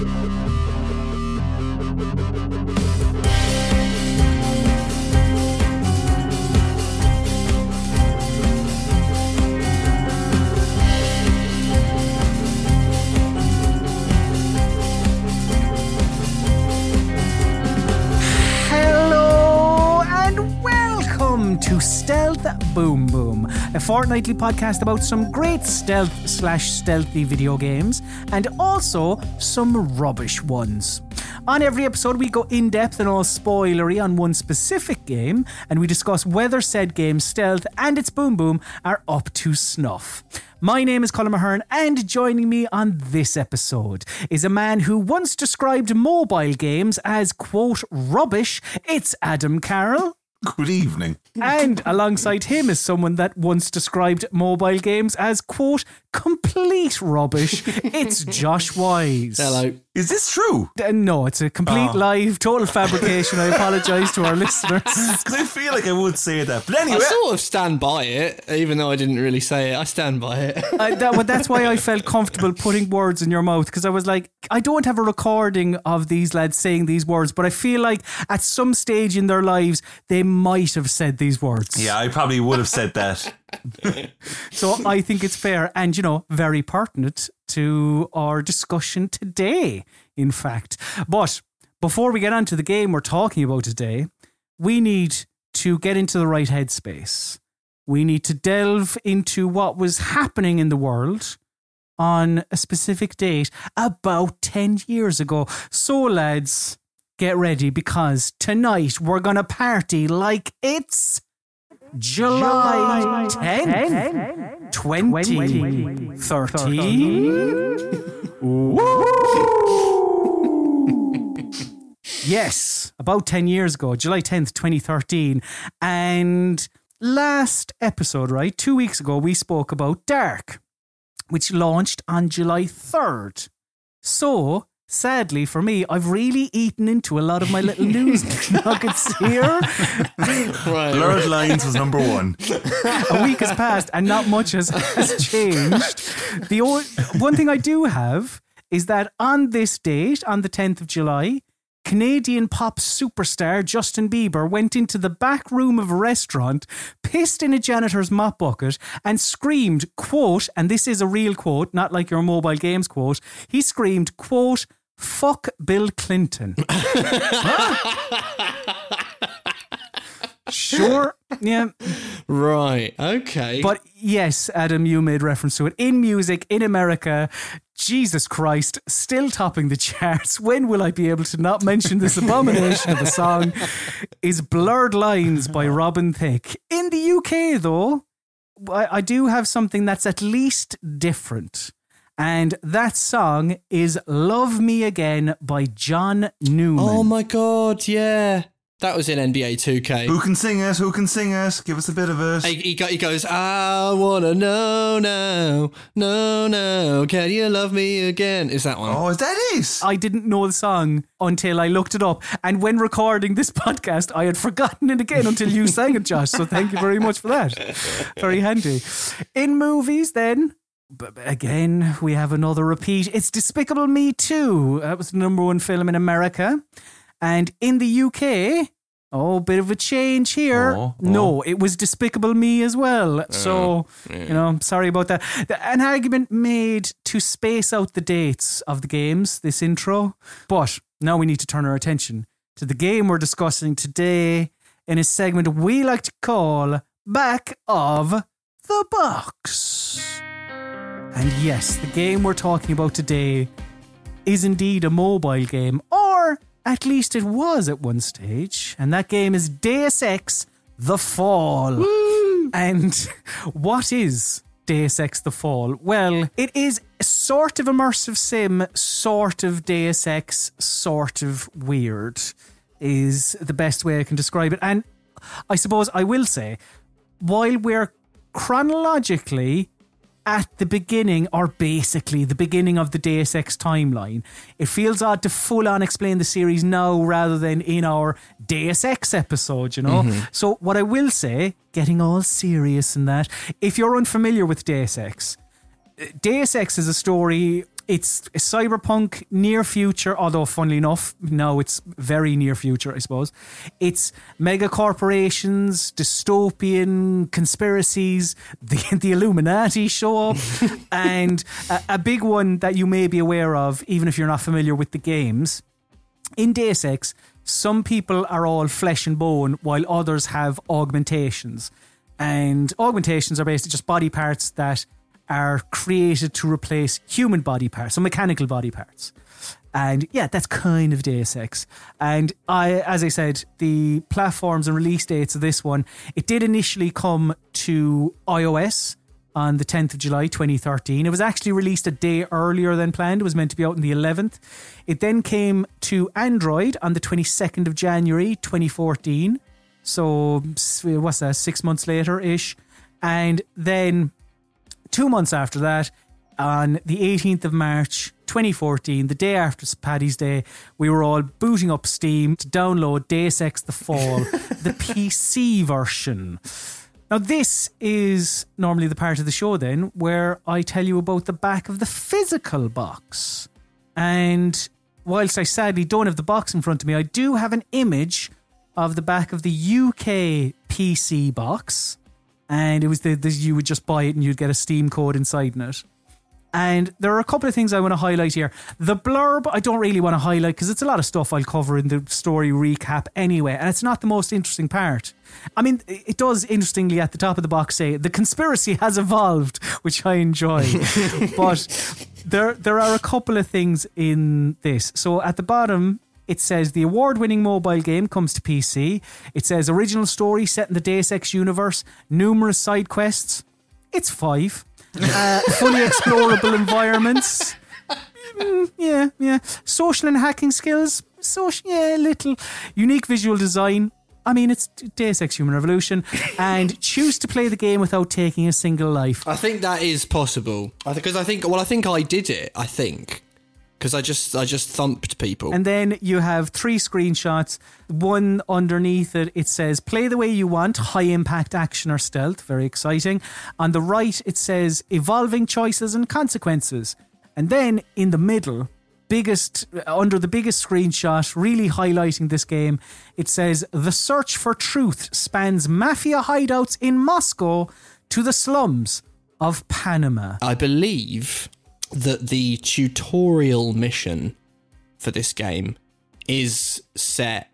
Hello and welcome to Stealth Boom Boom, a fortnightly podcast about some great stealth slash stealthy video games and also some rubbish ones. On every episode, we go in depth and all spoilery on one specific game, and we discuss whether said game's stealth and its boom boom are up to snuff. My name is Colm Ahern, and joining me on this episode is a man who once described mobile games as, quote, rubbish. It's Adam Carroll. Good evening. And alongside him is someone that once described mobile games as, quote, complete rubbish. It's Josh Wise. Hello. Is this true? Uh, No, it's a complete Oh. live, total fabrication. I apologise to our listeners. Because I feel like I would say that. But anyway. I sort of stand by it, even though I didn't really say it. I stand by it. I, that, well, that's why I felt comfortable putting words in your mouth because I was like, I don't have a recording of these lads saying these words, but I feel like at some stage in their lives they might have said these words. yeah, I probably would have said that. So I think it's fair and, you know, very pertinent to our discussion today, in fact. But before we get on to the game we're talking about today, we need to get into the right headspace. We need to delve into what was happening in the world on a specific date about 10 years ago. So, lads, get ready because tonight we're going to party like it's July 10th, 2013. Yes, about 10 years ago, July 10th, 2013. And last episode, right, two weeks ago, we spoke about Dark, which launched on July 3rd. So, sadly for me, I've really eaten into a lot of my little news nuggets here. right. Blurred Lines was number one. a week has passed and not much has, has changed. The o- one thing I do have is that on this date, on the 10th of July, Canadian pop superstar Justin Bieber went into the back room of a restaurant, pissed in a janitor's mop bucket, and screamed, quote, and this is a real quote, not like your mobile games quote, he screamed, quote, fuck Bill Clinton. sure, yeah. Right. Okay. But yes, Adam, you made reference to it. In music, in America, Jesus Christ, still topping the charts. When will I be able to not mention this abomination of a song? Is Blurred Lines by Robin Thicke. In the UK, though, I, I do have something that's at least different. And that song is Love Me Again by John Newman. oh my god, yeah. That was in NBA 2K. Who can sing us? Who can sing us? Give us a bit of it. He, he, go- he goes, I wanna know now, no, no, can you love me again? Is that one? Oh, is that it? I didn't know the song until I looked it up. And when recording this podcast, I had forgotten it again until you sang it, Josh. So thank you very much for that. Very handy. In movies, then. B- b- Again, we have another repeat. It's Despicable Me 2. That was the number one film in America. And in the UK, oh, bit of a change here. Oh, oh. No, it was Despicable Me as well. Uh, so, you know, sorry about that. An argument made to space out the dates of the games, this intro. But now we need to turn our attention to the game we're discussing today in a segment we like to call Back of the Box. And yes, the game we're talking about today is indeed a mobile game, or at least it was at one stage. And that game is Deus Ex The Fall. And what is Deus Ex The Fall? Well, it is sort of immersive sim, sort of Deus Ex, sort of weird, is the best way I can describe it. And I suppose I will say, while we're chronologically at the beginning, or basically the beginning of the Deus Ex timeline. It feels odd to full on explain the series now rather than in our Deus Ex episode, you know? Mm-hmm. So, what I will say, getting all serious in that, if you're unfamiliar with Deus Ex, Deus Ex is a story it's a cyberpunk near future, although funnily enough, no, it's very near future, I suppose. It's mega corporations, dystopian conspiracies, the, the Illuminati show up, and a, a big one that you may be aware of, even if you're not familiar with the games. In Deus Ex, some people are all flesh and bone, while others have augmentations. And augmentations are basically just body parts that are created to replace human body parts, so mechanical body parts. And yeah, that's kind of Deus Ex. And I, as I said, the platforms and release dates of this one, it did initially come to iOS on the 10th of July 2013. It was actually released a day earlier than planned. It was meant to be out on the 11th. It then came to Android on the 22nd of January 2014. So what's that? 6 months later ish. And then two months after that, on the 18th of March 2014, the day after Paddy's Day, we were all booting up Steam to download Deus Ex The Fall, the PC version. Now, this is normally the part of the show then where I tell you about the back of the physical box. And whilst I sadly don't have the box in front of me, I do have an image of the back of the UK PC box and it was the, the you would just buy it and you'd get a Steam code inside in it. And there are a couple of things I want to highlight here. The blurb, I don't really want to highlight because it's a lot of stuff I'll cover in the story recap anyway, and it's not the most interesting part. I mean, it does interestingly at the top of the box say the conspiracy has evolved, which I enjoy. but there there are a couple of things in this. So at the bottom, it says the award winning mobile game comes to PC. It says original story set in the Deus Ex universe, numerous side quests. It's five. Uh, fully explorable environments. Mm, yeah, yeah. Social and hacking skills. Social, yeah, little. Unique visual design. I mean, it's Deus Ex Human Revolution, and choose to play the game without taking a single life. I think that is possible. Because I think, well, I think I did it. I think because I just I just thumped people. And then you have three screenshots. One underneath it, it says "Play the way you want: high impact action or stealth." Very exciting. On the right, it says "Evolving choices and consequences." And then in the middle, biggest uh, under the biggest screenshot, really highlighting this game, it says "The search for truth spans mafia hideouts in Moscow to the slums of Panama." I believe that the tutorial mission for this game is set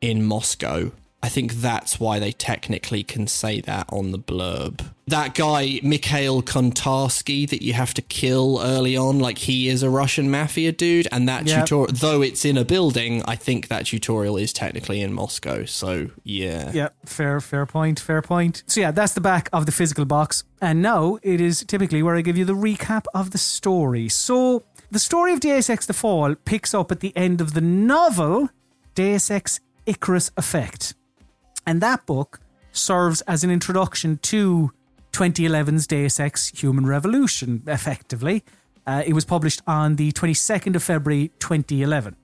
in Moscow. I think that's why they technically can say that on the blurb. That guy, Mikhail Kontarsky, that you have to kill early on, like he is a Russian mafia dude, and that Yep. tutorial, though it's in a building, I think that tutorial is technically in Moscow. So yeah, Yeah, fair, fair point, fair point. So yeah, that's the back of the physical box, and now it is typically where I give you the recap of the story. So the story of Deus Ex: The Fall picks up at the end of the novel Deus Ex: Icarus Effect, and that book serves as an introduction to 2011's Deus Ex: Human Revolution. Effectively, uh, it was published on the 22nd of February 2011.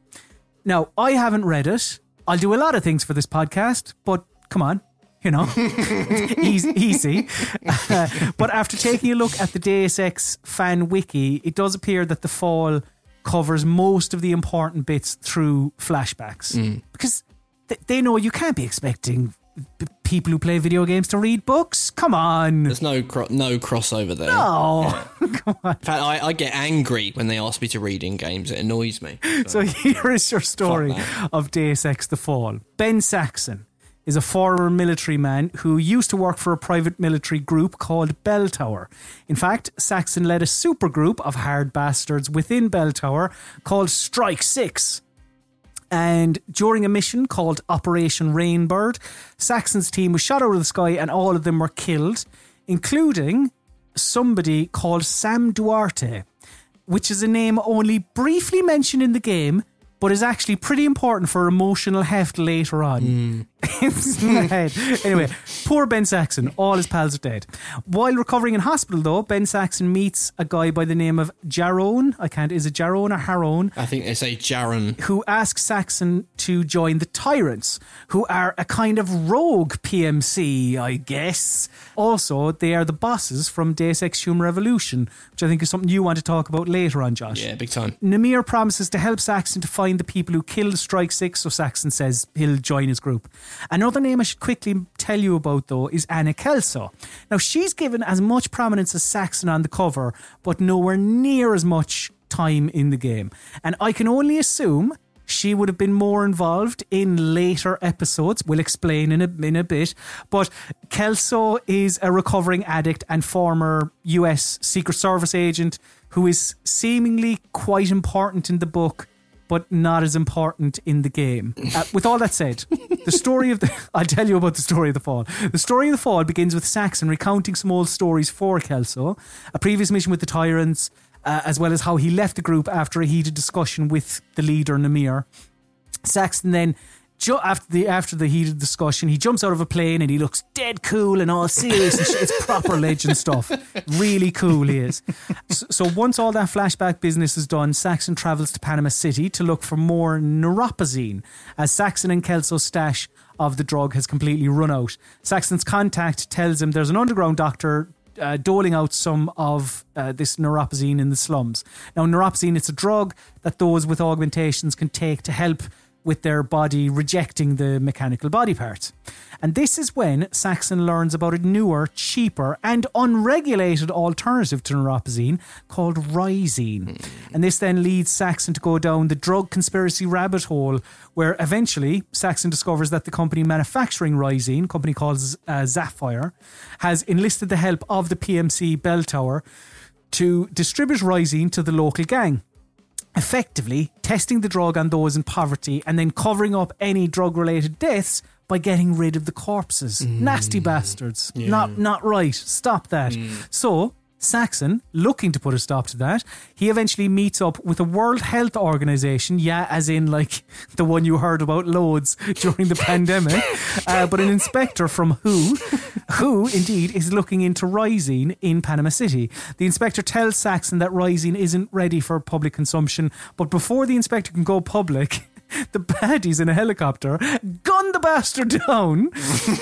Now, I haven't read it. I'll do a lot of things for this podcast, but come on, you know, easy. easy. Uh, but after taking a look at the Deus Ex fan wiki, it does appear that the fall covers most of the important bits through flashbacks because th- they know you can't be expecting p- people who play video games to read books. Come on. there's no cro- no crossover there. Oh, come on. In fact, I, I get angry when they ask me to read in games. It annoys me. So here is your story of Deus Ex The Fall. Ben Saxon is a former military man who used to work for a private military group called Bell Tower. In fact, Saxon led a supergroup of hard bastards within Bell Tower called Strike Six. And during a mission called Operation Rainbird, Saxon's team was shot out of the sky and all of them were killed, including somebody called Sam Duarte, which is a name only briefly mentioned in the game, but is actually pretty important for emotional heft later on. Hmm. It's in my head. Anyway, poor Ben Saxon. All his pals are dead. While recovering in hospital, though, Ben Saxon meets a guy by the name of Jaron. I can't. Is it Jaron or Haron? I think they say Jaron. who asks Saxon to join the Tyrants, who are a kind of rogue PMC, I guess. Also, they are the bosses from Deus Ex Human Revolution, which I think is something you want to talk about later on, Josh. Yeah, big time. Namir promises to help Saxon to find the people who killed Strike Six, so Saxon says he'll join his group. Another name I should quickly tell you about, though, is Anna Kelso. Now, she's given as much prominence as Saxon on the cover, but nowhere near as much time in the game. And I can only assume she would have been more involved in later episodes. We'll explain in a, in a bit. But Kelso is a recovering addict and former US Secret Service agent who is seemingly quite important in the book, but not as important in the game. Uh, with all that said, the story of the. I'll tell you about the story of the fall. The story of the fall begins with Saxon recounting some old stories for Kelso, a previous mission with the Tyrants, uh, as well as how he left the group after a heated discussion with the leader, Namir. Saxon then. Ju- after the after the heated discussion, he jumps out of a plane and he looks dead cool and all serious. and shit. It's proper legend stuff. Really cool he is. So, so once all that flashback business is done, Saxon travels to Panama City to look for more neuropozyne, as Saxon and Kelso's stash of the drug has completely run out. Saxon's contact tells him there's an underground doctor uh, doling out some of uh, this neuropozyne in the slums. Now, neuropozyne, it's a drug that those with augmentations can take to help with their body rejecting the mechanical body parts. And this is when Saxon learns about a newer, cheaper, and unregulated alternative to neuropozyne called Riscine. And this then leads Saxon to go down the drug conspiracy rabbit hole, where eventually Saxon discovers that the company manufacturing Riscine, company called uh, has enlisted the help of the PMC Bell Tower to distribute Riscine to the local gang effectively testing the drug on those in poverty and then covering up any drug related deaths by getting rid of the corpses. Nasty mm. bastards. Not not right. Stop that. Mm. So Saxon, looking to put a stop to that, he eventually meets up with a World Health Organization, yeah, as in like the one you heard about loads during the pandemic, uh, but an inspector from WHO, who indeed is looking into Rising in Panama City. The inspector tells Saxon that Rising isn't ready for public consumption, but before the inspector can go public, the baddies in a helicopter gun the bastard down,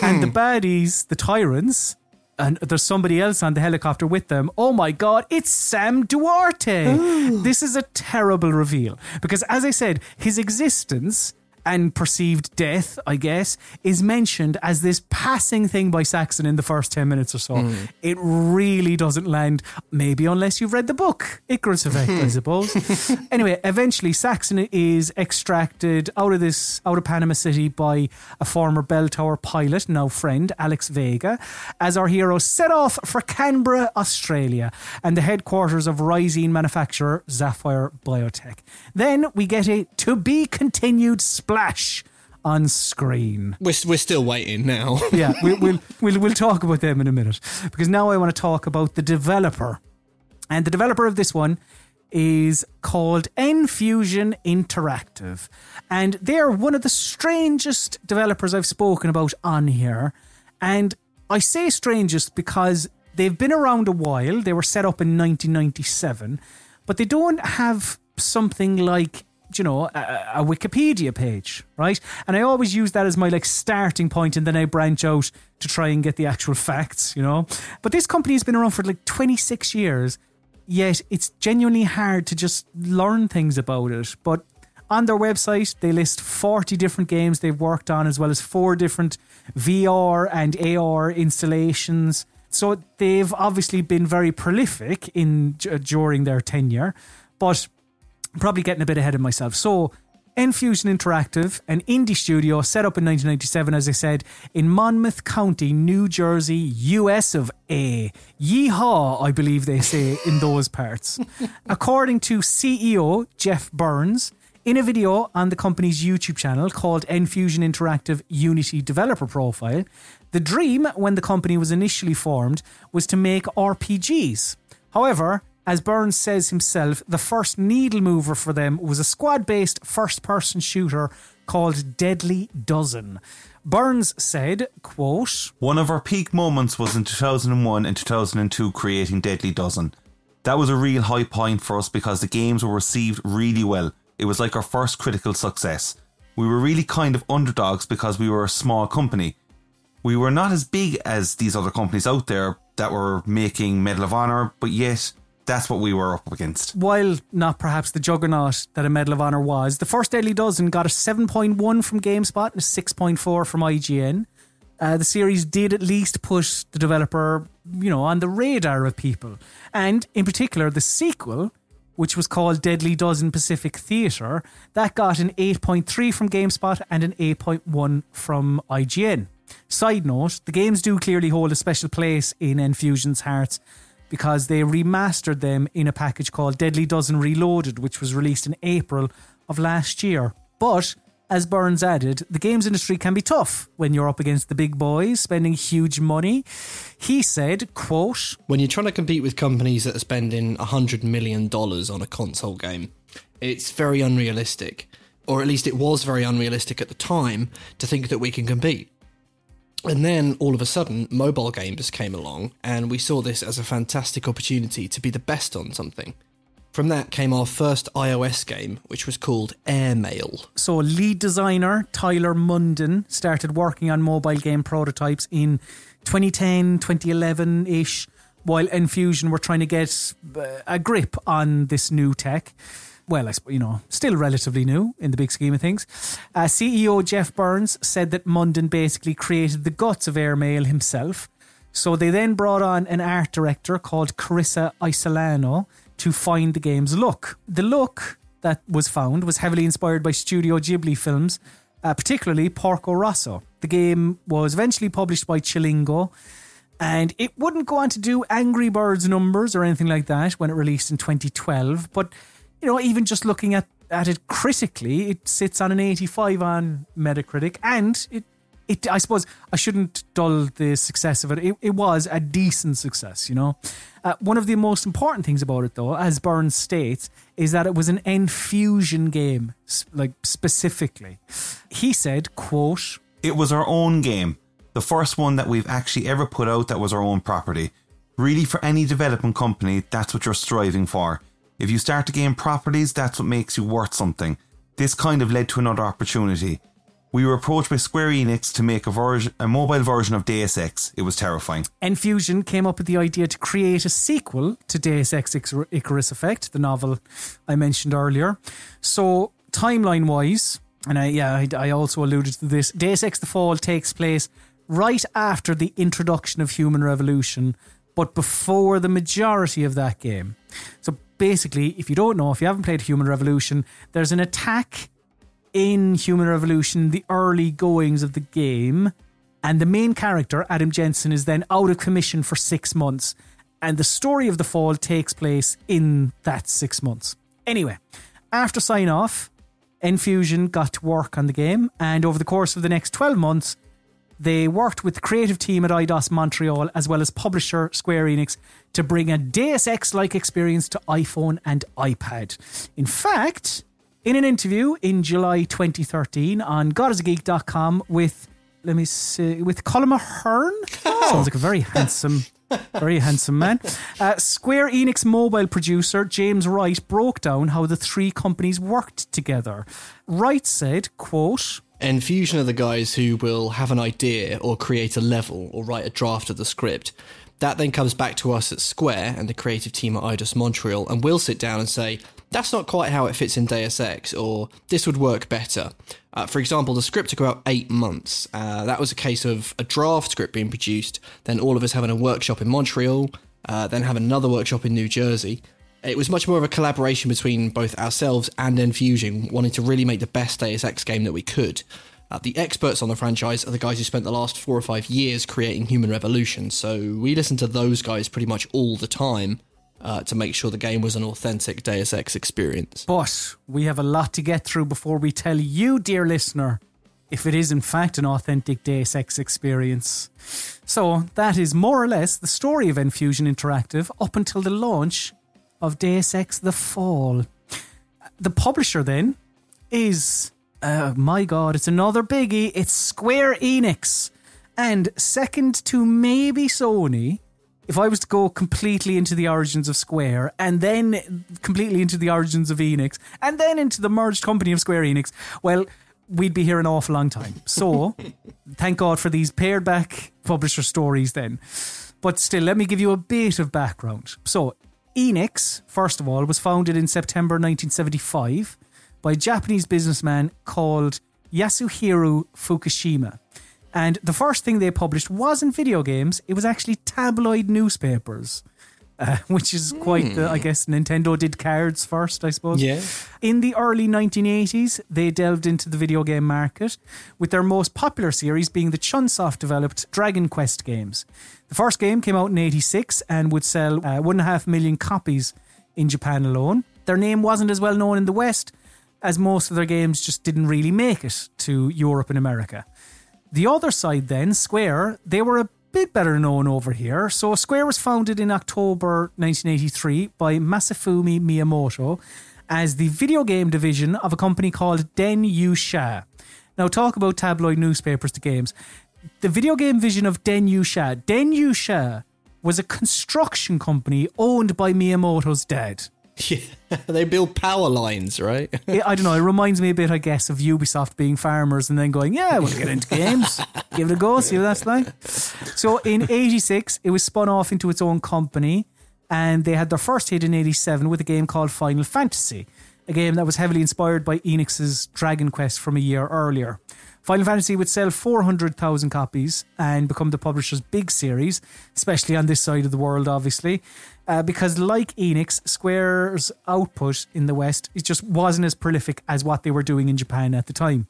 and the baddies, the tyrants, and there's somebody else on the helicopter with them. Oh my God, it's Sam Duarte. this is a terrible reveal because, as I said, his existence and perceived death, I guess, is mentioned as this passing thing by Saxon in the first 10 minutes or so. Hmm. It really doesn't land, maybe unless you've read the book, Icarus Effect, I hmm. suppose. anyway, eventually Saxon is extracted out of this, out of Panama City by a former Bell Tower pilot, now friend, Alex Vega, as our hero set off for Canberra, Australia, and the headquarters of Rising manufacturer Sapphire Biotech. Then we get a to be continued splash on screen. We're, we're still waiting now. Yeah, we, we'll, we'll, we'll talk about them in a minute because now I want to talk about the developer. And the developer of this one is called N-Fusion Interactive. And they're one of the strangest developers I've spoken about on here. And I say strangest because they've been around a while. They were set up in 1997, but they don't have something like you know a, a Wikipedia page, right? And I always use that as my like starting point, and then I branch out to try and get the actual facts, you know. But this company has been around for like 26 years, yet it's genuinely hard to just learn things about it. But on their website, they list 40 different games they've worked on, as well as four different VR and AR installations. So they've obviously been very prolific in during their tenure, but I'm probably getting a bit ahead of myself. So, N-Fusion Interactive, an indie studio set up in 1997, as I said, in Monmouth County, New Jersey, US of A. Yeehaw, I believe they say in those parts. According to CEO Jeff Burns, in a video on the company's YouTube channel called N-Fusion Interactive Unity Developer Profile, the dream when the company was initially formed was to make RPGs. However, As Burns says himself, the first needle mover for them was a squad based first person shooter called Deadly Dozen. Burns said, quote, One of our peak moments was in 2001 and 2002 creating Deadly Dozen. That was a real high point for us because the games were received really well. It was like our first critical success. We were really kind of underdogs because we were a small company. We were not as big as these other companies out there that were making Medal of Honor, but yet that's what we were up against. while not perhaps the juggernaut that a Medal of Honor was, the first Deadly Dozen got a 7.1 from GameSpot and a 6.4 from IGN. Uh, the series did at least put the developer, you know, on the radar of people. And in particular, the sequel, which was called Deadly Dozen Pacific Theatre, that got an 8.3 from GameSpot and an 8.1 from IGN. Side note, the games do clearly hold a special place in N-Fusion's hearts because they remastered them in a package called Deadly Dozen Reloaded, which was released in April of last year. But as Burns added, the games industry can be tough when you're up against the big boys spending huge money. He said, quote, when you're trying to compete with companies that are spending $100 million on a console game, it's very unrealistic. Or at least it was very unrealistic at the time to think that we can compete. And then all of a sudden, mobile games came along, and we saw this as a fantastic opportunity to be the best on something. From that came our first iOS game, which was called Airmail. So, lead designer Tyler Munden started working on mobile game prototypes in 2010, 2011 ish, while N-Fusion were trying to get uh, a grip on this new tech. Well, you know, still relatively new in the big scheme of things. Uh, CEO Jeff Burns said that Munden basically created the guts of Airmail himself. So they then brought on an art director called Carissa Isolano to find the game's look. The look that was found was heavily inspired by Studio Ghibli films, uh, particularly Porco Rosso. The game was eventually published by Chillingo, and it wouldn't go on to do Angry Birds numbers or anything like that when it released in 2012. But you know, even just looking at at it critically, it sits on an 85 on Metacritic, and it it, I suppose I shouldn't dull the success of it. It, it was a decent success, you know. Uh, one of the most important things about it, though, as Burns states, is that it was an N-Fusion game, like specifically. He said, "quote It was our own game. The first one that we've actually ever put out that was our own property. Really, for any development company, that's what you're striving for. If you start to gain properties, that's what makes you worth something. This kind of led to another opportunity. We were approached by Square Enix to make a version, a mobile version of Deus Ex. It was terrifying. N-Fusion came up with the idea to create a sequel to Deus Ex Icarus Effect, the novel I mentioned earlier. So, timeline wise, and I, yeah, I, I also alluded to this, Deus Ex The Fall takes place right after the introduction of Human Revolution, but before the majority of that game. So, basically, if you don't know, if you haven't played Human Revolution, there's an attack in Human Revolution, the early goings of the game, and the main character, Adam Jensen, is then out of commission for six months. And the story of the fall takes place in that six months. Anyway, after sign off, N-Fusion got to work on the game, and over the course of the next 12 months, they worked with the creative team at Eidos Montreal as well as publisher Square Enix to bring a Deus Ex like experience to iPhone and iPad. In fact, in an interview in July 2013 on GodIsAGeek.com with, let me see, with Colm Ahern. Sounds like a very handsome, very handsome man. Uh, Square Enix mobile producer James Wright broke down how the three companies worked together. Wright said, quote, N-Fusion are the guys who will have an idea or create a level or write a draft of the script. That then comes back to us at Square and the creative team at Eidos Montreal, and we'll sit down and say, that's not quite how it fits in Deus Ex, or this would work better. Uh, for example, the script took about eight months. Uh, that was a case of a draft script being produced, then all of us having a workshop in Montreal, uh, then having another workshop in New Jersey. It was much more of a collaboration between both ourselves and N-Fusion, wanting to really make the best Deus Ex game that we could. Uh, the experts on the franchise are the guys who spent the last four or five years creating Human Revolution, so we listened to those guys pretty much all the time uh, to make sure the game was an authentic Deus Ex experience. But we have a lot to get through before we tell you, dear listener, if it is in fact an authentic Deus Ex experience. So that is more or less the story of N-Fusion Interactive up until the launch of Deus Ex The Fall. The publisher then is, uh, my God, it's another biggie. It's Square Enix. And second to maybe Sony, if I was to go completely into the origins of Square and then completely into the origins of Enix and then into the merged company of Square Enix, well, we'd be here an awful long time. So, thank God for these pared back publisher stories then. But still, let me give you a bit of background. So, Enix, first of all, was founded in September 1975 by a Japanese businessman called Yasuhiro Fukushima. And the first thing they published wasn't video games, it was actually tabloid newspapers. Uh, which is quite the, I guess Nintendo did cards first, I suppose. Yeah. In the early 1980s, they delved into the video game market, with their most popular series being the Chunsoft developed Dragon Quest games. The first game came out in 86 and would sell uh, one and a half million copies in Japan alone. Their name wasn't as well known in the West, as most of their games just didn't really make it to Europe and America. The other side, then, Square, they were a bit better known over here. So, Square was founded in October 1983 by Masafumi Miyamoto as the video game division of a company called Den Yusha. Now, talk about tabloid newspapers to games. The video game vision of Den Yusha. Den Yusha was a construction company owned by Miyamoto's dad. Yeah, they build power lines, right? I don't know. It reminds me a bit, I guess, of Ubisoft being farmers and then going, "Yeah, I want to get into games. Give it a go. See what that's like." So in '86, it was spun off into its own company, and they had their first hit in '87 with a game called Final Fantasy, a game that was heavily inspired by Enix's Dragon Quest from a year earlier. Final Fantasy would sell 400,000 copies and become the publisher's big series, especially on this side of the world, obviously, uh, because like Enix, Square's output in the West it just wasn't as prolific as what they were doing in Japan at the time.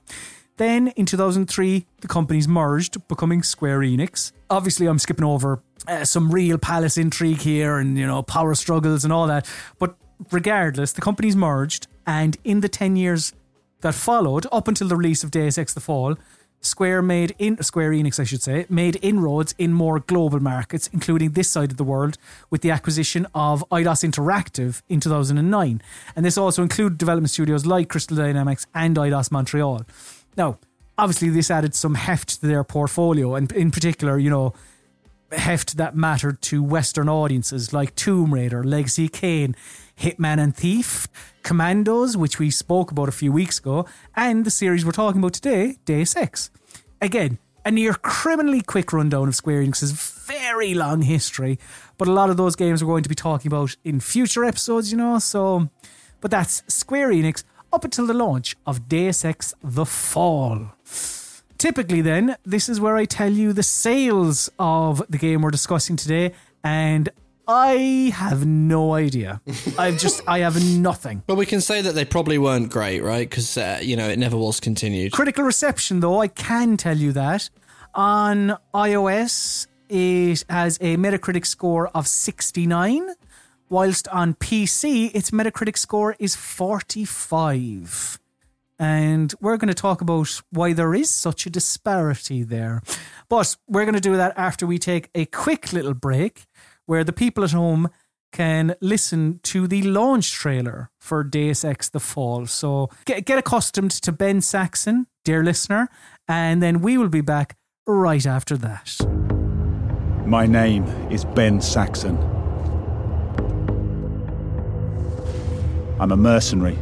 Then in 2003, the companies merged, becoming Square Enix. Obviously, I'm skipping over uh, some real palace intrigue here and, you know, power struggles and all that. But regardless, the companies merged, and in the 10 years that followed, up until the release of Deus Ex The Fall, Square made in Square Enix, I should say, made inroads in more global markets, including this side of the world, with the acquisition of Eidos Interactive in 2009, and this also included development studios like Crystal Dynamics and Eidos Montreal. Now, obviously, this added some heft to their portfolio, and in particular, you know, heft that mattered to Western audiences like Tomb Raider, Legacy Kain, Hitman and Thief, Commandos, which we spoke about a few weeks ago, and the series we're talking about today, Deus Ex. Again, a near criminally quick rundown of Square Enix's very long history, but a lot of those games we're going to be talking about in future episodes, you know, so. But that's Square Enix up until the launch of Deus Ex The Fall. Typically, then, this is where I tell you the sales of the game we're discussing today, and I have no idea. I've just, I have nothing. But we can say that they probably weren't great, right? Because, uh, you know, it never was continued. Critical reception, though, I can tell you that. On iOS, it has a Metacritic score of 69, whilst on PC, its Metacritic score is 45. And we're going to talk about why there is such a disparity there. But we're going to do that after we take a quick little break where the people at home can listen to the launch trailer for Deus Ex The Fall. So get, get accustomed to Ben Saxon, dear listener, and then we will be back right after that. My name is Ben Saxon. I'm a mercenary.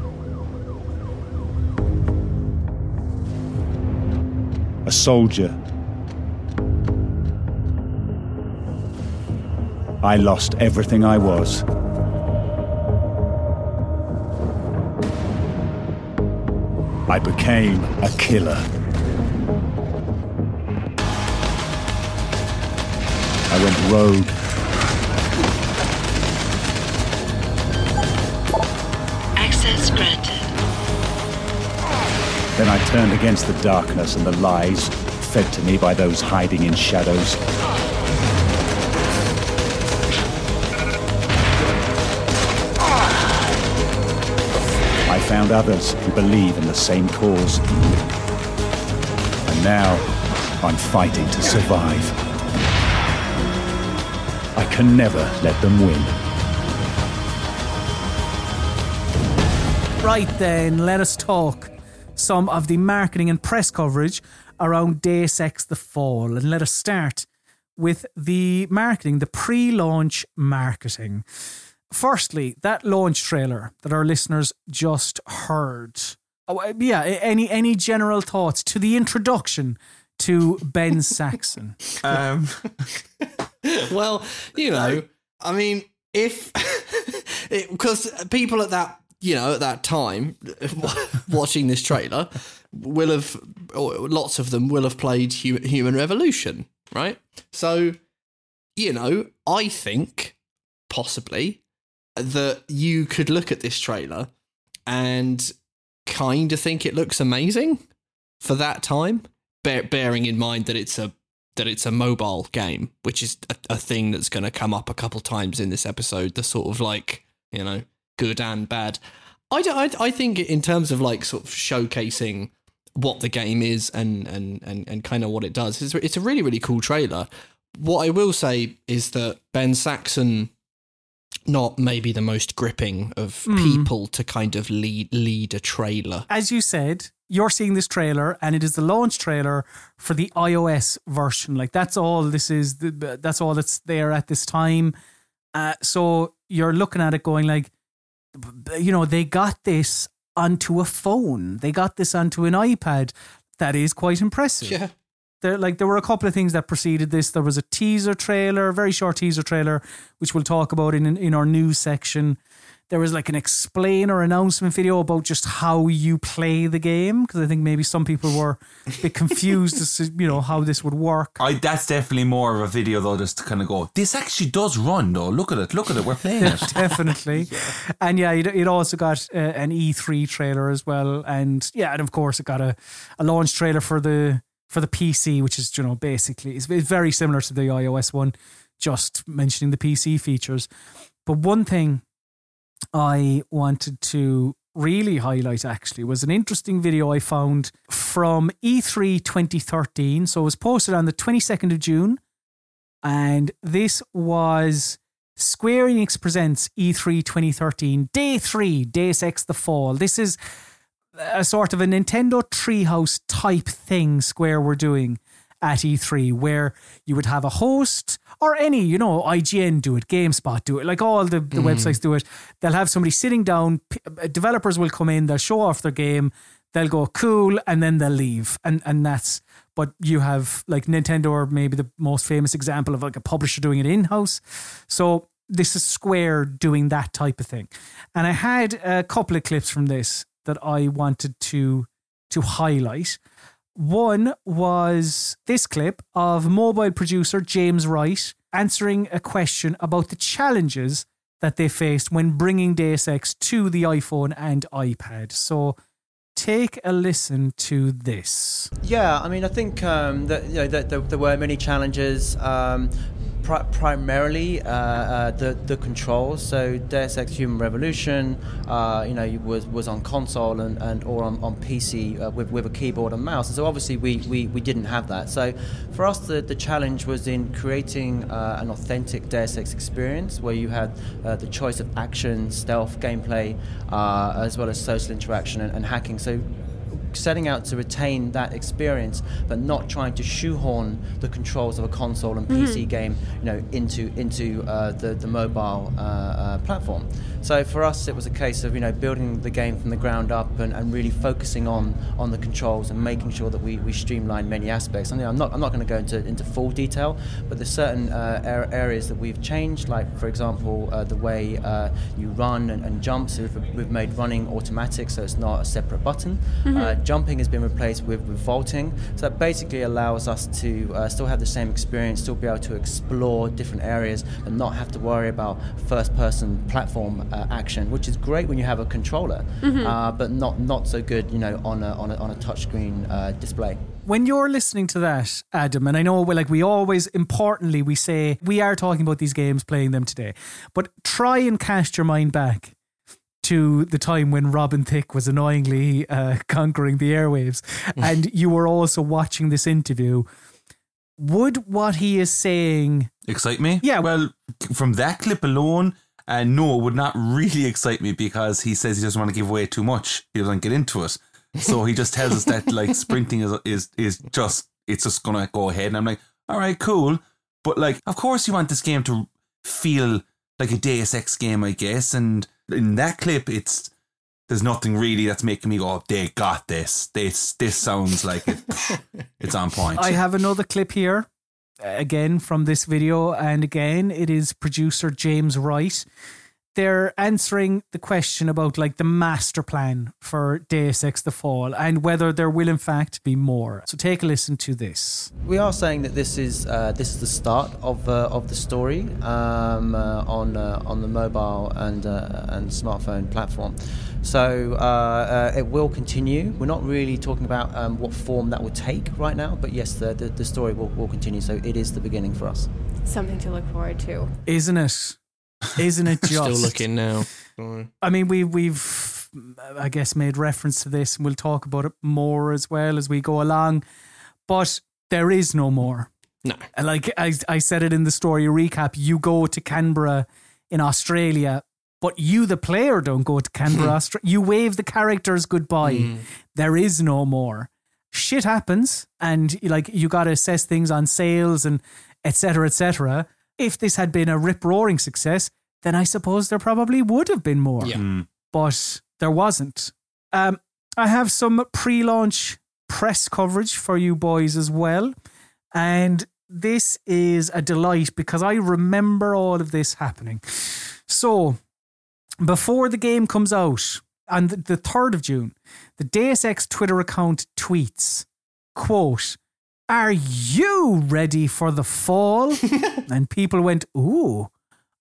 A soldier. I lost everything I was. I became a killer. I went rogue. Access granted. Then I turned against the darkness and the lies fed to me by those hiding in shadows. Found others who believe in the same cause. And now I'm fighting to survive. I can never let them win. Right then, let us talk some of the marketing and press coverage around Deus Ex the Fall. And let us start with the marketing, the pre launch marketing. Firstly, that launch trailer that our listeners just heard. Oh, uh, yeah, any any general thoughts to the introduction to Ben Saxon? Um, well, you know, I mean, if because people at that you know at that time watching this trailer will have or lots of them will have played Human Revolution, right? So, you know, I think possibly that you could look at this trailer and kind of think it looks amazing for that time, bear, bearing in mind that it's a that it's a mobile game, which is a, a thing that's going to come up a couple times in this episode. The sort of like you know good and bad. I, don't- I, I think in terms of like sort of showcasing what the game is and and and, and kind of what it does, it's, it's a really really cool trailer. What I will say is that Ben Saxon, not maybe the most gripping of people to kind of lead lead a trailer. As you said, you're seeing this trailer, and it is the launch trailer for the iOS version. Like that's all this is. the- That's all that's there at this time. Uh, so you're looking at it, going like, you know, they got this onto a phone. They got this onto an iPad. That is quite impressive. There like there were a couple of things that preceded this. There was a teaser trailer, a very short teaser trailer, which we'll talk about in in our news section. There was like an explainer announcement video about just how you play the game because I think maybe some people were a bit confused as to you know how this would work. I that's definitely more of a video though, just to kind of go. This actually does run though. Look at it. Look at it. We're playing it. Definitely, and yeah, it, it also got uh, an E3 trailer as well, and yeah, and of course it got a, a launch trailer for the for the PC, which is you know basically it's, very similar to the iOS one, just mentioning the PC features. But one thing I wanted to really highlight actually was an interesting video I found from E E3 2013. So it was posted on the 22nd of June, and this was Square Enix presents E E3 2013, Day 3, Deus Ex The Fall. This is a sort of a Nintendo Treehouse type thing Square were doing at E3, where you would have a host or any, you know, IGN do it, GameSpot do it, like all the, the websites do it. They'll have somebody sitting down, p- uh, developers will come in, they'll show off their game, they'll go cool, and then they'll leave. And and that's but you have like Nintendo or maybe the most famous example of like a publisher doing it in-house. So this is Square doing that type of thing. And I had a couple of clips from this that I wanted to to highlight. One was this clip of mobile producer James Wright answering a question about the challenges that they faced when bringing Deus Ex to the iPhone and iPad. So take a listen to this. Yeah, I mean, I think um, that you know that there, there were many challenges. Um, pri- primarily, uh, uh, the the controls. So Deus Ex: Human Revolution, uh, you know, was was on console and, and or on, on PC with with a keyboard and mouse. And so obviously we, we, we didn't have that. So for us, the, the challenge was in creating an authentic Deus Ex experience where you had the choice of action, stealth, gameplay, as well as social interaction and, and hacking. So setting out to retain that experience, but not trying to shoehorn the controls of a console and PC game, you know, into into uh, the the mobile uh, uh, platform. So for us, it was a case of you know building the game from the ground up and, and really focusing on on the controls and making sure that we, we streamline many aspects. And you know, I'm not I'm not going to go into into full detail, but there's certain uh, ar- areas that we've changed, like for example uh, the way uh, you run and, and jump. So we've, we've made running automatic, so it's not a separate button. Uh, jumping has been replaced with, with vaulting, so that basically allows us to uh, still have the same experience, still be able to explore different areas, and not have to worry about first-person platform uh, action, which is great when you have a controller, uh, but not not so good, you know, on a on a, on a touchscreen uh, display. when you're listening to that, Adam, and I know we like we always importantly we say we are talking about these games, playing them today, but try and cast your mind back to the time when Robin Thicke was annoyingly uh, conquering the airwaves, and you were also watching this interview. Would what he is saying Excite me? Yeah. Well, from that clip alone, And no, it would not really excite me because he says he doesn't want to give away too much. He doesn't get into it. So he just tells us that like sprinting is is is just it's just gonna go ahead. And I'm like, all right, cool. But like, of course you want this game to feel like a Deus Ex game, I guess. And in that clip, it's there's nothing really that's making me go, oh, they got this. This this sounds like it. it's on point. I have another clip here, again from this video, and again it is producer James Wright. They're answering the question about like the master plan for Deus Ex: The Fall and whether there will in fact be more. So take a listen to this. We are saying that this is uh, this is the start of uh, of the story um, uh, on uh, on the mobile and uh, and smartphone platform. So uh, uh, it will continue. We're not really talking about um, what form that will take right now, but yes, the the, the story will, will continue. So it is the beginning for us. Something to look forward to. Isn't it? Isn't it just? Still looking now. I mean, we we've I guess made reference to this, and we'll talk about it more as well as we go along. But there is no more. No. And Like I, I said it in the story recap, you go to Canberra in Australia, but you, the player, don't go to Canberra. Hmm. Austra- you wave the characters goodbye. Hmm. There is no more. Shit happens, and like you got to assess things on sales and etc. etc. If this had been a rip roaring success, then I suppose there probably would have been more Yeah. but there wasn't. Um, I have some pre launch press coverage for you boys as well. And this is a delight because I remember all of this happening. So, before the game comes out on the, the 3rd of June, the Deus Ex Twitter account tweets, quote, Are you ready for the fall? and people went, Ooh,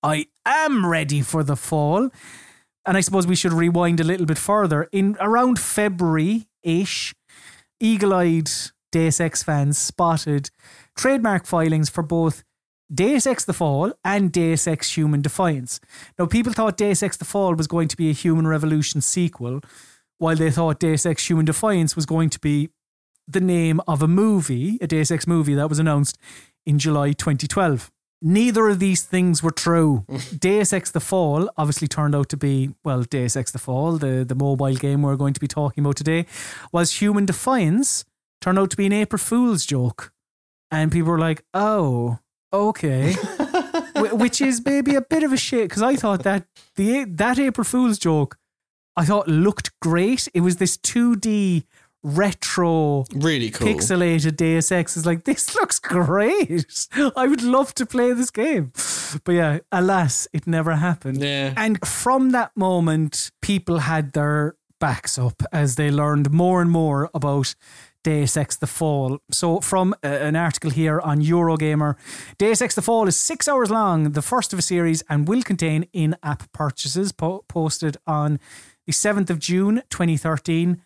I am ready for the fall. And I suppose we should rewind a little bit further. In around February ish, eagle eyed Deus Ex fans spotted trademark filings for both Deus Ex The Fall and Deus Ex Human Defiance. Now, people thought Deus Ex The Fall was going to be a Human Revolution sequel, while they thought Deus Ex Human Defiance was going to be the name of a movie, a Deus Ex movie that was announced in July 2012. Neither of these things were true. Deus Ex The Fall obviously turned out to be, well, Deus Ex The Fall, the, the mobile game we're going to be talking about today, was Human Defiance turned out to be an April Fool's joke. And people were like, oh, okay. Which is maybe a bit of a shit because I thought that the that April Fool's joke, I thought looked great. It was this 2D retro Really cool. pixelated Deus Ex is like, this looks great. I would love to play this game. But yeah, alas, it never happened. Yeah. And from that moment, people had their backs up as they learned more and more about Deus Ex The Fall. So, from uh, an article here on Eurogamer, Deus Ex The Fall is six hours long, the first of a series, and will contain in app purchases po- posted on the 7th of June 2013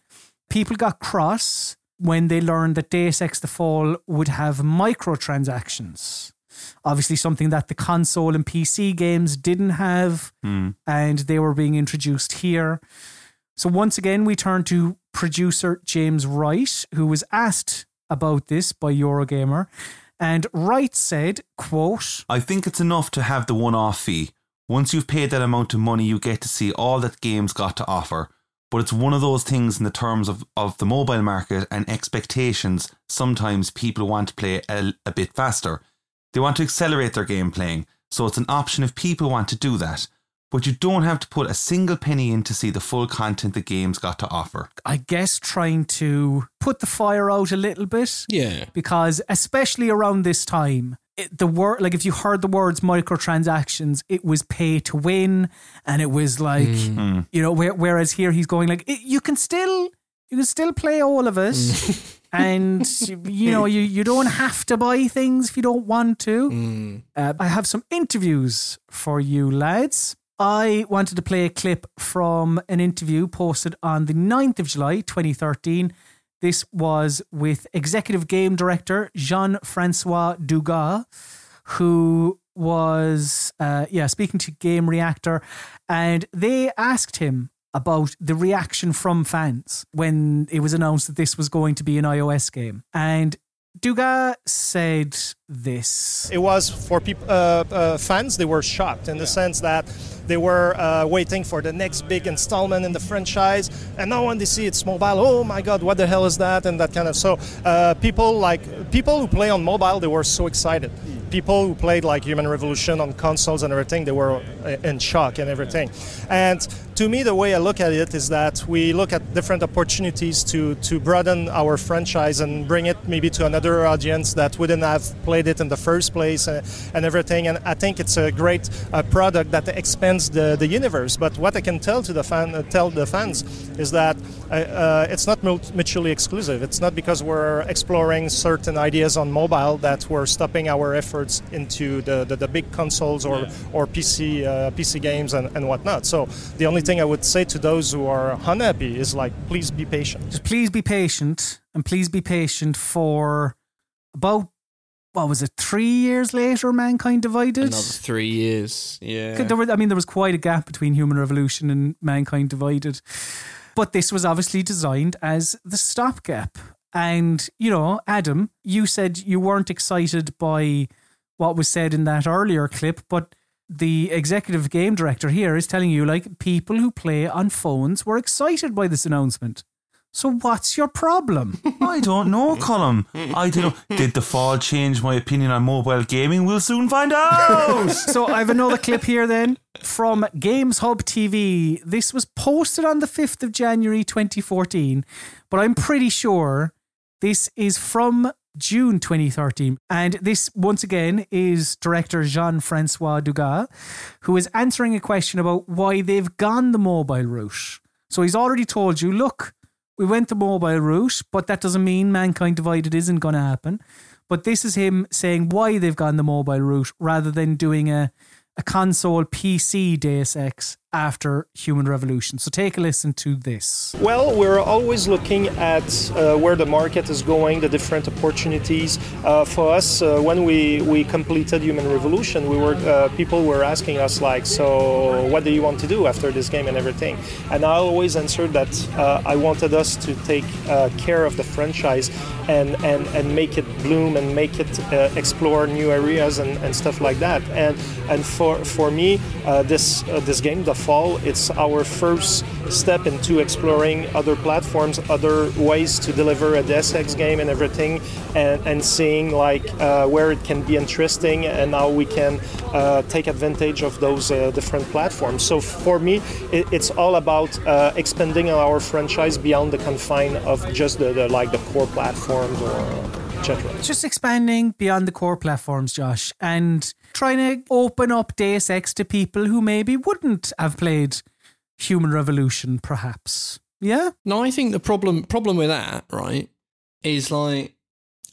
people got cross when they learned that Deus Ex The Fall would have microtransactions. Obviously, something that the console and PC games didn't have, hmm. and they were being introduced here. So, once again, we turn to producer James Wright, who was asked about this by Eurogamer. And Wright said, quote, I think it's enough to have the one off fee. Once you've paid that amount of money, you get to see all that games got to offer. But it's one of those things in the terms of, of the mobile market and expectations. Sometimes people want to play a, a bit faster. They want to accelerate their game playing. So it's an option if people want to do that. But you don't have to put a single penny in to see the full content the game's got to offer. I guess trying to put the fire out a little bit. Yeah. because especially around this time it, the word like if you heard the words microtransactions it was pay to win and it was like hmm. Hmm. you know where, whereas here he's going like it, you can still you can still play all of it hmm. and you know you, you don't have to buy things if you don't want to. Uh, i have some interviews for you lads. I wanted to play a clip from an interview posted on the 9th of July 2013 this was with executive game director Jean Francois Dugas, who was, uh, yeah, speaking to Gamereactor, and they asked him about the reaction from fans when it was announced that this was going to be an iOS game. And Dugas said this. It was for people, uh, uh, fans. They were shocked in the sense that they were uh, waiting for the next big installment in the franchise, and now when they see it's mobile, oh my God, what the hell is that? And that kind of. So uh, people like people who play on mobile, they were so excited. People who played like Human Revolution on consoles and everything, they were uh, in shock and everything. And to me, the way I look at it is that we look at different opportunities to to broaden our franchise and bring it maybe to another audience that wouldn't have played it in the first place and, and everything. And I think it's a great uh, product that expands the, the universe. But what I can tell to the fan, uh, tell the fans, is that uh, uh, it's not mutually exclusive. It's not because we're exploring certain ideas on mobile that we're stopping our efforts into the, the, the big consoles or or PC uh, PC games and, and whatnot. So the only thing I would say to those who are unhappy is like, please be patient. Just please be patient, and please be patient for about what was it? Three years later, mankind divided. Another three years. Yeah. There were, I mean, there was quite a gap between Human Revolution and Mankind Divided, but this was obviously designed as the stopgap. And you know, Adam, you said you weren't excited by what was said in that earlier clip, but the executive game director here is telling you like people who play on phones were excited by this announcement. So what's your problem? I don't know, Colm. I don't know. Did the fall change my opinion on mobile gaming? We'll soon find out. so I have another clip here then from Games Hub TV. This was posted on the 5th of January 2014, but I'm pretty sure this is from June 2013. And this, once again, is director Jean Francois Dugas, who is answering a question about why they've gone the mobile route. So he's already told you, look, we went the mobile route, but that doesn't mean Mankind Divided isn't going to happen. But this is him saying why they've gone the mobile route rather than doing a, a console PC Deus Ex after Human Revolution. So take a listen to this. Well, we're always looking at uh, where the market is going, the different opportunities. Uh, for us, uh, when we, we completed Human Revolution, we were uh, people were asking us like, so what do you want to do after this game and everything? And I always answered that uh, I wanted us to take uh, care of the franchise and, and, and make it bloom and make it explore new areas and, and stuff like that. And and for for me, this this game, the fall. It's our first step into exploring other platforms, other ways to deliver a Deus Ex game and everything, and, and seeing like uh, where it can be interesting and how we can uh, take advantage of those uh, different platforms. So for me, it, it's all about uh, expanding our franchise beyond the confine of just the, the like the core platforms or. Just expanding beyond the core platforms, Josh, and trying to open up Deus Ex to people who maybe wouldn't have played Human Revolution, perhaps. Yeah. No, I think the problem problem with that, right, is like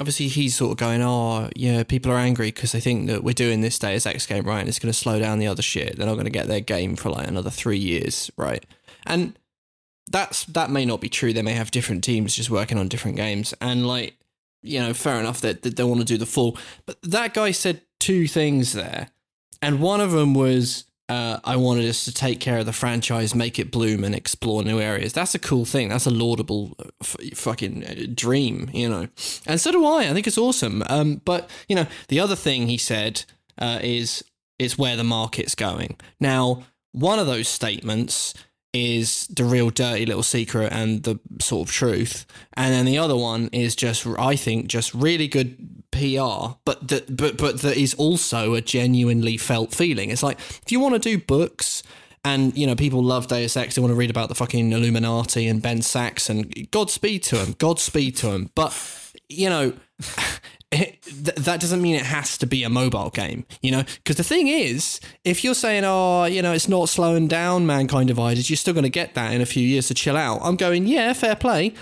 obviously he's sort of going, oh yeah, people are angry because they think that we're doing this Deus Ex game, right, and it's going to slow down the other shit. They're not going to get their game for like another three years, right? And that's that may not be true. They may have different teams just working on different games, and like you know, fair enough that, that they want to do the full. But that guy said two things there, and one of them was, uh, "I wanted us to take care of the franchise, make it bloom, and explore new areas." That's a cool thing. That's a laudable uh, f- fucking uh, dream, you know. And so do I. I think it's awesome. Um, but you know, the other thing he said uh, is is where the market's going. Now, one of those statements is the real dirty little secret and the sort of truth, and then the other one is just I think just really good PR, but that but but that is also a genuinely felt feeling. It's like if you want to do books. And you know, people love Deus Ex. They want to read about the fucking Illuminati and Ben Sachs, and Godspeed to him. Godspeed to him. But you know, it, th- that doesn't mean it has to be a mobile game, you know? Because the thing is, if you're saying, oh, you know, it's not slowing down Mankind Divided, you're still going to get that in a few years to chill out. I'm going, yeah, fair play,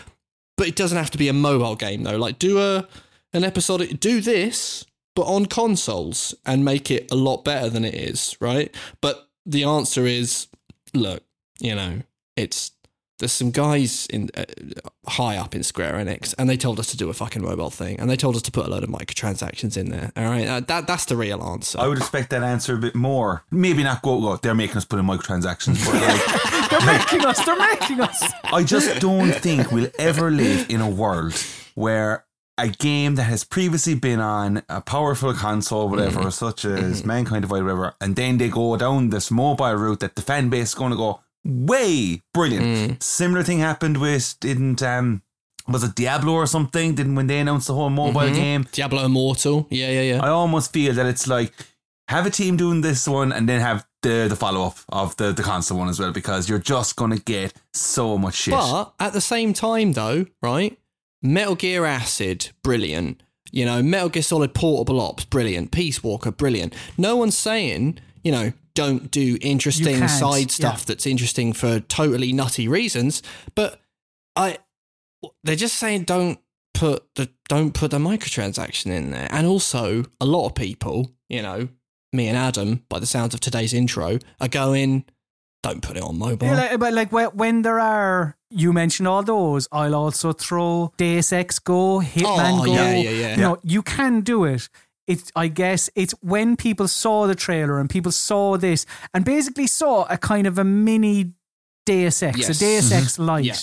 but it doesn't have to be a mobile game, though. Like, do a an episodic, do this, but on consoles and make it a lot better than it is, right? But the answer is, look, you know, it's there's some guys in uh, high up in Square Enix, and they told us to do a fucking mobile thing, and they told us to put a load of microtransactions in there. All right, uh, that that's the real answer. I would expect that answer a bit more. Maybe not go. go they're making us put in microtransactions, but like, they're making us. They're making us. I just don't think we'll ever live in a world where a game that has previously been on a powerful console, whatever, Mm-hmm. such as Mankind Divided, whatever, and then they go down this mobile route that the fan base is going to go way brilliant. Mm. Similar thing happened with didn't um was it Diablo or something? Didn't when they announced the whole mobile Mhm. game? Diablo Immortal. Yeah, yeah, yeah. I almost feel that it's like have a team doing this one and then have the the follow up of the the console one as well because you're just gonna get so much shit. But at the same time, though, right? Metal Gear Acid, brilliant. You know, Metal Gear Solid Portable Ops, brilliant. Peace Walker, brilliant. No one's saying, you know, don't do interesting side stuff yeah. that's interesting for totally nutty reasons. But I, they're just saying don't put the don't put the microtransaction in there. And also, a lot of people, you know, me and Adam, by the sounds of today's intro, are going, don't put it on mobile. Yeah, like, but like when, there are, you mentioned all those. I'll also throw Deus Ex Go, Hitman Oh, Go. yeah, yeah, yeah. You know, you can do it. It's, I guess it's when people saw the trailer and people saw this and basically saw a kind of a mini Deus Ex, Yes. Mm-hmm. a Deus Ex light. Yeah.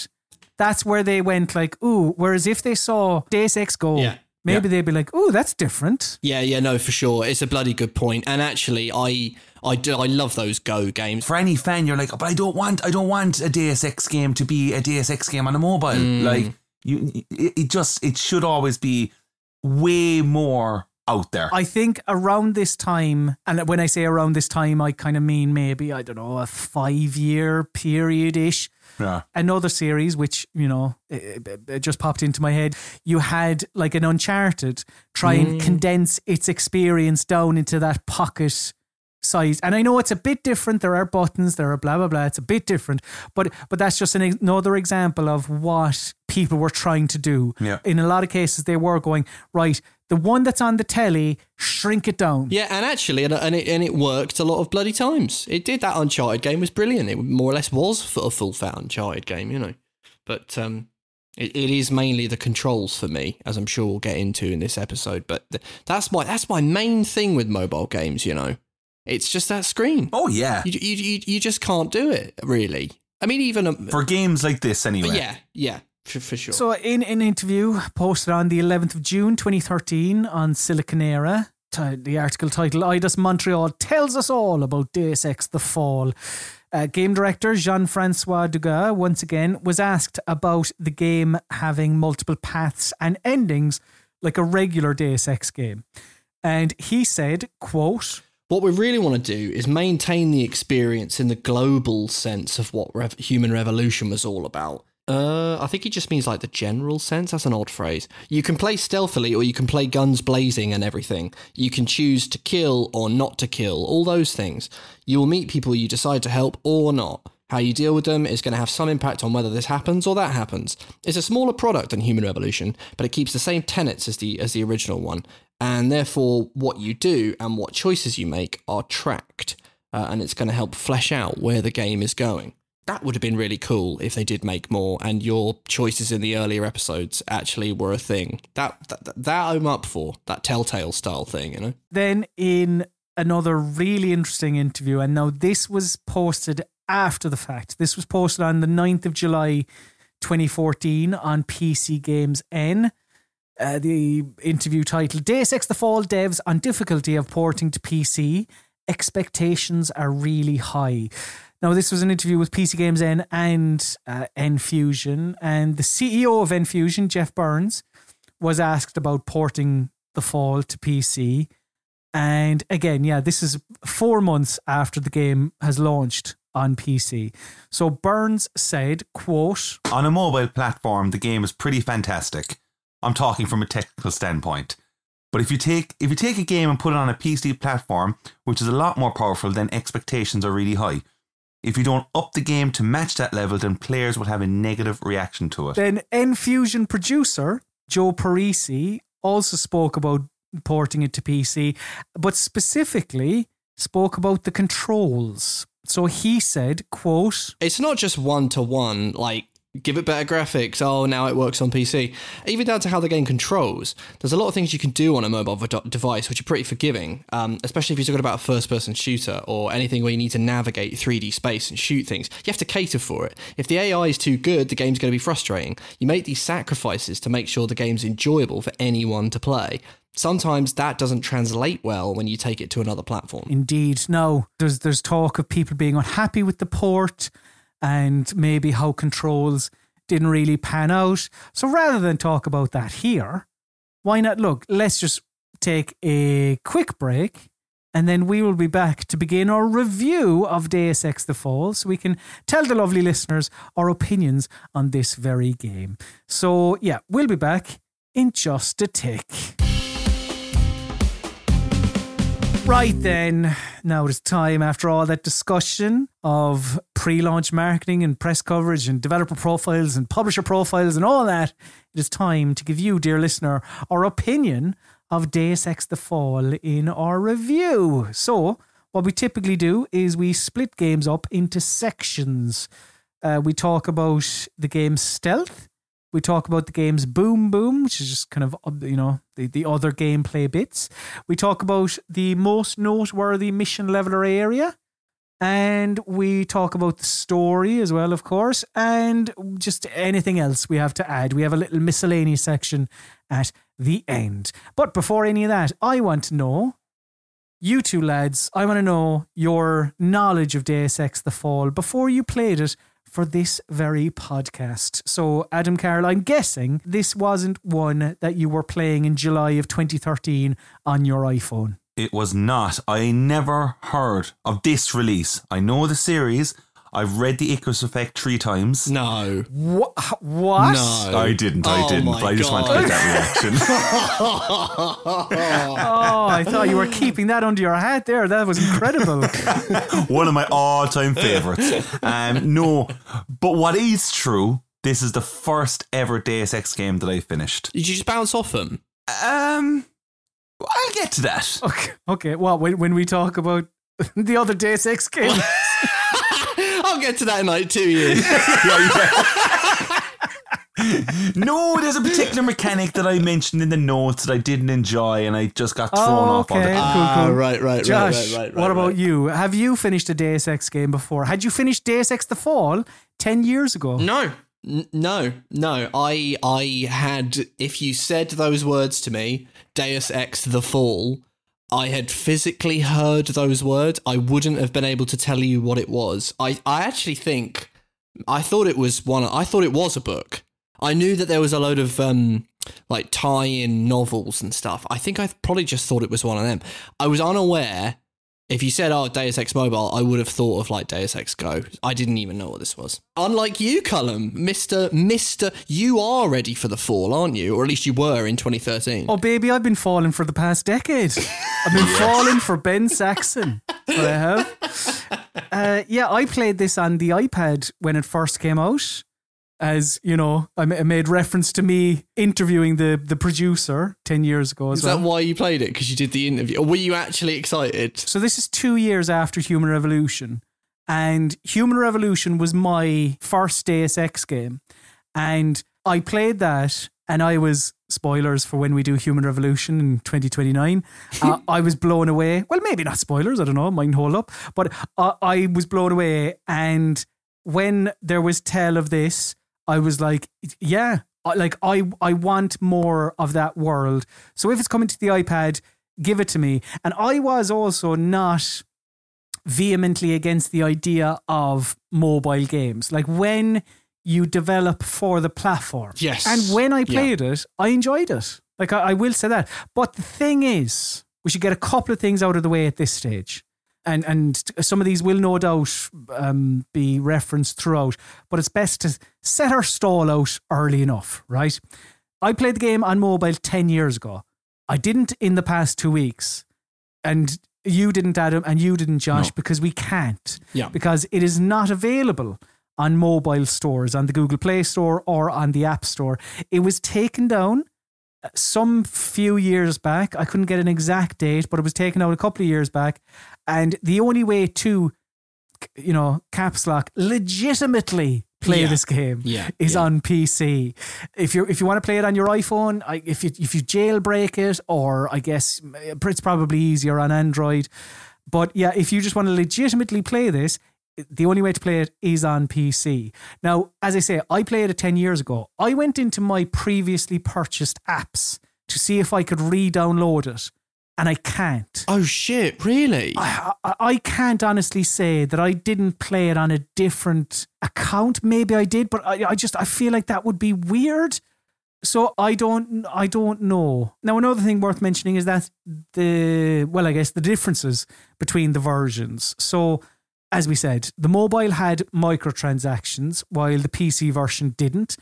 That's where they went like, ooh. Whereas if they saw Deus Ex Go, Yeah. maybe they'd be like, ooh, that's different. Yeah, yeah, no, for sure. It's a bloody good point. And actually, I, I do, I love those Go games. for any fan, you're like, but I don't want, I don't want a Deus Ex game to be a Deus Ex game on a mobile. Mm. Like you, it, it just, it should always be way more out there. I think around this time, and when I say around this time, I kind of mean maybe, I don't know, a five year period ish. yeah. Another series, which, you know, it, it- it just popped into my head. You had like an Uncharted try Mm. and condense its experience down into that pocket size. And I know it's a bit different. There are buttons, there are blah, blah, blah. It's a bit different. But but that's just an, another example of what people were trying to do. Yeah. In a lot of cases, they were going, right, the one that's on the telly, shrink it down. Yeah, and actually, and, and it and it worked a lot of bloody times. It did. That Uncharted game was brilliant. It more or less was for a full fat Uncharted game, you know. But um, it, it is mainly the controls for me, as I'm sure we'll get into in this episode. But th- that's my that's my main thing with mobile games. You know, it's just that screen. Oh yeah. You you you, you just can't do it really. I mean, even a, For games like this, anyway. yeah, yeah, for, for sure. So, in an interview posted on the 11th of June 2013 on Siliconera, t- the article titled Eidos Montreal tells us all about Deus Ex The Fall. Uh, game director Jean Francois Dugas, once again, was asked about the game having multiple paths and endings like a regular Deus Ex game. And he said, quote, What we really want to do is maintain the experience in the global sense of what rev- human revolution was all about. Uh, I think he just means like the general sense. That's an odd phrase. You can play stealthily or you can play guns blazing and everything. You can choose to kill or not to kill, all those things. You will meet people you decide to help or not. How you deal with them is going to have some impact on whether this happens or that happens. It's a smaller product than Human Revolution, but it keeps the same tenets as the as the original one, and therefore what you do and what choices you make are tracked, uh, and it's going to help flesh out where the game is going. That would have been really cool if they did make more, and your choices in the earlier episodes actually were a thing. That that, that I'm up for. That Telltale style thing, you know. Then, in another really interesting interview, and now this was posted after the fact, this was posted on the 9th of July 2014 on PCGamesN. Uh, the interview title Deus Ex The Fall devs on difficulty of porting to PC. Expectations are really high. Now, this was an interview with PCGamesN and uh, N-Fusion, and the CEO of N-Fusion, Jeff Burns, was asked about porting The Fall to PC. And again, yeah, this is four months after the game has launched on PC. So Burns said, quote, On a mobile platform, the game is pretty fantastic. I'm talking from a technical standpoint. But if you take if you take a game and put it on a PC platform, which is a lot more powerful, then expectations are really high. If you don't up the game to match that level, then players will have a negative reaction to it. Then N-Fusion producer Joe Parisi also spoke about porting it to PC, but specifically spoke about the controls. So he said, quote, it's not just one to one like Give it better graphics. Oh, now it works on PC. Even down to how the game controls. There's a lot of things you can do on a mobile v- device which are pretty forgiving, um, especially if you're talking about a first person shooter or anything where you need to navigate 3D space and shoot things. You have to cater for it. If the AI is too good, the game's going to be frustrating. You make these sacrifices to make sure the game's enjoyable for anyone to play. Sometimes that doesn't translate well when you take it to another platform. Indeed. No, there's there's talk of people being unhappy with the port and maybe how controls didn't really pan out. So rather than talk about that here, why not look, let's just take a quick break and then we will be back to begin our review of Deus Ex The Fall so we can tell the lovely listeners our opinions on this very game. So yeah, we'll be back in just a tick. Right then, now it is time after all that discussion of pre launch marketing and press coverage and developer profiles and publisher profiles and all that. It is time to give you, dear listener, our opinion of Deus Ex The Fall in our review. So, what we typically do is we split games up into sections. Uh, we talk about the game's stealth. We talk about the game's boom boom, which is just kind of you know the, the other gameplay bits. We talk about the most noteworthy mission level or area, and we talk about the story as well, of course, and just anything else we have to add. We have a little miscellaneous section at the end. But before any of that, I want to know you two lads, I want to know your knowledge of Deus Ex The Fall before you played it for this very podcast. So, Adam Carroll, I'm guessing this wasn't one that you were playing in July of 2013 on your iPhone. It was not. I never heard of this release. I know the series. I've read the Icarus Effect three times. No. What? What? No. I didn't. I Oh didn't. But I just wanted to get that reaction. Oh, I thought you were keeping that under your hat there. That was incredible. One of my all-time favorites. Um, no, but what is true? This is the first ever Deus Ex game that I finished. Did you just bounce off them? Um, I'll get to that. okay. Okay. Well, when, when we talk about the other Deus Ex game. I'll get to that in like two years. No, there's a particular mechanic that I mentioned in the notes that I didn't enjoy, and I just got thrown Oh, off. on okay. it. cool, Ah, cool. right, right, right, Josh, right, right, right, what about right. you? Have you finished a Deus Ex game before? Had you finished Deus Ex The Fall 10 years ago? No. N- No, no. I I had if you said those words to me, Deus Ex the Fall, I had physically heard those words. I wouldn't have been able to tell you what it was. I I actually think I thought it was one I thought it was a book. I knew that there was a load of um like tie-in novels and stuff. I think I probably just thought it was one of them. I was unaware if you said, oh, Deus Ex Mobile, I would have thought of like Deus Ex Go. I didn't even know what this was. Unlike you, Colm, Mr. Mr. You are ready for the fall, aren't you? Or at least you were in 2013. Oh, baby, I've been falling for the past decade. I've been falling for Ben Saxon. What I have. Uh, yeah, I played this on the iPad when it first came out. As you know, I made reference to me interviewing the the producer ten years ago as Is well. that why you played it? Because you did the interview? Or were you actually excited? So this is two years after Human Revolution, and Human Revolution was my first Deus Ex game, and I played that, and I was spoilers for when we do Human Revolution in 2029. uh, I was blown away. Well, maybe not spoilers. I don't know. Mine hold up, but uh, I was blown away, and when there was tell of this, I was like, yeah, like I I want more of that world. So if it's coming to the iPad, give it to me. And I was also not vehemently against the idea of mobile games. Like when you develop for the platform. Yes. And when I Yeah. played it, I enjoyed it. Like I, I will say that. But the thing is, we should get a couple of things out of the way at this stage. And and some of these will no doubt um, be referenced throughout, but it's best to set our stall out early enough, right? I played the game on mobile 10 years ago. I didn't in the past two weeks. And you didn't, Adam, and you didn't, Josh, No. because we can't. Yeah. Because it is not available on mobile stores, on the Google Play Store or on the App Store. It was taken down uh, some few years back. I couldn't get an exact date, but it was taken out a couple of years back. And the only way to, you know, caps lock legitimately play Yeah. this game Yeah, is yeah. on PC. If you if you want to play it on your iPhone, I, if you if you jailbreak it, or I guess it's probably easier on Android. But yeah, if you just want to legitimately play this, the only way to play it is on PC. Now, as I say, I played it 10 years ago. I went into my previously purchased apps to see if I could re download it, and I can't. Oh shit! Really? I, I, I can't honestly say that I didn't play it on a different account. Maybe I did, but I, I just I feel like that would be weird. So I don't I don't know. Now another thing worth mentioning is that the well I guess the differences between the versions. So as we said, the mobile had microtransactions while the PC version didn't.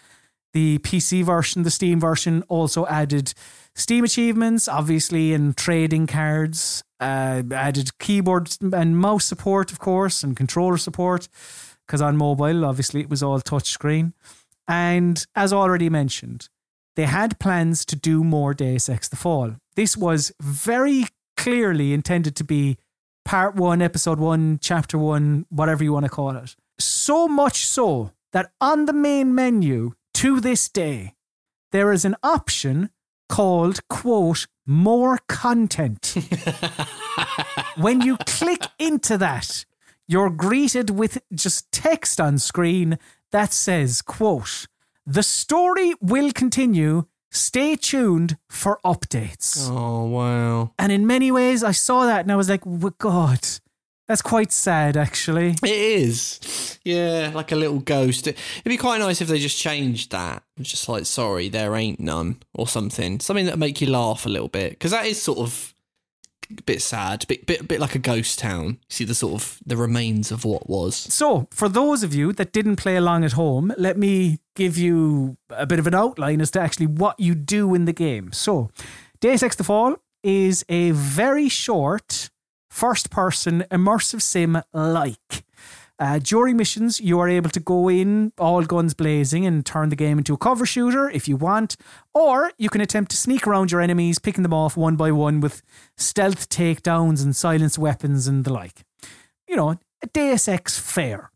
The PC version, the Steam version, also added Steam achievements, obviously, and trading cards. Uh, added keyboard and mouse support, of course, and controller support. Because on mobile, obviously, it was all touchscreen. And as already mentioned, they had plans to do more Deus Ex The Fall. This was very clearly intended to be part one, episode one, chapter one, whatever you want to call it. So much so that on the main menu to this day, there is an option called, quote, more content. when you click into that, you're greeted with just text on screen that says, quote, the story will continue. Stay tuned for updates. oh wow! And in many ways, I saw that and I was like, "W- God, that's quite sad, actually. It is. Yeah, like a little ghost. It'd be quite nice if they just changed that. Just like, sorry, there ain't none, or something. Something that make you laugh a little bit, because that is sort of a bit sad, bit bit bit like a ghost town. You see the sort of the remains of what was. So, for those of you that didn't play along at home, let me give you a bit of an outline as to actually what you do in the game. So, Deus Ex The Fall is a very short first person immersive sim like. Uh, during missions, you are able to go in all guns blazing and turn the game into a cover shooter if you want, or you can attempt to sneak around your enemies, picking them off one by one with stealth takedowns and silenced weapons and the like. You know, a Deus Ex fair.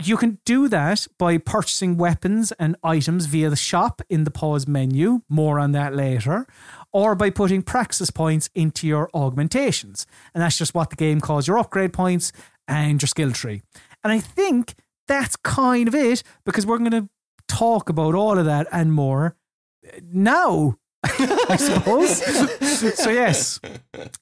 You can do that by purchasing weapons and items via the shop in the pause menu, more on that later, or by putting praxis points into your augmentations. And that's just what the game calls your upgrade points and your skill tree. And I think that's kind of it because we're going to talk about all of that and more now, I suppose. so, yes,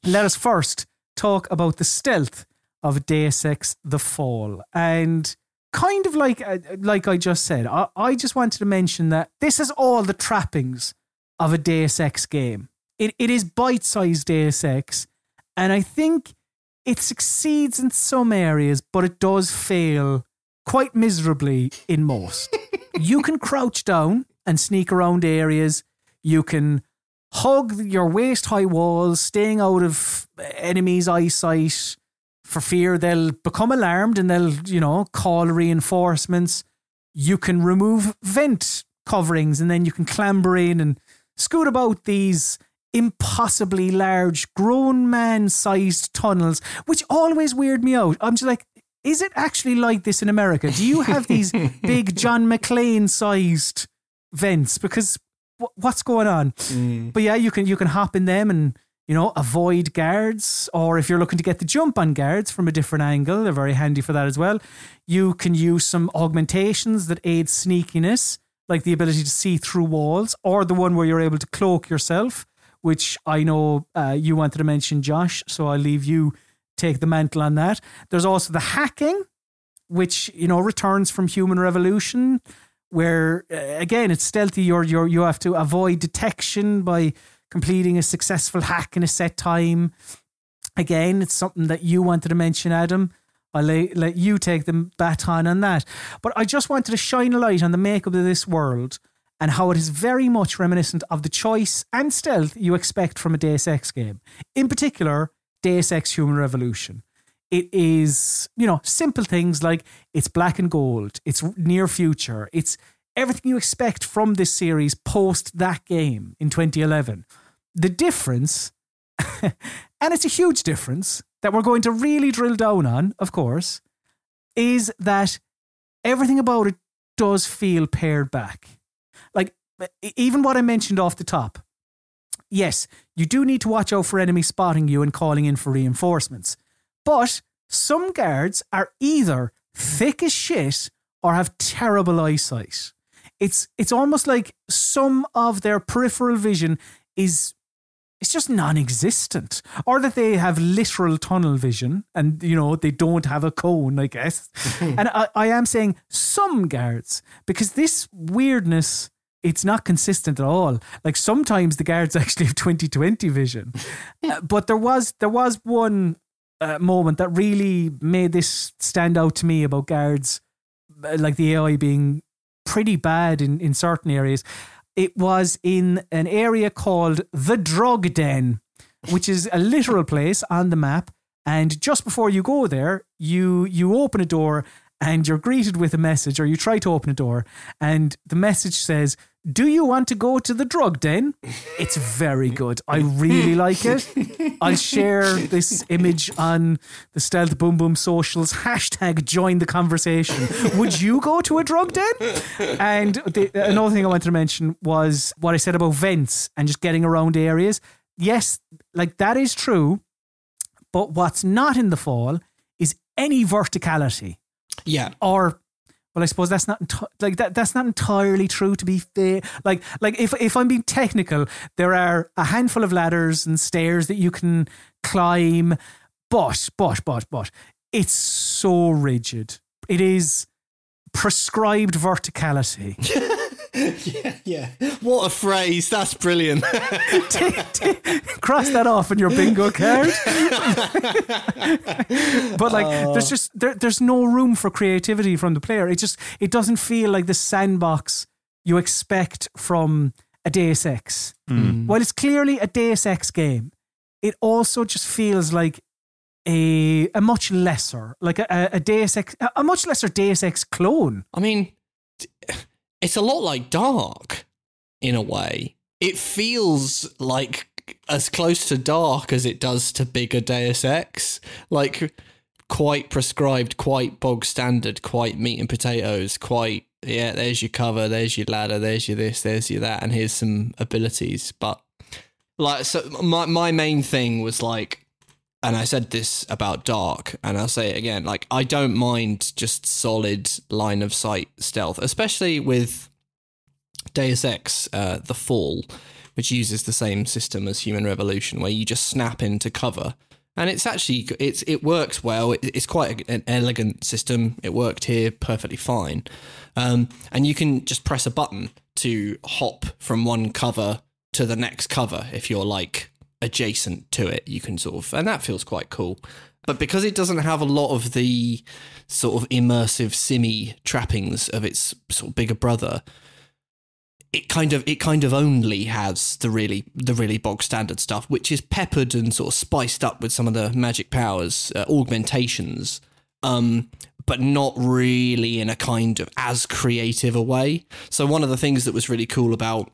let us first talk about the stealth of Deus Ex The Fall. And kind of like uh, like I just said, I, I just wanted to mention that this is all the trappings of a Deus Ex game. It, it is bite-sized Deus Ex, and I think it succeeds in some areas, but it does fail quite miserably in most. you can crouch down and sneak around areas. You can hug your waist high walls, staying out of enemies' eyesight for fear they'll become alarmed and they'll, you know, call reinforcements. You can remove vent coverings and then you can clamber in and scoot about these impossibly large, grown man sized tunnels, which always weird me out. I'm just like, is it actually like this in America? Do you have these big John McClane sized vents? Because wh- what's going on? Mm. But yeah, you can you can hop in them and you know avoid guards, or if you're looking to get the jump on guards from a different angle, they're very handy for that as well. You can use some augmentations that aid sneakiness, like the ability to see through walls, or the one where you're able to cloak yourself, which I know uh, you wanted to mention, Josh. So I'll leave you take the mantle on that. There's also the hacking, which you know returns from Human Revolution, where uh, again it's stealthy. You're you're you have to avoid detection by completing a successful hack in a set time. Again, it's something that you wanted to mention, Adam. I'll let, let you take the baton on that. But I just wanted to shine a light on the makeup of this world and how it is very much reminiscent of the choice and stealth you expect from a Deus Ex game. In particular, Deus Ex Human Revolution. It is, you know, simple things like it's black and gold, it's near future, it's everything you expect from this series post that game in 2011. The difference, and it's a huge difference that we're going to really drill down on, of course, is that everything about it does feel pared back. Like even what I mentioned off the top. Yes, you do need to watch out for enemies spotting you and calling in for reinforcements. But some guards are either thick as shit or have terrible eyesight. It's it's almost like some of their peripheral vision is it's just non-existent. Or that they have literal tunnel vision and you know they don't have a cone i guess. And I, I am saying some guards because this weirdness it's not consistent at all. Like sometimes the guards actually have 2020 vision. Uh, but there was there was one uh, moment that really made this stand out to me about guards uh, like the ai being pretty bad in in certain areas it was in an area called the Drug Den, which is a literal place on the map. And just before you go there, you you open a door and you're greeted with a message, or you try to open a door, and the message says, "Do you want to go to the drug den?" It's very good. I really like it. I'll share this image on the Stealth Boom Boom socials. Hashtag join the conversation. Would you go to a drug den? And the, another thing I wanted to mention was what I said about vents and just getting around areas. Yes, like that is true. But what's not in the fall is any verticality Yeah. or well, I suppose that's not enti- like that. That's not entirely true. To be fair, like like if if I'm being technical, there are a handful of ladders and stairs that you can climb, but but but but it's so rigid. It is prescribed verticality. Yeah. What a phrase. That's brilliant. Cross that off in your bingo card. but like, there's oh. just there, there's no room for creativity from the player. It just it doesn't feel like the sandbox you expect from a Deus Ex. Mm. While it's clearly a Deus Ex game, it also just feels like a a much lesser, like a, a, a Deus Ex, a much lesser Deus Ex clone. I mean, t- it's a lot like Dark in a way. It feels like as close to Dark as it does to bigger Deus Ex. Like, quite prescribed, quite bog standard, quite meat and potatoes, quite, yeah, there's your cover, there's your ladder, there's your this, there's your that, and here's some abilities. But, like, so my, my main thing was like, and I said this about Dark, and I'll say it again. Like, I don't mind just solid line of sight stealth, especially with Deus Ex, uh, The Fall, which uses the same system as Human Revolution, where you just snap into cover, and it's actually it's it works well. It, it's quite a- an elegant system. It worked here perfectly fine, um, and you can just press a button to hop from one cover to the next cover if you're like adjacent to it. You can sort of, and that feels quite cool. But because it doesn't have a lot of the sort of immersive simmy trappings of its sort of bigger brother, it kind of it kind of only has the really the really bog standard stuff, which is peppered and sort of spiced up with some of the magic powers, uh, augmentations, um, but not really in a kind of as creative a way. So one of the things that was really cool about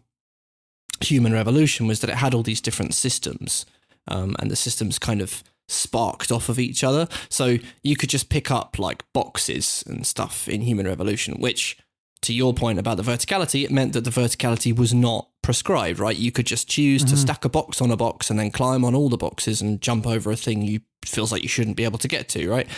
Human Revolution was that it had all these different systems, um, and the systems kind of sparked off of each other. So you could just pick up like boxes and stuff in Human Revolution, which, to your point about the verticality, it meant that the verticality was not prescribed, right? You could just choose to stack a box on a box and then climb on all the boxes and jump over a thing you feels like you shouldn't be able to get to, right?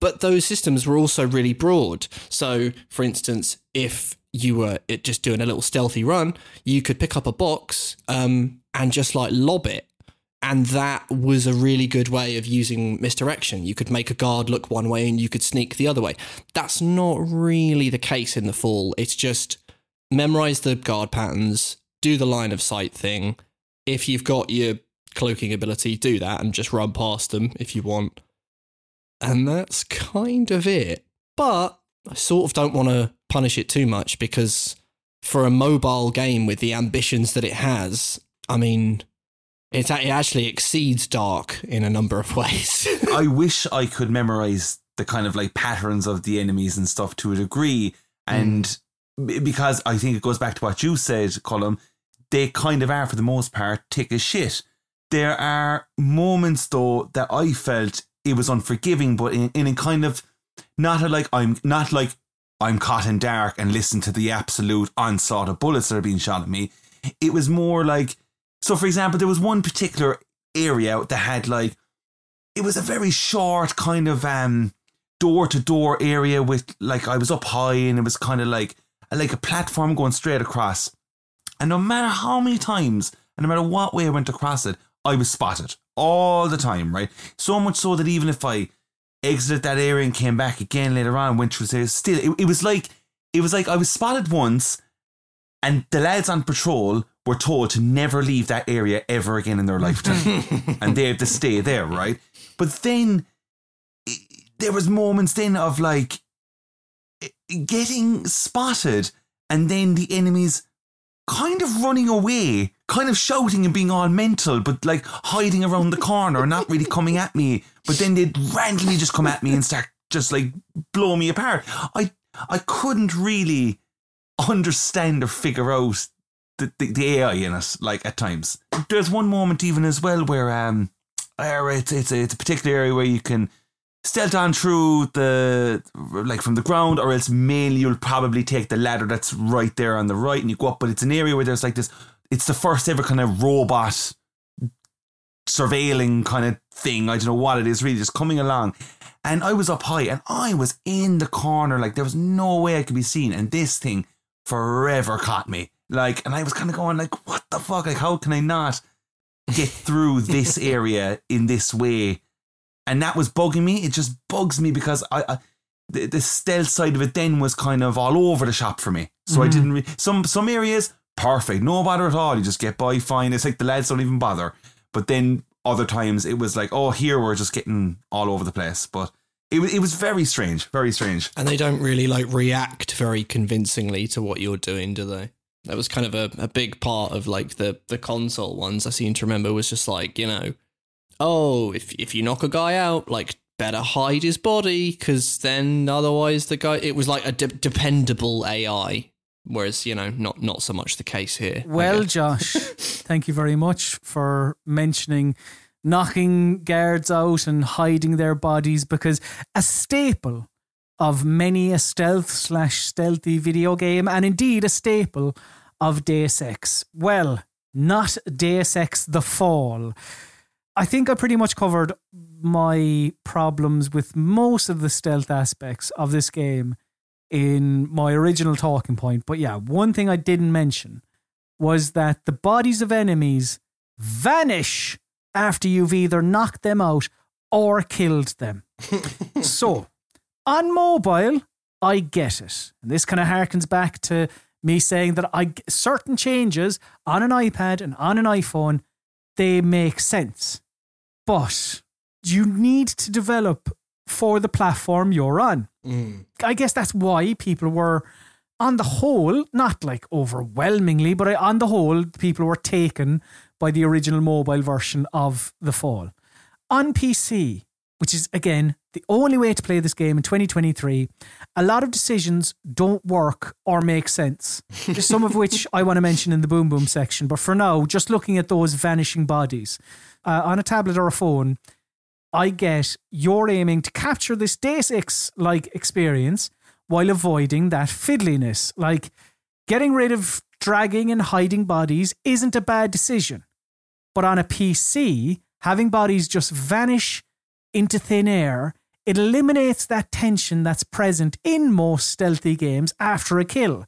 But those systems were also really broad. So, for instance, if you were just doing a little stealthy run, you could pick up a box um, and just like lob it. And that was a really good way of using misdirection. You could make a guard look one way and you could sneak the other way. That's not really the case in the fall. It's just memorize the guard patterns, do the line of sight thing. If you've got your cloaking ability, do that and just run past them if you want. And that's kind of it. But I sort of don't want to punish it too much because for a mobile game with the ambitions that it has, I mean, it, it actually exceeds Dark in a number of ways. I wish I could memorize the kind of like patterns of the enemies and stuff to a degree. Hmm. And b- because I think it goes back to what you said, Colm, they kind of are for the most part tick as shit. There are moments though that I felt it was unforgiving, but in, in a kind of not a like I'm not like I'm caught in dark and listen to the absolute onslaught of bullets that are being shot at me. It was more like, so for example, there was one particular area that had like, it was a very short kind of um door to door area with like I was up high and it was kind of like like a platform going straight across. And no matter how many times and no matter what way I went across it, I was spotted all the time, right? So much so that even if I exited that area and came back again later on, went through there, still it, it was like it was like I was spotted once, and the lads on patrol were told to never leave that area ever again in their lifetime, and they had to stay there, right? But then it, there was moments then of like getting spotted, and then the enemies kind of running away, kind of shouting and being all mental, but like hiding around the corner, not really coming at me. But then they'd randomly just come at me and start just like blow me apart. I I couldn't really understand or figure out the, the, the AI in it, like at times. There's one moment even as well where um it's it's a, it's a particular area where you can stealth on through the like from the ground or else mainly you'll probably take the ladder that's right there on the right and you go up but it's an area where there's like this it's the first ever kind of robot surveilling kind of thing. I don't know what it is really just coming along. And i was up high and i was in the corner like there was no way i could be seen. And this thing forever caught me. Like and i was kind of going like what the fuck? Like how can i not get through this area in this way? And that was bugging me. It just bugs me because I, I the, the stealth side of it then was kind of all over the shop for me. So I mm. didn't re- some some areas perfect, no bother at all. You just get by fine. It's like the lads don't even bother. But then other times it was like, oh, here we're just getting all over the place. But it was it was very strange, very strange. And they don't really like react very convincingly to what you're doing, do they? That was kind of a, a big part of like the the console ones I seem to remember was just like, you know, oh, if if you knock a guy out, like better hide his body because then otherwise the guy it was like a de- dependable AI. Whereas you know, not not so much the case here. Well. Josh, thank you very much for mentioning knocking guards out and hiding their bodies because a staple of many a stealth slash stealthy video game and indeed a staple of Deus Ex. Well, not Deus Ex The Fall. I think I pretty much covered my problems with most of the stealth aspects of this game in my original talking point. But yeah, one thing I didn't mention was that the bodies of enemies vanish after you've either knocked them out or killed them. so, on mobile, I get it. And this kind of harkens back to me saying that I certain changes on an iPad and on an iPhone, they make sense. But you need to develop for the platform you're on. I guess that's why people were, on the whole, not like overwhelmingly, but on the whole, people were taken by the original mobile version of The Fall. On PC, which is again the only way to play this game in 2023, a lot of decisions don't work or make sense. Some of which I want to mention in the Boom Boom section. But for now, just looking at those vanishing bodies uh, on a tablet or a phone, I get you're aiming to capture this Deus Ex like experience while avoiding that fiddliness. Like getting rid of dragging and hiding bodies isn't a bad decision. But on a PC, having bodies just vanish into thin air, it eliminates that tension that's present in most stealthy games after a kill.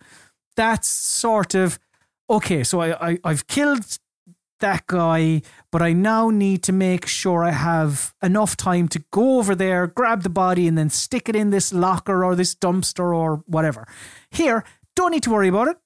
That's sort of okay, so I, I I've killed that guy, but I now need to make sure I have enough time to go over there, grab the body, and then stick it in this locker or this dumpster or whatever. Here, don't need to worry about it.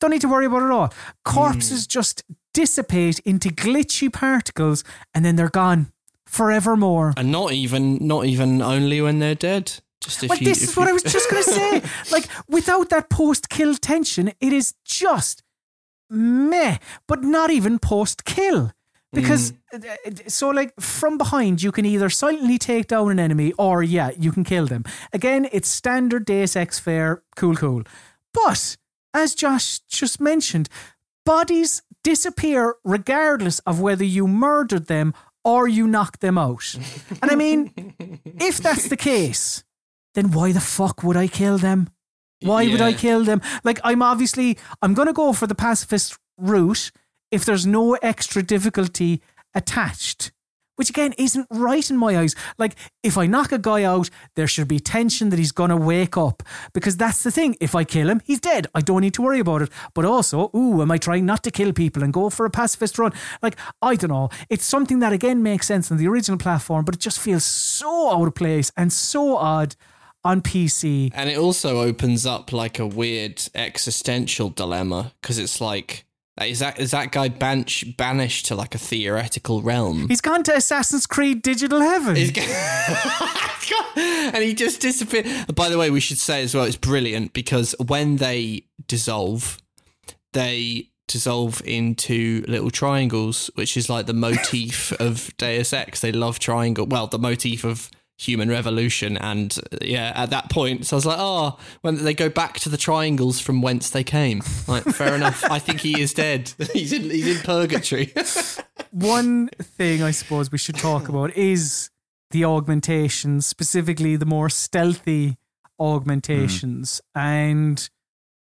Don't need to worry about it at all. Corpses hmm. just dissipate into glitchy particles and then they're gone forevermore. and not even not even only when they're dead. Just if Well, you, this if is what I was just going to say. like, without that post kill tension, it is just meh, but not even post kill. Because, Mm. uh, so like from behind, you can either silently take down an enemy or, yeah, you can kill them. Again, it's standard Deus Ex fare, cool, cool. But, as Josh just mentioned, bodies disappear regardless of whether you murdered them or you knocked them out. And I mean, if that's the case, then why the fuck would I kill them? Why would I kill them? Like, I'm obviously, I'm going to go for the pacifist route if there's no extra difficulty attached. Which again isn't right in my eyes. Like, if I knock a guy out, there should be tension that he's going to wake up. Because that's the thing. If I kill him, he's dead. I don't need to worry about it. But also, ooh, am I trying not to kill people and go for a pacifist run? Like, I don't know. It's something that again makes sense on the original platform, but it just feels so out of place and so odd on PC. And it also opens up like a weird existential dilemma because it's like, is that is that guy banch, banished to like a theoretical realm? He's gone to Assassin's Creed Digital Heaven. And he just disappeared. By the way, we should say as well, it's brilliant because when they dissolve, they dissolve into little triangles, which is like the motif of Deus Ex. They love triangle. Well, the motif of human revolution. And uh, yeah, at that point, so I was like, oh, when they go back to the triangles from whence they came. Like, fair enough. I think he is dead. he's in he's in purgatory. One thing I suppose we should talk about is the augmentations, specifically the more stealthy augmentations. And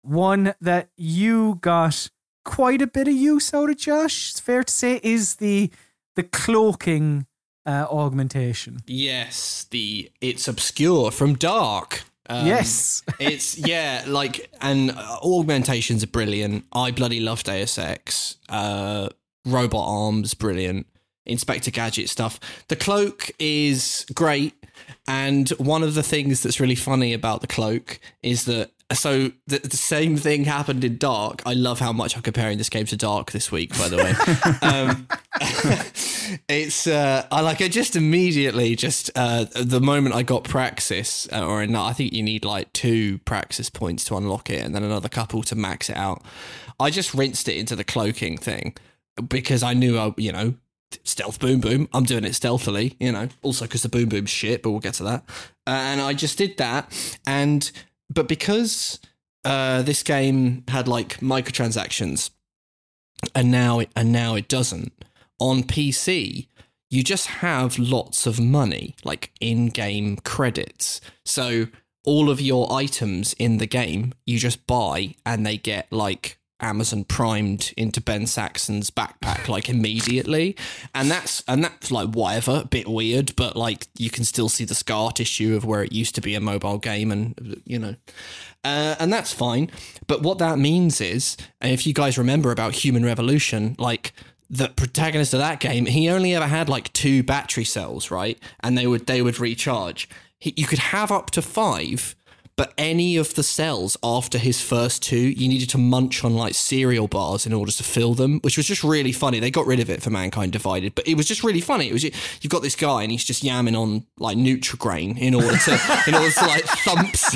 one that you got quite a bit of use out of, Josh, it's fair to say, is the the cloaking uh, augmentation. Yes, the it's obscure from dark. Um, yes. it's yeah, like and uh, augmentations are brilliant. I bloody love Deus Ex. Uh, robot arms, brilliant. Inspector Gadget stuff. The cloak is great, and one of the things that's really funny about the cloak is that. So the, the same thing happened in Dark. I love how much I'm comparing this game to Dark this week. By the way, um, it's uh, I like I just immediately just uh, the moment I got Praxis uh, or no, I think you need like two Praxis points to unlock it and then another couple to max it out. I just rinsed it into the cloaking thing because I knew I you know stealth boom boom. I'm doing it stealthily, you know. Also because the boom boom's shit, but we'll get to that. Uh, and I just did that, and but because uh, this game had like microtransactions, and now it, and now it doesn't on PC. You just have lots of money, like in-game credits. So all of your items in the game, you just buy, and they get like Amazon primed into Ben Saxon's backpack like immediately, and that's and that's like whatever, a bit weird, but like you can still see the scar tissue of where it used to be a mobile game, and you know, uh, and that's fine. But what that means is, and if you guys remember about Human Revolution, like the protagonist of that game, he only ever had like two battery cells, right? And they would they would recharge. He, you could have up to five, but any of the cells after his first two, you needed to munch on like cereal bars in order to fill them, which was just really funny. They got rid of it for Mankind Divided, but it was just really funny. It was you've got this guy and he's just yamming on like Nutri-Grain in order to in order to like thumps.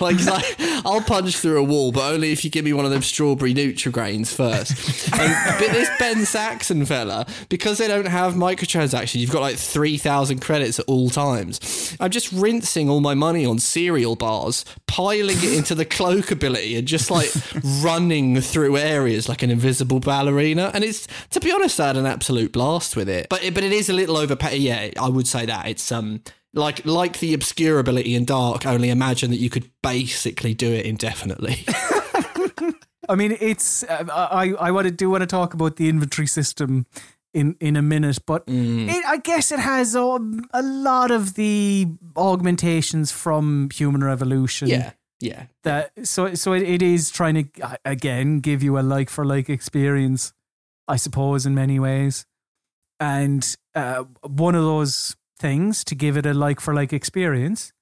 like, I'll punch through a wall, but only if you give me one of them strawberry Nutri-Grains first. And, but this Ben Saxon fella, because they don't have microtransactions, you've got like 3,000 credits at all times. I'm just rinsing all my money on cereal bars, piling it into the cloak ability, and just like running through areas like an invisible ballerina. And it's, to be honest, I had an absolute blast with it. But, it- but it is a little overpaid. Yeah, I would say that. It's, um, like like the obscure ability in Dark, only imagine that you could basically do it indefinitely. I mean, it's uh, I I want to do want to talk about the inventory system in in a minute, but it, I guess it has um, a lot of the augmentations from Human Revolution. yeah, yeah. That so so it, it is trying to uh, again give you a like for like experience, I suppose, in many ways, and uh, one of those things to give it a like for like experience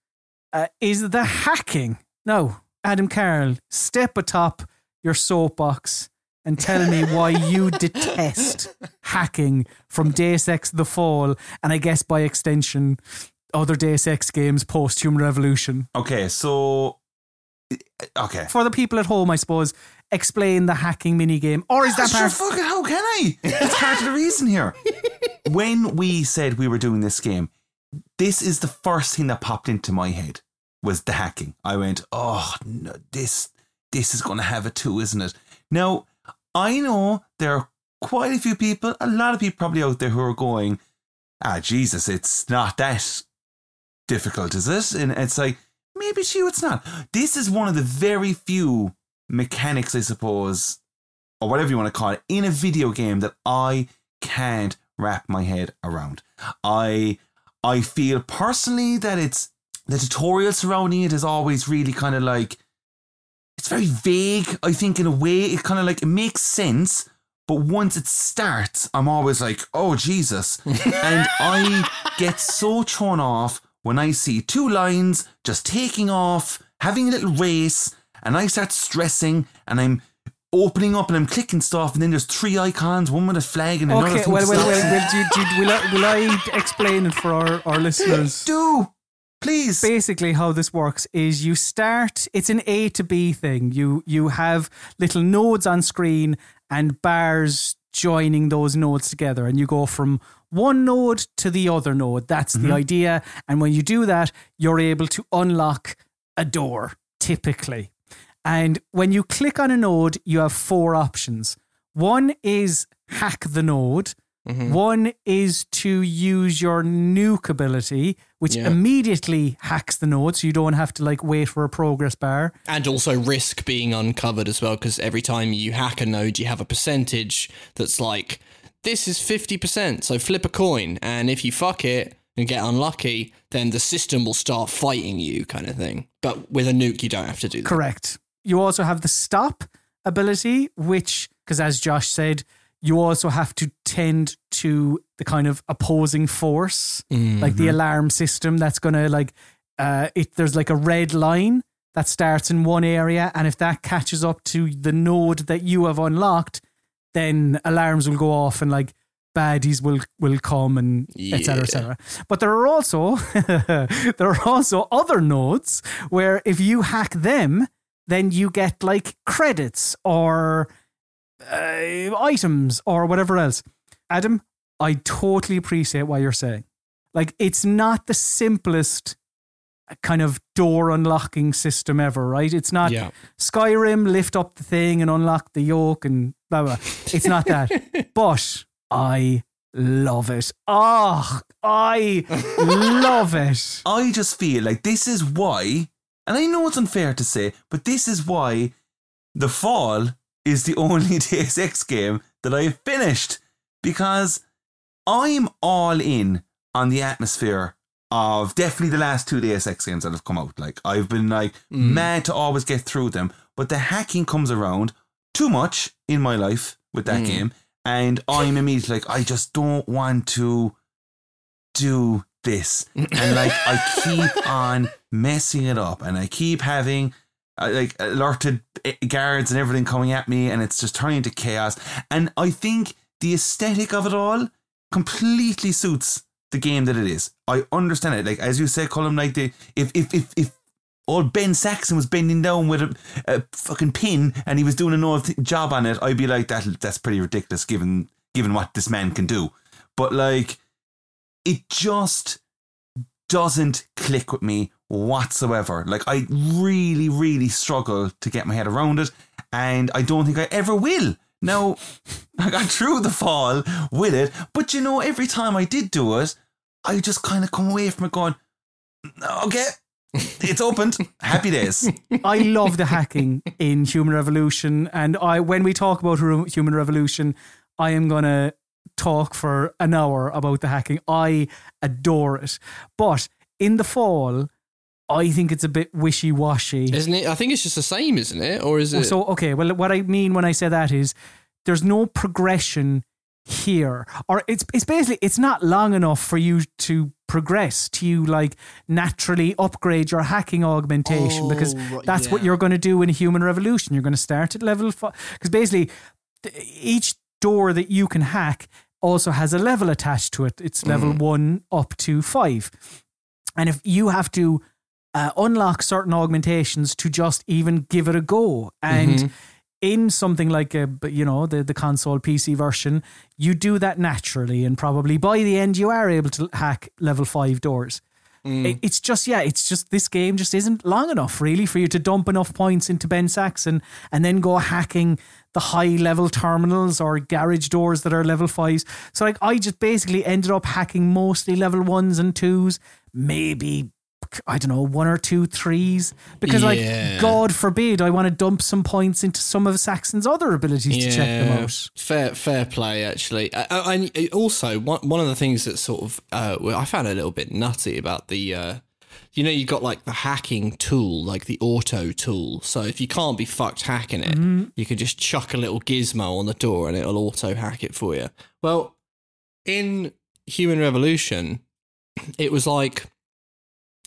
uh, is the hacking. No, Adam Carroll, step atop your soapbox and tell me why you detest hacking from Deus Ex The Fall, and I guess by extension, other Deus Ex games post Human Revolution. Okay, so okay. For the people at home, I suppose, explain the hacking minigame. Or is that Sure, part? how can I? It's part of the reason here. When we said we were doing this game, this is the first thing that popped into my head was the hacking. I went, oh no, this this is going to have it too, isn't it? Now I know there are quite a few people, a lot of people probably out there who are going, ah, Jesus, it's not that difficult, is it? And it's like, maybe to you it's not. This is one of the very few mechanics, I suppose, or whatever you want to call it, in a video game that I can't wrap my head around. I I feel personally that it's the tutorial surrounding it is always really kind of like it's very vague. I think in a way it kind of like it makes sense, but once it starts, I'm always like, oh Jesus, and I get so thrown off when I see two lines just taking off, having a little race, and I start stressing, and I'm opening up and I'm clicking stuff, and then there's three icons, one with a flag and another. Okay, thing well, well, well, well do, do, will, I, will I explain it for our, our listeners? do please. Basically, how this works is you start. It's an A to B thing. You you have little nodes on screen and bars joining those nodes together, and you go from one node to the other node. That's the mm-hmm. idea. And when you do that, you're able to unlock a door typically. And when you click on a node, you have four options. One is hack the node. Mm-hmm. One is to use your nuke ability, which Yeah. immediately hacks the node, so you don't have to like wait for a progress bar. And also risk being uncovered as well, because every time you hack a node, you have a percentage that's like, this is 50%, so flip a coin. And if you fuck it and get unlucky, then the system will start fighting you, kind of thing. But with a nuke, you don't have to do that. Correct. You also have the stop ability, which, because as Josh said, you also have to tend to the kind of opposing force, like the alarm system that's going to like, uh, it, there's like a red line that starts in one area. And if that catches up to the node that you have unlocked, then alarms will go off and like baddies will will come and etc Yeah. etc but there are also there are also other nodes where if you hack them then you get like credits or uh, items or whatever else adam i totally appreciate what you're saying like it's not the simplest kind of door unlocking system ever right it's not Yeah. Skyrim, lift up the thing and unlock the yoke and blah blah. It's not that. but I love it. Oh, I love it. I just feel like this is why, and I know it's unfair to say, but this is why The Fall is the only Deus Ex game that I have finished because I'm all in on the atmosphere of definitely the last two Deus Ex games that have come out. Like I've been like mm-hmm. mad to always get through them, but the hacking comes around too much in my life with that mm. game, and I'm immediately like, I just don't want to do this, and like I keep on messing it up, and I keep having. uh, Like alerted eh, guards and everything coming at me, and it's just turning into chaos. And I think the aesthetic of it all completely suits the game that it is. I understand it. Like as you said, Colm, like the if if if if old Ben Saxon was bending down with a, a fucking pin and he was doing another th- job on it, I'd be like that. That's pretty ridiculous given given what this man can do. But like, it just doesn't click with me whatsoever. Like I really, really struggle to get my head around it, and I don't think I ever will. Now, I got through the fall with it, but you know, every time I did do it, I just kind of come away from it going, okay, it's opened. Happy days. I love the hacking in Human Revolution, and I when we talk about Human Revolution, I am gonna talk for an hour about the hacking. I adore it, but in the fall, I think it's a bit wishy washy. Isn't it? I think it's just the same, isn't it? Or is it? So okay, well, what I mean when I say that is there's no progression here, or it's it's basically it's not long enough for you to progress to you like naturally upgrade your hacking augmentation oh, because Oh, right, that's what you're going to do in a human revolution. You're going to start at level five because basically each door that you can hack also has a level attached to it. It's level Mm. one up to five, and if you have to uh, unlock certain augmentations to just even give it a go. And Mm-hmm. in something like a, you know, the, the console PC version, you do that naturally. And probably by the end, you are able to hack level five doors. Mm. It's just, yeah, it's just this game just isn't long enough really for you to dump enough points into Ben Saxon and then go hacking the high level terminals or garage doors that are level fives. So, like, I just basically ended up hacking mostly level ones and twos, maybe I don't know, one or two threes. Because, Yeah. like, God forbid I want to dump some points into some of Saxon's other abilities to check them out. Fair, fair play. Actually, I, I- also one one of the things that sort of uh, I found a little bit nutty about the. Uh, you know, you've got like the hacking tool, like the auto tool. So if you can't be fucked hacking it, Mm-hmm. you can just chuck a little gizmo on the door and it'll auto hack it for you. Well, in Human Revolution, it was like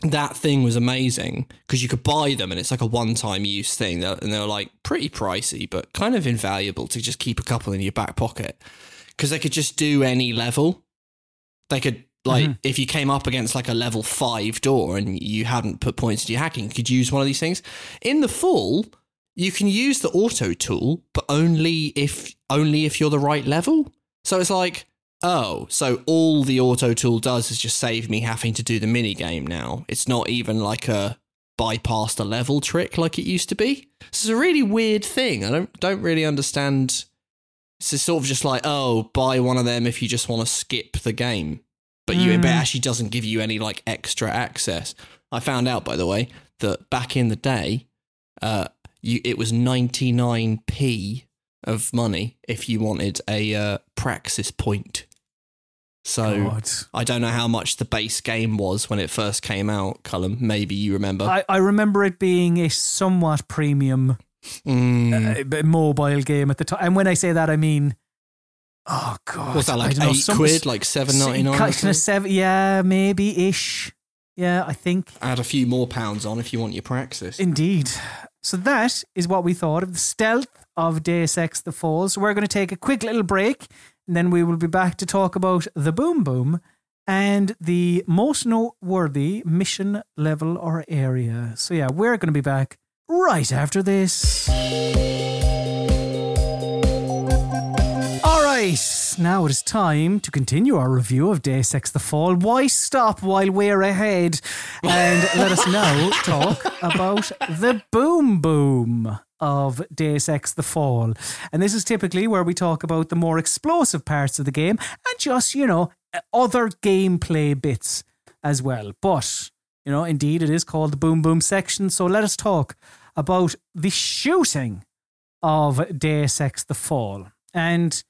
that thing was amazing because you could buy them and it's like a one-time use thing and they're like pretty pricey but kind of invaluable to just keep a couple in your back pocket because they could just do any level they could like mm-hmm. if you came up against like a level 5 door and you hadn't put points into your hacking you could use one of these things in the Fall you can use the auto tool but only if only if you're the right level so it's like Oh, so all the auto tool does is just save me having to do the mini game now. It's not even like a bypass the level trick like it used to be. This is a really weird thing. I don't don't really understand. It's sort of just like, oh, buy one of them if you just want to skip the game. But you but actually doesn't give you any like extra access. I found out by the way that back in the day, uh, you it was 99p of money if you wanted a uh, praxis point. So God. I don't know how much the base game was when it first came out, Colm. Maybe you remember. I, I remember it being a somewhat premium Mm. uh, mobile game at the time. And when I say that, I mean, oh god, was that like know, eight quid, like seven ninety nine? Of seven, yeah, maybe ish. Yeah, I think Add a few more pounds on if you want your praxis. indeed. So that is what we thought of the stealth of Deus Ex: The Fall. So we're going to take a quick little break, and then we will be back to talk about the Boom Boom and the most noteworthy mission level or area. So yeah, we're going to be back right after this. Now it is time to continue our review of Deus Ex: The Fall. Why stop while we're ahead? And let us now talk about the boom boom of Deus Ex: The Fall. And this is typically where we talk about the more explosive parts of the game and just you know other gameplay bits as well. But you know, indeed, it is called the boom boom section. So let us talk about the shooting of Deus Ex: The Fall. And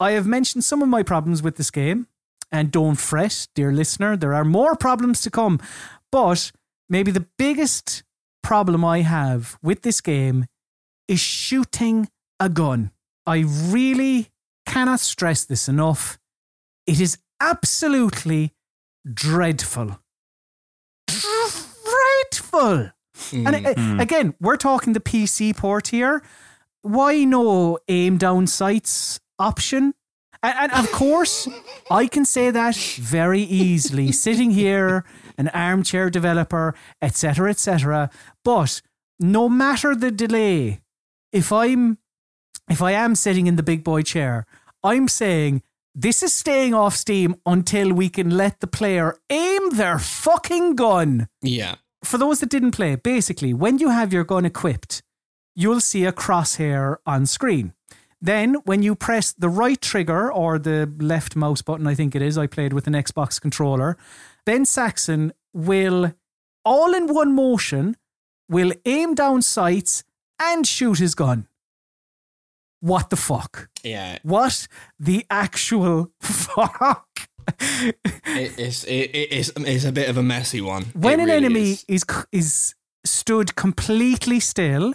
I have mentioned some of my problems with this game, and don't fret, dear listener, there are more problems to come. But maybe the biggest problem I have with this game is shooting a gun. I really cannot stress this enough. It is absolutely dreadful. Dreadful. And uh, again, we're talking the PC port here. Why no aim down sights option? And, and of course, I can say that very easily, sitting here, an armchair developer, etc., etc. But no matter the delay, if I'm if I am sitting in the big boy chair, I'm saying this is staying off Steam until we can let the player aim their fucking gun Yeah. for those that didn't play, basically, when you have your gun equipped, you'll see a crosshair on screen. Then, when you press the right trigger or the left mouse button, I think it is, I played with an Xbox controller, Ben Saxon will, all in one motion, will aim down sights and shoot his gun. What the fuck? Yeah. What the actual fuck? It, it's, it, it's, it's a bit of a messy one. when It an really enemy is. is. is stood completely still,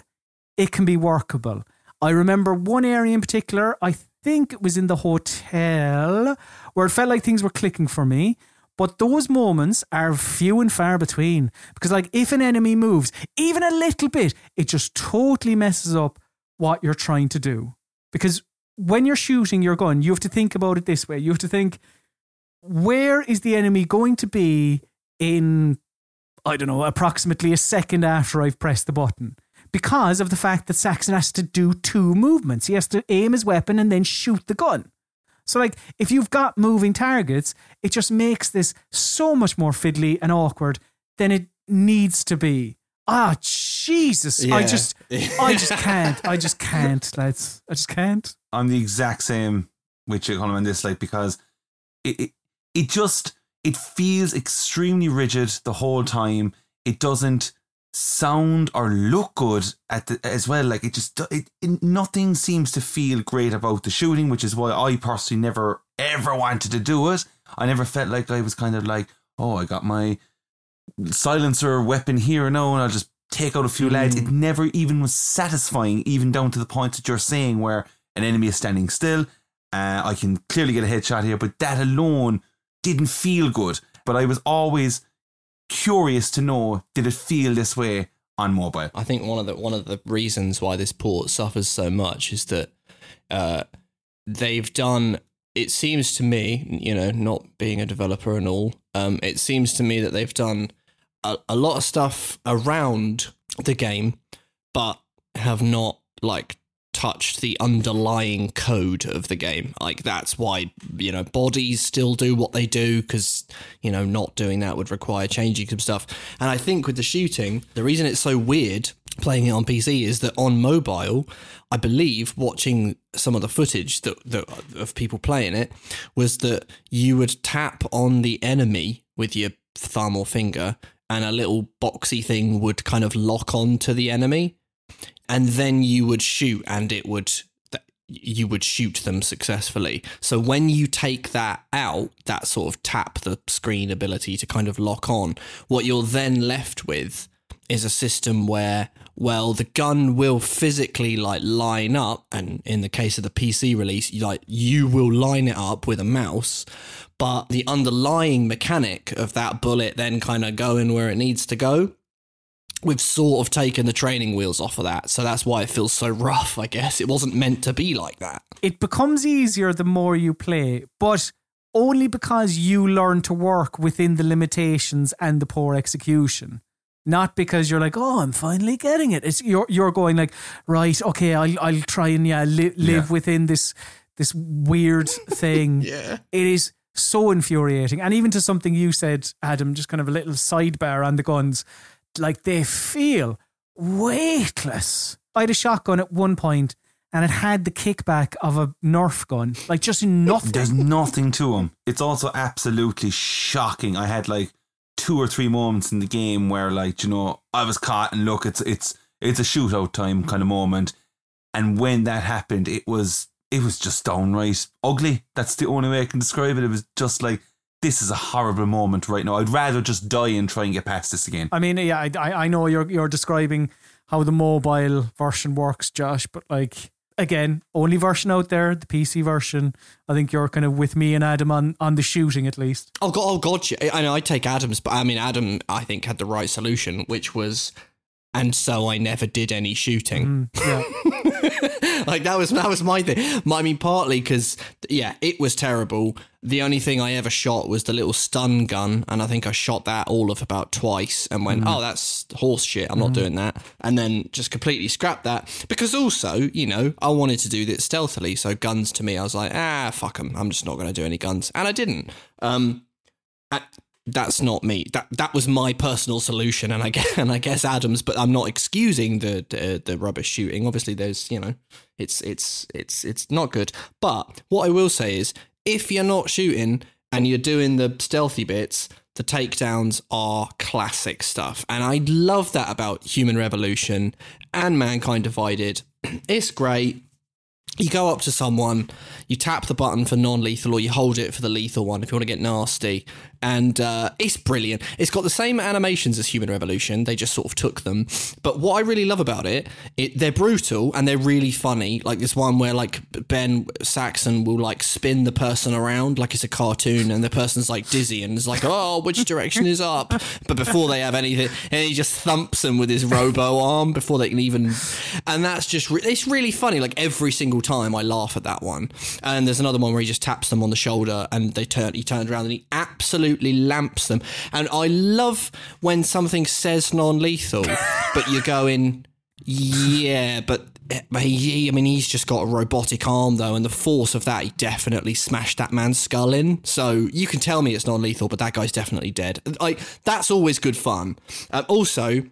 it can be workable. I remember one area in particular. I think it was in the hotel where it felt like things were clicking for me. But those moments are few and far between because, like, if an enemy moves even a little bit, it just totally messes up what you're trying to do. Because when you're shooting your gun, you have to think about it this way. You have to think, where is the enemy going to be in I don't know, approximately a second after I've pressed the button. Because of the fact that Saxon has to do two movements. He has to aim his weapon and then shoot the gun. So, like, if you've got moving targets, it just makes this so much more fiddly and awkward than it needs to be. Ah, Jesus. I just, I just can't. I just can't, lads. I just can't. I'm the exact same with you, Colm, on this, like because it, it it just it feels extremely rigid the whole time. It doesn't sound or look good at the, as well. Like it just it, it nothing seems to feel great about the shooting, which is why I personally never ever wanted to do it. I never felt like I was kind of like, oh, I got my silencer weapon here now, and I'll just take out a few lads. It never even was satisfying, even down to the point that you're saying where an enemy is standing still. Uh, I can clearly get a headshot here, but that alone didn't feel good. But I was always curious to know did it feel this way on mobile? I think one of the one of the reasons why this port suffers so much is that uh, they've done. It seems to me, you know, not being a developer and all, um, it seems to me that they've done a, a lot of stuff around the game, but have not like touched the underlying code of the game. Like that's why you know bodies still do what they do because you know not doing that would require changing some stuff. And I think with the shooting, the reason it's so weird playing it on PC is that on mobile, I believe watching some of the footage that, that of people playing it was that you would tap on the enemy with your thumb or finger and a little boxy thing would kind of lock on to the enemy and then you would shoot and it would you would shoot them successfully. So when you take that out that sort of tap the screen ability to kind of lock on what you're then left with is a system where well the gun will physically like line up and in the case of the PC release you like you will line it up with a mouse but the underlying mechanic of that bullet then kind of going where it needs to go we've sort of taken the training wheels off of that so that's why it feels so rough i guess it wasn't meant to be like that It becomes easier the more you play, but only because you learn to work within the limitations and the poor execution. Not because you're like, oh, I'm finally getting it. It's you're you're going like, right, okay, I'll I'll try and yeah li- live Yeah. within this this weird thing. yeah It is so infuriating. And even to something you said, Adam, just kind of a little sidebar on the guns, like they feel weightless. I had a shotgun at one point and it had the kickback of a Nerf gun, like just nothing. There's nothing to them. It's also absolutely shocking. I had like two or three moments in the game where, like, you know, I was caught and look, it's it's it's a shootout time kind of moment. And when that happened, it was it was just downright ugly. That's the only way I can describe it. It was just like this is a horrible moment right now. I'd rather just die and try and get past this again. I mean, yeah, I, I I know you're you're describing how the mobile version works, Josh, but like again, only version out there, the PC version. I think you're kind of with me and Adam on on the shooting at least. Oh god, oh god, yeah. I know I take Adams, but I mean Adam, I think had the right solution, which was, and so I never did any shooting. Mm, yeah. like that was that was my thing. I mean, partly because yeah, it was terrible. The only thing I ever shot was the little stun gun, and I think I shot that all of about twice, and went, "Oh, that's horse shit. I'm not doing that." And then just completely scrapped that because also, you know, I wanted to do this stealthily. So guns to me, I was like, "Ah, fuck them. I'm just not going to do any guns," and I didn't. Um, I- that's not me. That that was my personal solution, and I guess and I guess Adams. But I'm not excusing the the, the rubbish shooting. Obviously, there's you know, it's it's it's it's not good. But what I will say is, if you're not shooting and you're doing the stealthy bits, the takedowns are classic stuff, and I love that about Human Revolution and Mankind Divided. it's great you go up to someone, you tap the button for non lethal, or you hold it for the lethal one if you want to get nasty. And uh, it's brilliant. It's got the same animations as Human Revolution, they just sort of took them. But what I really love about it, it they're brutal and they're really funny. Like this one where like Ben Saxon will like spin the person around like it's a cartoon, and the person's like dizzy and is like, oh, which direction is up? But before they have anything, and he just thumps them with his robo arm before they can even. And that's just re- it's really funny. Like every single time I laugh at that one. And there's another one where he just taps them on the shoulder and they turn. He turns around and he absolutely lamps them. And I love when something says non-lethal, but you're going, yeah, but. but He, I mean, he's just got a robotic arm though, and the force of that, he definitely smashed that man's skull in. So you can tell me it's non-lethal, but that guy's definitely dead. Like that's always good fun. Um, also,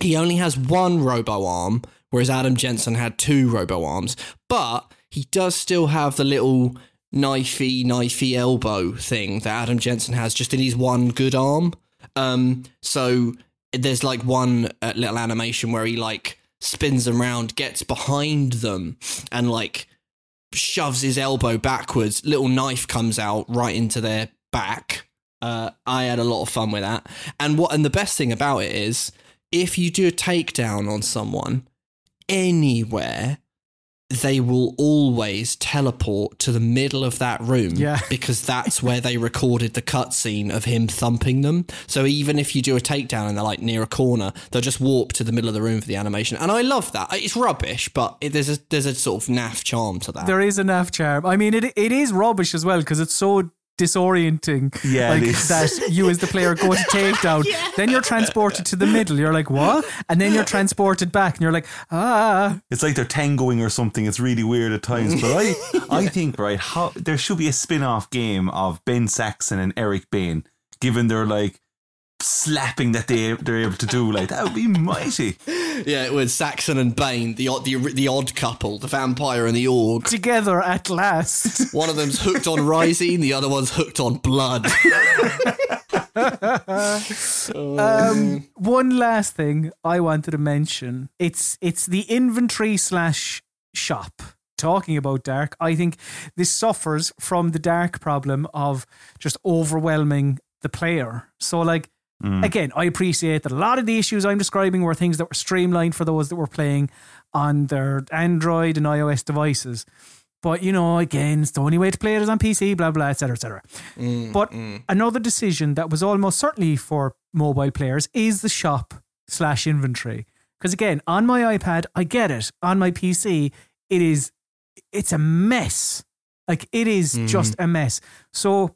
he only has one robo arm, whereas Adam Jensen had two robo arms. But he does still have the little knifey, knifey elbow thing that Adam Jensen has just in his one good arm. Um, so there's like one uh, little animation where he like spins around, gets behind them, and like shoves his elbow backwards. Little knife comes out right into their back. Uh, I had a lot of fun with that. And what and the best thing about it is if you do a takedown on someone anywhere, they will always teleport to the middle of that room Yeah. because that's where they recorded the cutscene of him thumping them. So even if you do a takedown and they're like near a corner, they'll just warp to the middle of the room for the animation. And I love that. It's rubbish, but it, there's a there's a sort of naff charm to that. There is a naff charm. I mean, it it is rubbish as well because it's so disorienting. Yeah, like that you as the player go to takedown, then you're transported to the middle. You're like, what? And then you're transported back, and you're like, ah. It's like they're tangoing or something. It's really weird at times. But I, I think right, how there should be a spin-off game of Ben Saxon and Eric Bane, given their like slapping that they they're able to do. Like that would be mighty. yeah, it was Saxon and Bane, the odd the, the odd couple, the vampire and the orc. Together at last. One of them's hooked on Riscine, the other one's hooked on blood. Um, one last thing I wanted to mention. It's it's the inventory slash shop. Talking about dark, I think this suffers from the dark problem of just overwhelming the player. So like Mm. again, I appreciate that a lot of the issues I'm describing were things that were streamlined for those that were playing on their Android and iOS devices. But you know, again, it's the only way to play it is on PC, blah blah, etc. etc. Mm, but mm. another decision that was almost certainly for mobile players is the shop slash inventory. Because again, on my iPad, I get it. On my PC, it is it's a mess. Like it is just a mess. So,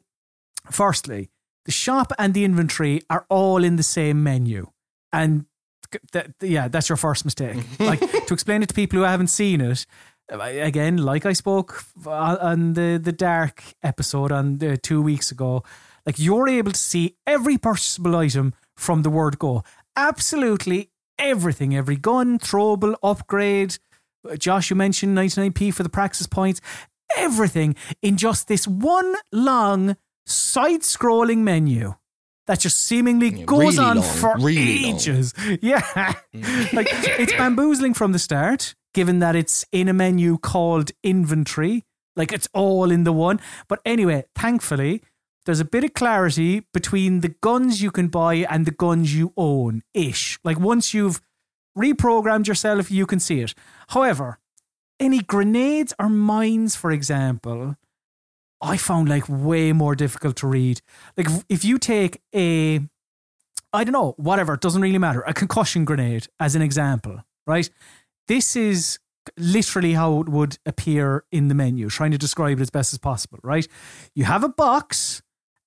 firstly, the shop and the inventory are all in the same menu, and th- th- yeah, that's your first mistake. like to explain it to people who haven't seen it. Uh, again, like I spoke on- uh, on the the dark episode on the two weeks ago, like you're able to see every purchasable item from the word go. Absolutely everything, every gun, throwable, upgrade. Uh, Josh, you mentioned 99p for the praxis points. Everything in just this one long side scrolling menu that just seemingly goes really on long, for really long. ages. Yeah. Mm. like it's bamboozling from the start, given that it's in a menu called inventory. Like it's all in the one. But anyway, thankfully, there's a bit of clarity between the guns you can buy and the guns you own ish. Like once you've reprogrammed yourself, you can see it. However, any grenades or mines, for example, I found like way more difficult to read. Like if- you take a, I don't know, whatever, it doesn't really matter, a concussion grenade as an example, right? This is literally how it would appear in the menu, trying to describe it as best as possible, right? You have a box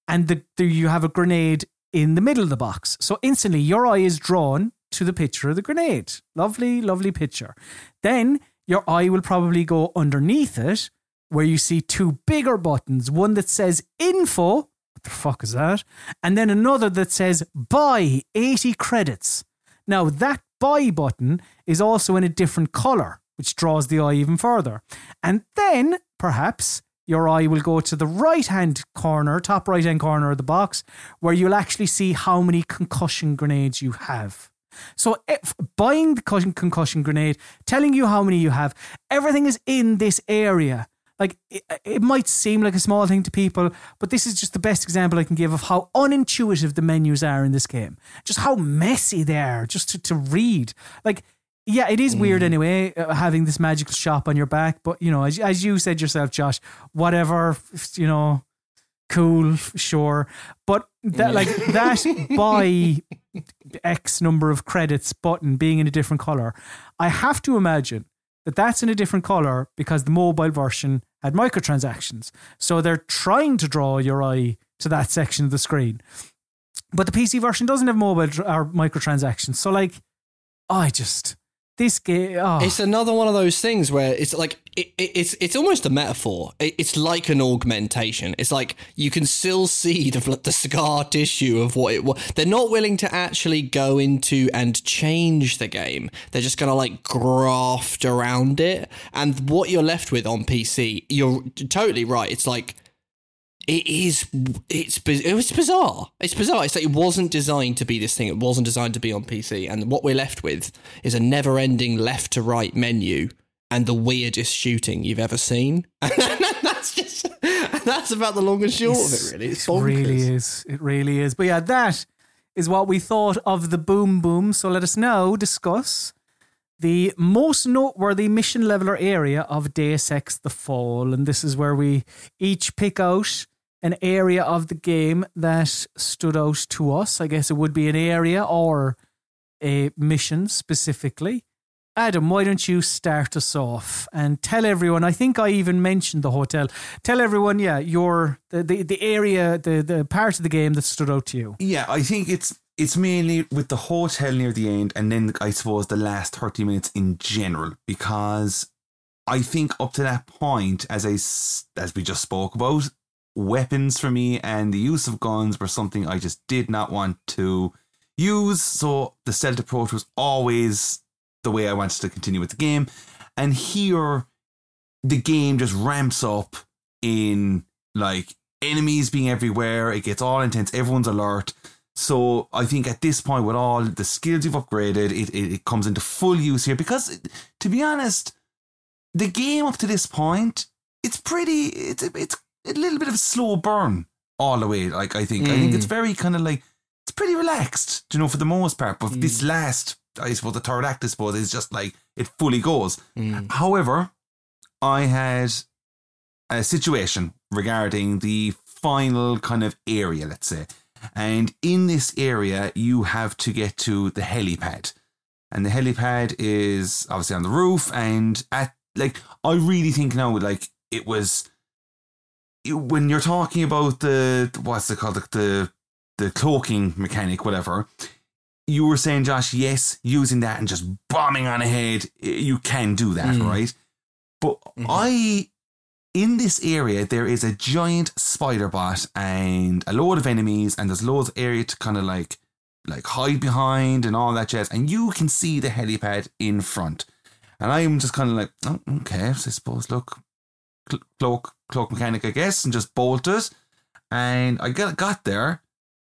and the, the, you have a grenade in the middle of the box. So instantly your eye is drawn to the picture of the grenade. Lovely, lovely picture. Then your eye will probably go underneath it where you see two bigger buttons one that says info. What the fuck is that? And then another that says buy 80 credits. Now, that buy button is also in a different color, which draws the eye even further. And then, perhaps, your eye will go to the right hand corner, top right hand corner of the box, where you'll actually see how many concussion grenades you have. So, if buying the concussion- concussion grenade, telling you how many you have, everything is in this area. Like, it, it might seem like a small thing to people, but this is just the best example I can give of how unintuitive the menus are in this game. Just how messy they are, just to, to read. Like, yeah, it is weird anyway, uh, having this magical shop on your back, but, you know, as, as you said yourself, Josh, whatever, you know, cool, sure. But that, like, that buy X number of credits button being in a different color, I have to imagine that that's in a different color because the mobile version had microtransactions. So they're trying to draw your eye to that section of the screen. But the PC version doesn't have mobile or microtransactions. So like I just this game. Oh, ah. It's another one of those things where it's like it, it, it's it's almost a metaphor. It, it's like an augmentation. It's like you can still see the the scar tissue of what it was. They're not willing to actually go into and change the game. They're just gonna like graft around it, and what you're left with on PC, you're totally right. It's like it is it's it was bizarre it's bizarre it's like it wasn't designed to be this thing it wasn't designed to be on pc and what we're left with is a never-ending left to right menu and the weirdest shooting you've ever seen and that's just that's about the long and short of it really it's it really is. It really is. But yeah, that is what we thought of the Boom Boom. So let us now discuss the most noteworthy mission level or area of Deus Ex The Fall. And this is where we each pick out an area of the game that stood out to us. I guess it would be an area or a mission specifically. Adam, why don't you start us off and tell everyone? I think I even mentioned the hotel. Tell everyone, yeah, your the, the, the area, the, the part of the game that stood out to you. Yeah, I think it's it's mainly with the hotel near the end, and then I suppose the last thirty minutes in general, because I think up to that point, as I as we just spoke about, weapons for me and the use of guns were something I just did not want to use. So the stealth approach was always the way I wanted to continue with the game, and here the game just ramps up in like enemies being everywhere. It gets all intense. Everyone's alert. So I think at this point, with all the skills you've upgraded, it, it, it comes into full use here. Because to be honest, the game up to this point, it's pretty. It's it's a little bit of a slow burn all the way. Like I think, I think it's mm. very kind of like it's pretty relaxed, you know, for the most part. But this mm. last, I suppose, the third act, I suppose, is just like it fully goes. Mm. However, I had a situation regarding the final kind of area, let's say. And in this area, you have to get to the helipad. And the helipad is obviously on the roof. And at, like, I really think now, like, it was when you're talking about the, what's it called, the, the, the cloaking mechanic, whatever. You were saying, Josh, yes, using that and just bombing on ahead, you can do that, Mm. right? But I, in this area, there is a giant spider bot and a load of enemies, and there's loads of area to kind of like, like hide behind and all that jazz. And you can see the helipad in front. And I'm just kind of like, oh, okay, so I suppose, look, cloak, cloak mechanic, I guess, and just bolt it. And I got, got there,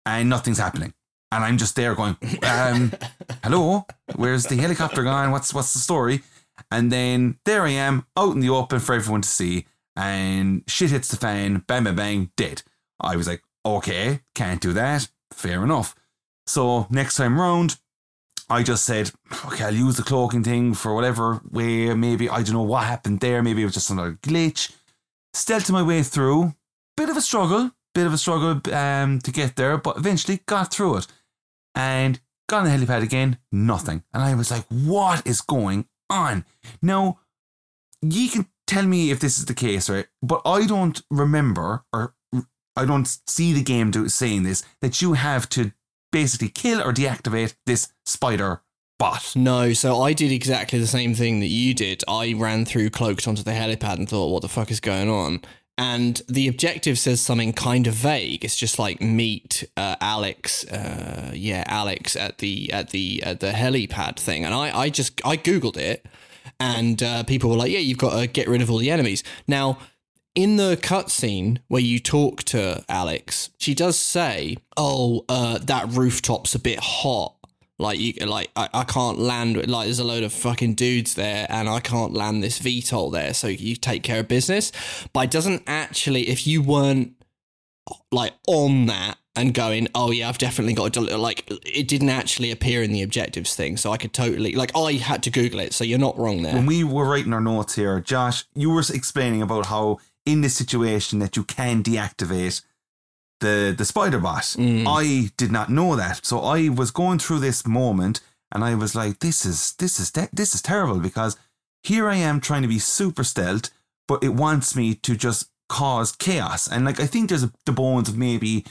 and nothing's happening. And I'm just there going, um, hello, where's the helicopter gone? What's what's the story? And then there I am out in the open for everyone to see, and shit hits the fan, bang, bang, bang, dead. I was like, okay, can't do that. Fair enough. So next time round, I just said, okay, I'll use the cloaking thing for whatever way. Maybe I don't know what happened there. Maybe it was just another glitch. Stealth my way through. Bit of a struggle, bit of a struggle um, to get there, but eventually got through it. And got on the helipad again, nothing. And I was like, what is going on? Now, you can tell me if this is the case, right? But I don't remember, or I don't see the game saying this, that you have to basically kill or deactivate this spider bot. No, so I did exactly the same thing that you did. I ran through cloaked onto the helipad and thought, what the fuck is going on? And the objective says something kind of vague. It's just like meet uh, Alex, uh, yeah, Alex at the at the at the helipad thing. And I, I just I googled it, and uh, people were like, yeah, you've got to get rid of all the enemies. Now, in the cutscene where you talk to Alex, she does say, "Oh, uh, that rooftop's a bit hot. Like you, like I, I can't land. Like there's a load of fucking dudes there, and I can't land this VTOL there. So you take care of business." But it doesn't actually. If you weren't like on that and going, "Oh yeah, I've definitely got to," del-" like it didn't actually appear in the objectives thing. So I could totally like I had to Google it. So you're not wrong there. When we were writing our notes here, Josh, you were explaining about how in this situation that you can deactivate the the spider bot. Mm. I did not know that, so I was going through this moment, and I was like, "This is this is this is terrible," because here I am trying to be super stealth, but it wants me to just cause chaos, and like I think there's a, the bones of maybe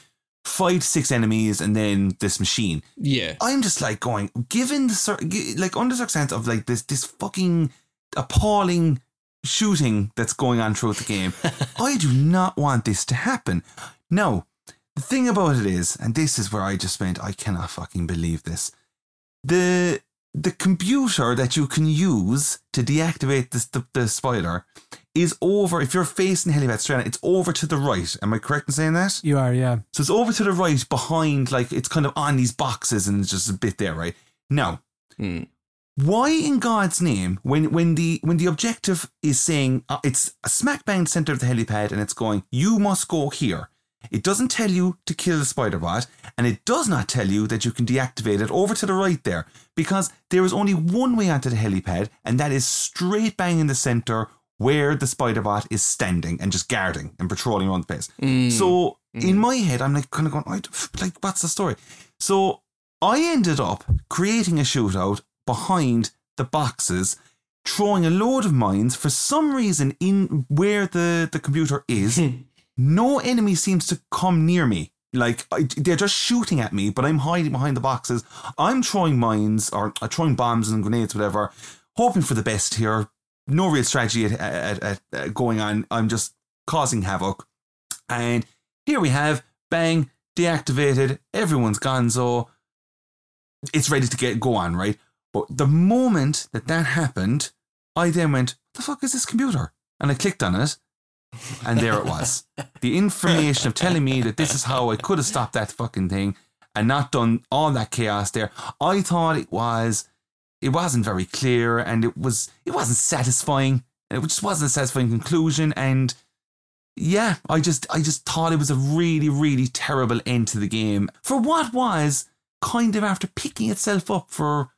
five six enemies and then this machine. Yeah. I'm just like going, given the like under the circumstance of like this this fucking appalling shooting that's going on throughout the game, I do not want this to happen. No, the thing about it is, and this is where I just went, I cannot fucking believe this. The the computer that you can use to deactivate this, the, the spider is over. If you're facing the helipad straight, it's over to the right. Am I correct in saying that? You are, yeah. So it's over to the right behind, like it's kind of on these boxes and it's just a bit there, right? Now, Hmm. Why in God's name, when when the when the objective is saying uh, it's a smack bang center of the helipad and it's going, you must go here. It doesn't tell you to kill the spider bot, and it does not tell you that you can deactivate it over to the right there, because there is only one way onto the helipad, and that is straight bang in the center where the spider bot is standing and just guarding and patrolling around the place. So in my head, I'm like kind of going, like, what's the story? So I ended up creating a shootout behind the boxes, throwing a load of mines for some reason in where the, the computer is. no enemy seems to come near me. Like I, they're just shooting at me, but I'm hiding behind the boxes. I'm throwing mines or uh, throwing bombs and grenades, whatever, hoping for the best here. No real strategy at, at, at, at going on. I'm just causing havoc. And here we have bang deactivated. Everyone's gone. So it's ready to get go on, right? But the moment that that happened, I then went, "The fuck is this computer?" And I clicked on it, and there it was. the information of telling me that this is how I could have stopped that fucking thing and not done all that chaos there. I thought it was, it wasn't very clear, and it was, it wasn't satisfying. It just wasn't a satisfying conclusion, and yeah, I just, I just thought it was a really, really terrible end to the game for what was kind of after picking itself up for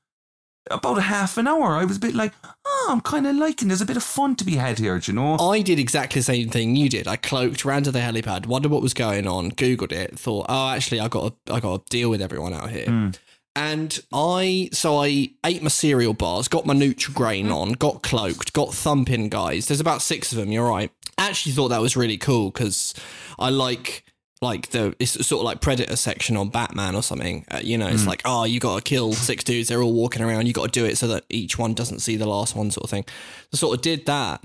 about a half an hour. I was a bit like, oh, I'm kind of liking. There's a bit of fun to be had here, do you know? I did exactly the same thing you did. I cloaked, ran to the helipad, wondered what was going on, googled it, thought, oh, actually, I got to, I got to deal with everyone out here. Hmm. And I, so I ate my cereal bars, got my Nutri-Grain hmm. on, got cloaked, got thumping guys. There's about six of them. You're right. Actually, thought that was really cool because I like like the it's sort of like predator section on batman or something uh, you know it's like oh you gotta kill six dudes they're all walking around you gotta do it so that each one doesn't see the last one sort of thing. So sort of did that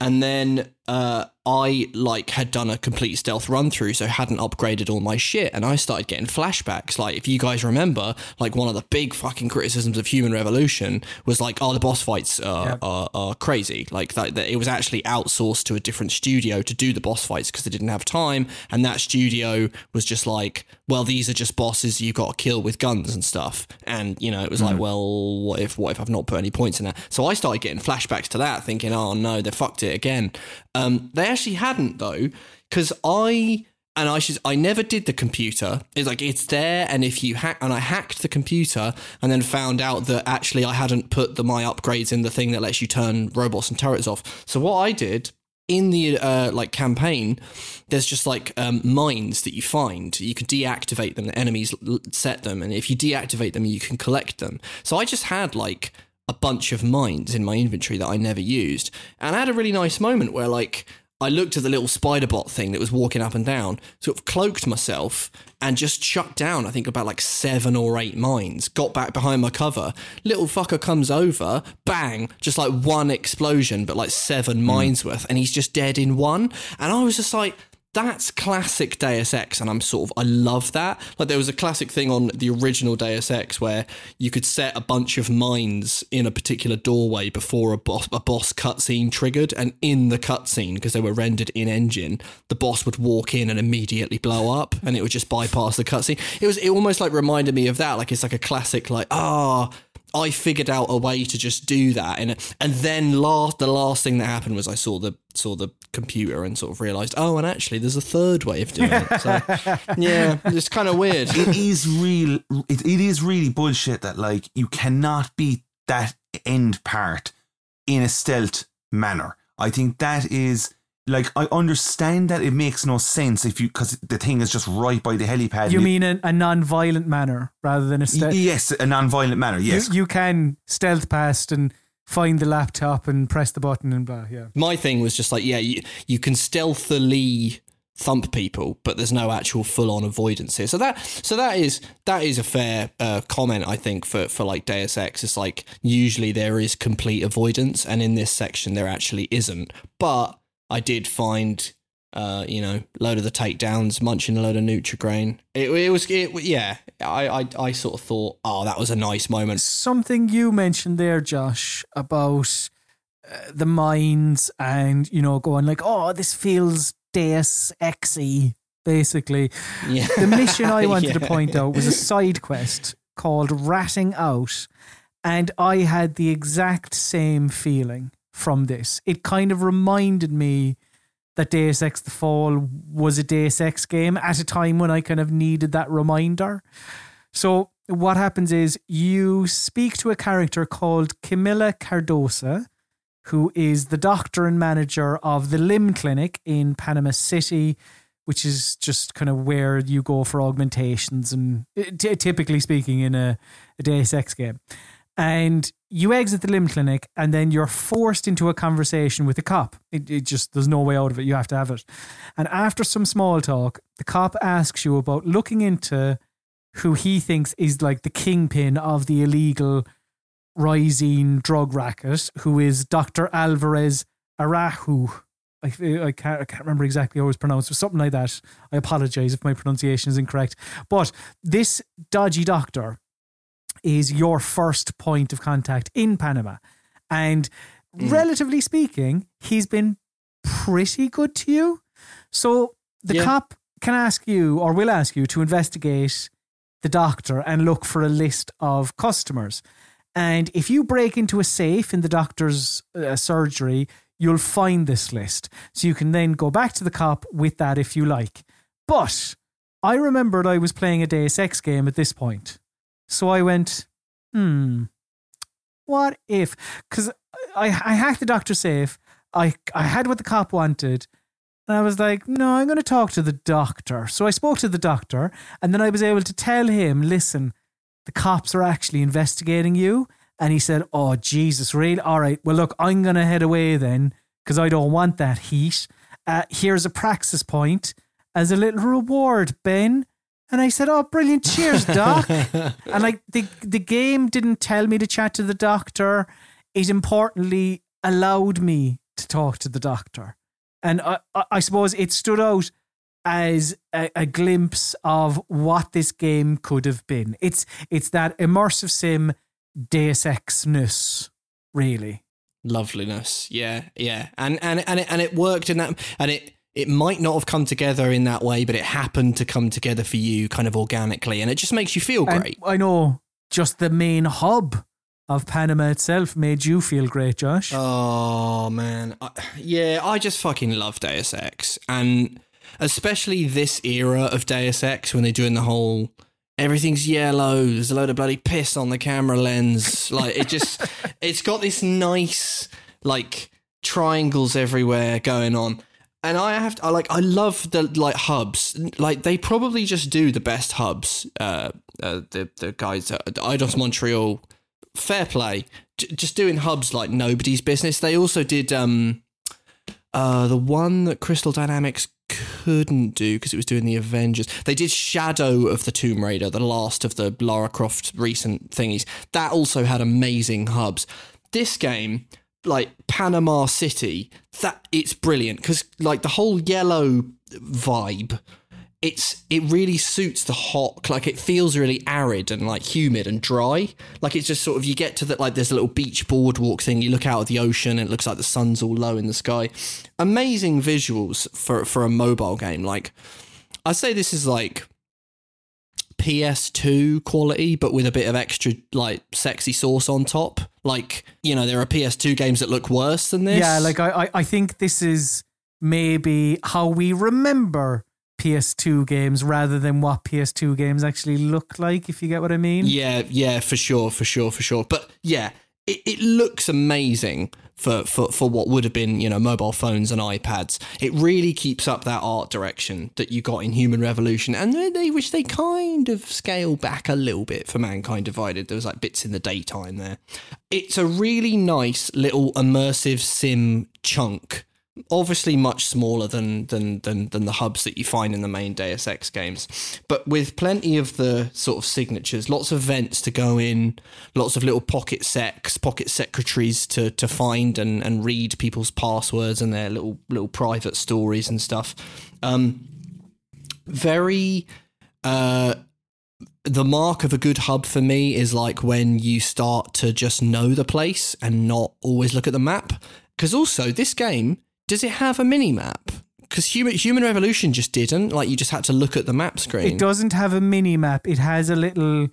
and then uh i like had done a complete stealth run through so hadn't upgraded all my shit and i started getting flashbacks. Like if you guys remember like one of the big fucking criticisms of human revolution was like oh the boss fights are, are, are crazy. Like that, that it was actually outsourced to a different studio to do the boss fights because they didn't have time and that studio was just like well these are just bosses you've got to kill with guns and stuff and you know it was like well what if what if i've not put any points in that so i started getting flashbacks to that thinking oh no they fucked it again um they actually hadn't though because i and I should I never did the computer. It's like it's there, and if you hack and I hacked the computer and then found out that actually I hadn't put the my upgrades in the thing that lets you turn robots and turrets off. So what I did in the uh, like campaign, there's just like um, mines that you find. You can deactivate them. The enemies set them, and if you deactivate them, you can collect them. So I just had like a bunch of mines in my inventory that I never used, and I had a really nice moment where like I looked at the little spider bot thing that was walking up and down, sort of cloaked myself and just chucked down, I think, about like seven or eight mines. Got back behind my cover. Little fucker comes over, bang, just like one explosion, but like seven hmm. mines worth, and he's just dead in one. And I was just like, that's classic Deus Ex, and I'm sort of I love that. Like there was a classic thing on the original Deus Ex where you could set a bunch of mines in a particular doorway before a boss a boss cutscene triggered, and in the cutscene because they were rendered in engine, the boss would walk in and immediately blow up, and it would just bypass the cutscene. It was it almost like reminded me of that. Like it's like a classic like ah. I figured out a way to just do that, and and then last the last thing that happened was I saw the saw the computer and sort of realised, oh, and actually there's a third way of doing it. So yeah, it's kind of weird. it is real it, it is really bullshit that like you cannot beat that end part in a stealth manner i think that is like i understand that it makes no sense if you because the thing is just right by the helipad You mean a, a non-violent manner rather than a y- stealth? yes a non-violent manner yes You, you can stealth past and find the laptop and press the button and blah. Yeah. My thing was just like, yeah, you, you can stealthily thump people, but there's no actual full on avoidance here. So that so that is that is a fair uh, comment, I think, for for like Deus Ex. It's like usually there is complete avoidance, and in this section there actually isn't. But I did find. Uh, you know, load of the takedowns, munching a load of Nutri-Grain. It, it was, it, yeah. I, I, I sort of thought, oh, that was a nice moment. Something you mentioned there, Josh, about uh, the mines and, you know, going like, oh, this feels Deus Exy, basically. Yeah. The mission I wanted Yeah. to point out was a side quest called Ratting Out, and I had the exact same feeling from this. It kind of reminded me that Deus Ex The Fall was a Deus Ex game at a time when I kind of needed that reminder. So what happens is you speak to a character called Camilla Cardosa, who is the doctor and manager of the Limb Clinic in Panama City, which is just kind of where you go for augmentations and uh, t- typically speaking in a, a Deus Ex game. And you exit the limb clinic and then you're forced into a conversation with a cop. It, it just, there's no way out of it. You have to have it. And after some small talk, the cop asks you about looking into who he thinks is like the kingpin of the illegal rising drug racket, who is Dr. Alvarez Arahu. I, I, can't, I can't remember exactly how it was pronounced, but something like that. I apologize if my pronunciation is incorrect. But this dodgy doctor is your first point of contact in Panama. And relatively speaking, he's been pretty good to you. So the Yeah. cop can ask you or will ask you to investigate the doctor and look for a list of customers. And if you break into a safe in the doctor's uh, surgery, you'll find this list. So you can then go back to the cop with that if you like. But I remembered I was playing a Deus Ex game at this point. So I went, hmm, what if? Because I, I hacked the doctor safe. I, I had what the cop wanted. And I was like, no, I'm going to talk to the doctor. So I spoke to the doctor, and then I was able to tell him, listen, the cops are actually investigating you. And he said, oh, Jesus, really? All right. Well, look, I'm going to head away then because I don't want that heat. Uh, here's a praxis point as a little reward, Ben. And I said, oh, brilliant. Cheers, doc. and like the, the game didn't tell me to chat to the doctor. It importantly allowed me to talk to the doctor. And I, I, I suppose it stood out as a, a glimpse of what this game could have been. It's it's that immersive sim Deus Ex-ness, really. loveliness. Yeah, yeah, and and and it, and it worked in that, and it it might not have come together in that way, but it happened to come together for you, kind of organically, and it just makes you feel And great. I know just the main hub of Panama itself made you feel great, Josh. Oh man, I, yeah, I just fucking love Deus Ex, and especially this era of Deus Ex when they're doing the whole everything's yellow, there's a load of bloody piss on the camera lens, like it just, it's got this nice like triangles everywhere going on. And I have to, I like I love the like hubs. Like they probably just do the best hubs. Uh, uh the the guys at Eidos Montreal fair play. J- just doing hubs like nobody's business. They also did um uh the one that Crystal Dynamics couldn't do because it was doing the Avengers. They did Shadow of the Tomb Raider, the last of the Lara Croft recent thingies. That also had amazing hubs. This game like Panama City, that it's brilliant because like the whole yellow vibe it's it really suits the hot like it feels really arid and like humid and dry. Like it's just sort of you get to that like there's a little beach boardwalk thing you look out at the ocean and it looks like the sun's all low in the sky. Amazing visuals for for a mobile game like i say this is like ps2 quality but with a bit of extra like sexy sauce on top like you know there are ps2 games that look worse than this Yeah, like I, I, I think this is maybe how we remember PS2 games rather than what PS2 games actually look like, if you get what I mean. Yeah, yeah, for sure, for sure, for sure. But yeah, it, it looks amazing for, for, for what would have been, you know, mobile phones and iPads. It really keeps up that art direction that you got in Human Revolution. And they, they they kind of scale back a little bit for Mankind Divided. There was like bits in the daytime there. It's a really nice little immersive sim chunk obviously much smaller than, than than than the hubs that you find in the main Deus Ex games, but with plenty of the sort of signatures, lots of vents to go in, lots of little pocket secs, pocket secretaries to to find and and read people's passwords and their little little private stories and stuff. Um, very. Uh, the mark of a good hub for me is like when you start to just know the place and not always look at the map. Because also, this game does it have a mini map? Because Human Human Revolution just didn't. Like you just had to look at the map screen. It doesn't have a mini map. It has a little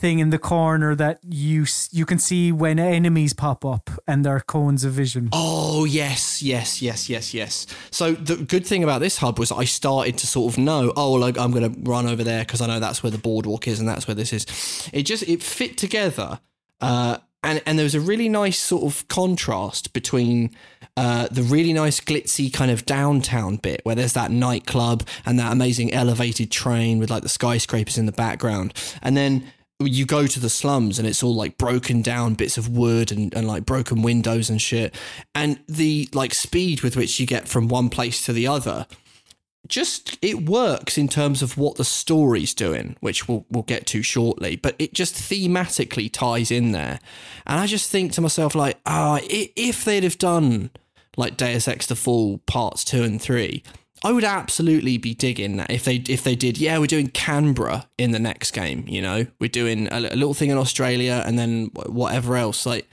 thing in the corner that you you can see when enemies pop up and their cones of vision. Oh yes, yes, yes, yes, yes. So the good thing about this hub was I started to sort of know. Oh, like I'm going to run over there because I know that's where the boardwalk is and that's where this is. It just it fit together, uh, and and there was a really nice sort of contrast between. Uh, the really nice glitzy kind of downtown bit where there's that nightclub and that amazing elevated train with like the skyscrapers in the background. And then you go to the slums and it's all like broken down bits of wood and, and like broken windows and shit. And the like speed with which you get from one place to the other just it works in terms of what the story's doing which we'll, we'll get to shortly but it just thematically ties in there and i just think to myself like ah i if they'd have done like deus ex the fall parts two and three I would absolutely be digging that if they if they did. Yeah, we're doing Canberra in the next game. You know, we're doing a little thing in Australia and then whatever else. Like,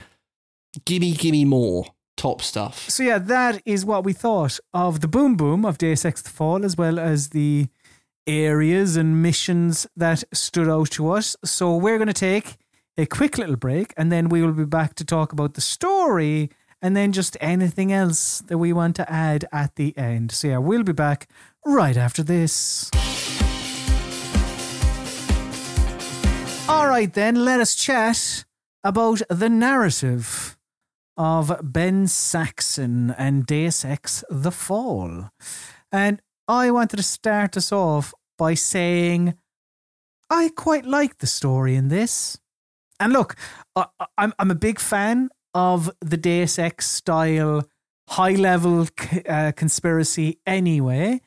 gimme, gimme more top stuff. So yeah, that is what we thought of the boom boom of Deus Ex: The Fall, as well as the areas and missions that stood out to us. So we're going to take a quick little break, and then we will be back to talk about the story, and then just anything else that we want to add at the end. So yeah, we'll be back right after this. All right, then let us chat about the narrative of Ben Saxon and Deus Ex The Fall. And I wanted to start us off by saying I quite like the story in this. And look, I, I'm, I'm a big fan of the Deus Ex style high level uh, conspiracy anyway,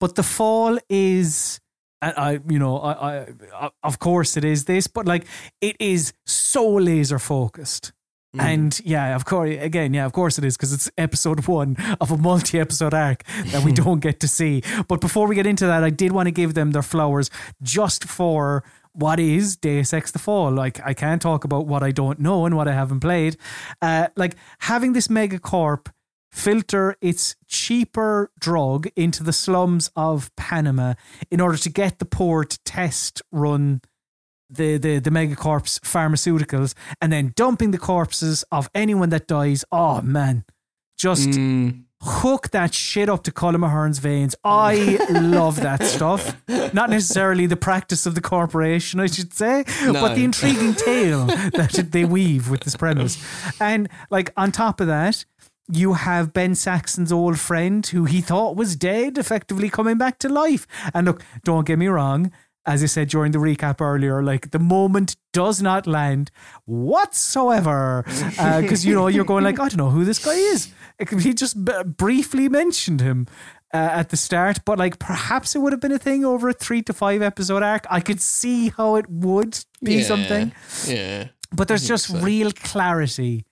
but The Fall is. And I, you know, I, I, of course it is this, but like it is so laser focused. And yeah, of course, again, yeah, of course it is because it's episode one of a multi episode arc that we don't get to see. But before we get into that, I did want to give them their flowers just for what is Deus Ex the Fall. Like, I can't talk about what I don't know and what I haven't played. Uh, like, having this megacorp filter its cheaper drug into the slums of Panama in order to get the poor to test run the the the megacorp's pharmaceuticals and then dumping the corpses of anyone that dies. Oh man, just Mm. hook that shit up to Colm Ahern's veins. I love that stuff. Not necessarily the practice of the corporation, I should say, but the intriguing tale that they weave with this premise. And like on top of that. You have Ben Saxon's old friend who he thought was dead, effectively coming back to life. And look, don't get me wrong, as I said during the recap earlier, like the moment does not land whatsoever. Because, you know, you're going like, I don't know who this guy is. He just b- briefly mentioned him uh, at the start, but like perhaps it would have been a thing over a three to five episode arc. I could see how it would be Yeah. something. Yeah. But there's just so. real clarity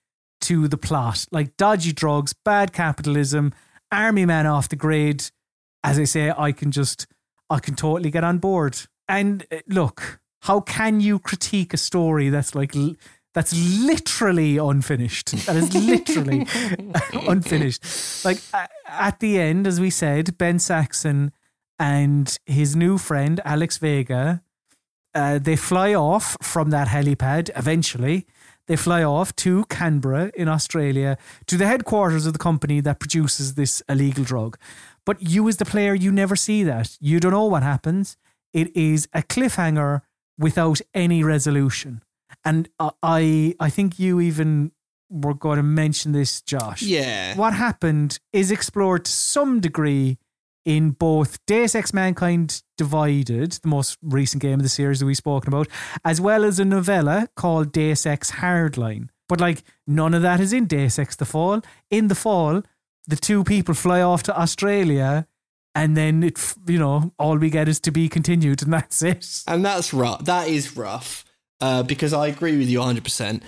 to the plot. Like dodgy drugs, bad capitalism, army man off the grid. As I say, I can just, I can totally get on board. And uh, look, how can you critique a story that's like, that's literally unfinished? That is literally unfinished. Like at the end, as we said, Ben Saxon and his new friend, Alex Vega, uh, they fly off from that helipad eventually. They fly off to Canberra in Australia to the headquarters of the company that produces this illegal drug. But you, as the player, you never see that. You don't know what happens. It is a cliffhanger without any resolution. And I, I think you even were going to mention this, Josh Yeah. what happened is explored to some degree in both Deus Ex Mankind Divided, the most recent game of the series that we've spoken about, as well as a novella called Deus Ex Hardline. But like none of that is in Deus Ex The Fall. In The Fall, the two people fly off to Australia, and then it, you know, all we get is to be continued, and that's it. and that's rough. That is rough. Uh, because I agree with you 100%.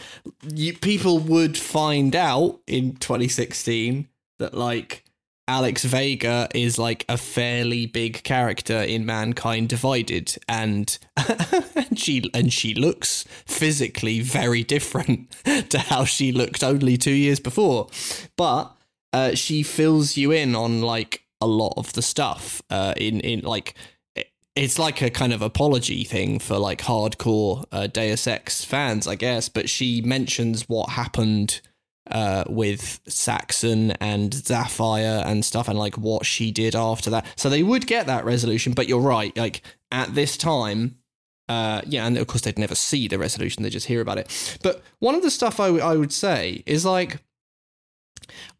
You, people would find out in 2016 that, like, Alex Vega is like a fairly big character in Mankind Divided, and and she and she looks physically very different to how she looked only two years before, but uh, she fills you in on like a lot of the stuff uh, in in like it's like a kind of apology thing for like hardcore uh, Deus Ex fans, I guess. But she mentions what happened uh, with Saxon and Sapphire and stuff, and like what she did after that. So they would get that resolution. But you're right, like at this time. Uh, yeah, and of course they'd never see the resolution; they just hear about it. But one of the stuff I, w- I would say is like,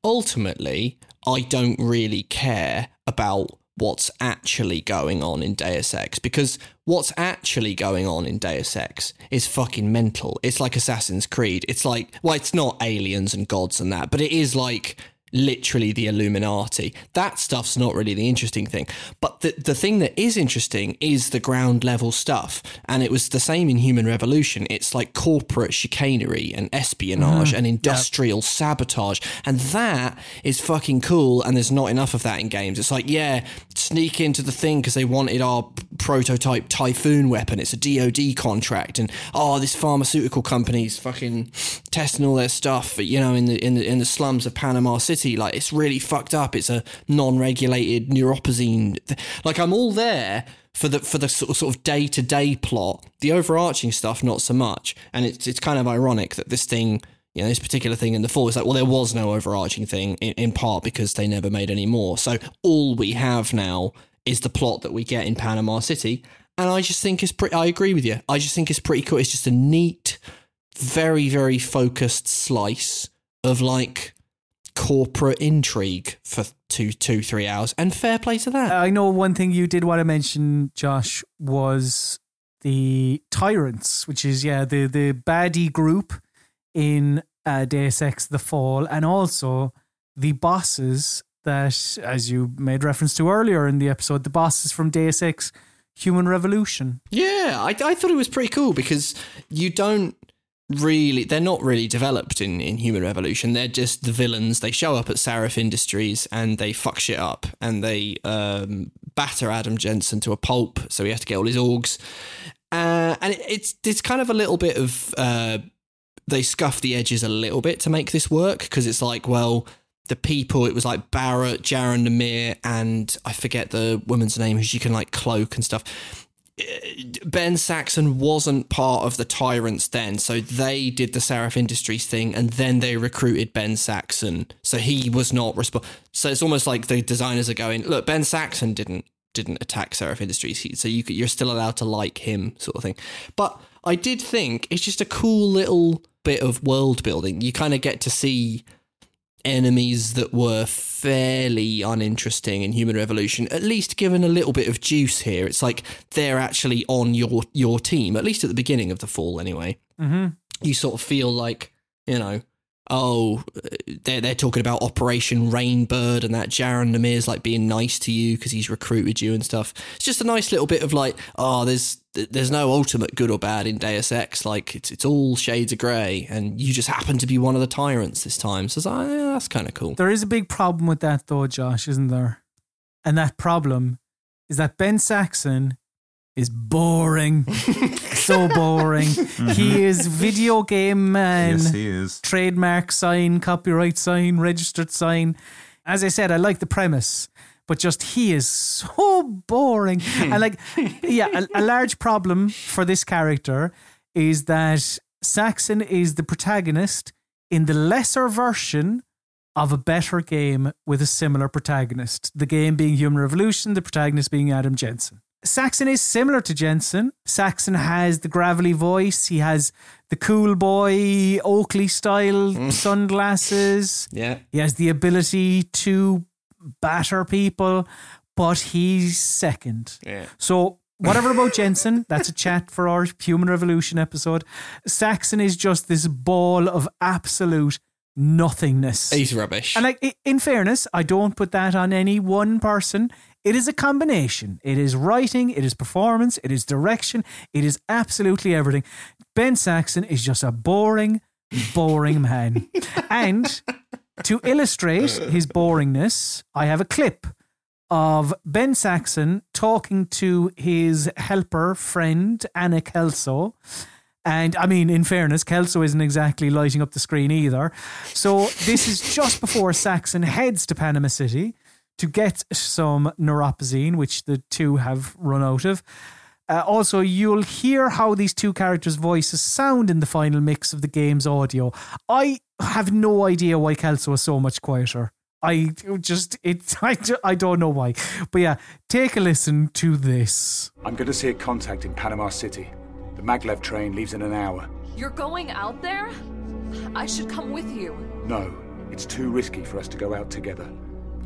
ultimately, I don't really care about what's actually going on in Deus Ex because what's actually going on in Deus Ex is fucking mental. It's like Assassin's Creed. It's like, well, it's not aliens and gods and that, but it is like literally the Illuminati. That stuff's not really the interesting thing. But the, the thing that is interesting is the ground level stuff. And it was the same in Human Revolution. It's like corporate chicanery and espionage mm-hmm. and industrial sabotage. And that is fucking cool. And there's not enough of that in games. It's like, yeah, sneak into the thing because they wanted our prototype Typhoon weapon. It's a DoD contract. And oh, this pharmaceutical company's fucking testing all their stuff, you know, in the in the in the slums of Panama City. Like it's really fucked up. It's a non-regulated neuropozyne. Like I'm all there for the for the sort of, sort of day-to-day plot. The overarching stuff, not so much. And it's it's kind of ironic that this thing. You know, this particular thing in the fall is like, well, there was no overarching thing in, in part because they never made any more. So all we have now is the plot that we get in Panama City. And I just think it's pretty, I agree with you. I just think it's pretty cool. It's just a neat, very, very focused slice of like corporate intrigue for two, two, three hours. And fair play to that. I know one thing you did want to mention, Josh, was the tyrants, which is yeah the the baddie group in uh, Deus Ex: The Fall, and also the bosses that, as you made reference to earlier in the episode, the bosses from Deus Ex: Human Revolution. Yeah, I, I thought it was pretty cool because you don't really, they're not really developed in, in Human Revolution. They're just the villains. They show up at Sarif Industries and they fuck shit up and they um, batter Adam Jensen to a pulp. So he has to get all his augs. Uh, and it, it's it's kind of a little bit of uh, they scuff the edges a little bit to make this work because it's like well the people it was like Barrett, Jaron Namir, and I forget the woman's name who she can like cloak and stuff. Ben Saxon wasn't part of the Tyrants then, so they did the Sarif Industries thing, and then they recruited Ben Saxon, so he was not responsible. So it's almost like the designers are going, look, Ben Saxon didn't didn't attack Sarif Industries, so you you're still allowed to like him, sort of thing. But I did think it's just a cool little bit of world building. You kind of get to see enemies that were fairly uninteresting in Human Revolution, at least given a little bit of juice here. It's like they're actually on your your team, at least at the beginning of the fall, anyway. Mm-hmm. You sort of feel like, you know, oh, uh, they're they're talking about Operation Rainbird and that Jaron Namir's like being nice to you because he's recruited you and stuff. It's just a nice little bit of like, oh, there's there's no ultimate good or bad in Deus Ex. Like it's it's all shades of grey, and you just happen to be one of the tyrants this time. So like, yeah, that's kind of cool. There is a big problem with that, though, Josh, isn't there? And that problem is that Ben Saxon is boring. so boring. Mm-hmm. He is video game man. yes, he is. trademark sign, copyright sign, registered sign. As I said, I like the premise, but just he is so boring. and like, yeah, a, a large problem for this character is that Saxon is the protagonist in the lesser version of a better game with a similar protagonist. The game being Human Revolution, the protagonist being Adam Jensen. Saxon is similar to Jensen. Saxon has the gravelly voice. He has the cool boy Oakley style mm. sunglasses. Yeah. He has the ability to batter people, but he's second. Yeah. So whatever about Jensen, that's a chat for our Human Revolution episode. Saxon is just this ball of absolute nothingness. He's rubbish. And like in fairness, I don't put that on any one person. It is a combination. It is writing, it is performance, it is direction, it is absolutely everything. Ben Saxon is just a boring, boring man. and to illustrate his boringness, I have a clip of Ben Saxon talking to his helper friend Anna Kelso. And I mean, in fairness, Kelso isn't exactly lighting up the screen either. So this is just before Saxon heads to Panama City to get some neuropozyne, which the two have run out of. Uh, also, you'll hear how these two characters' voices sound in the final mix of the game's audio. I have no idea why Kelso is so much quieter. I just it I, I don't know why. But yeah, take a listen to this. I'm going to see a contact in Panama City. The maglev train leaves in an hour. You're going out there? I should come with you. No, it's too risky for us to go out together.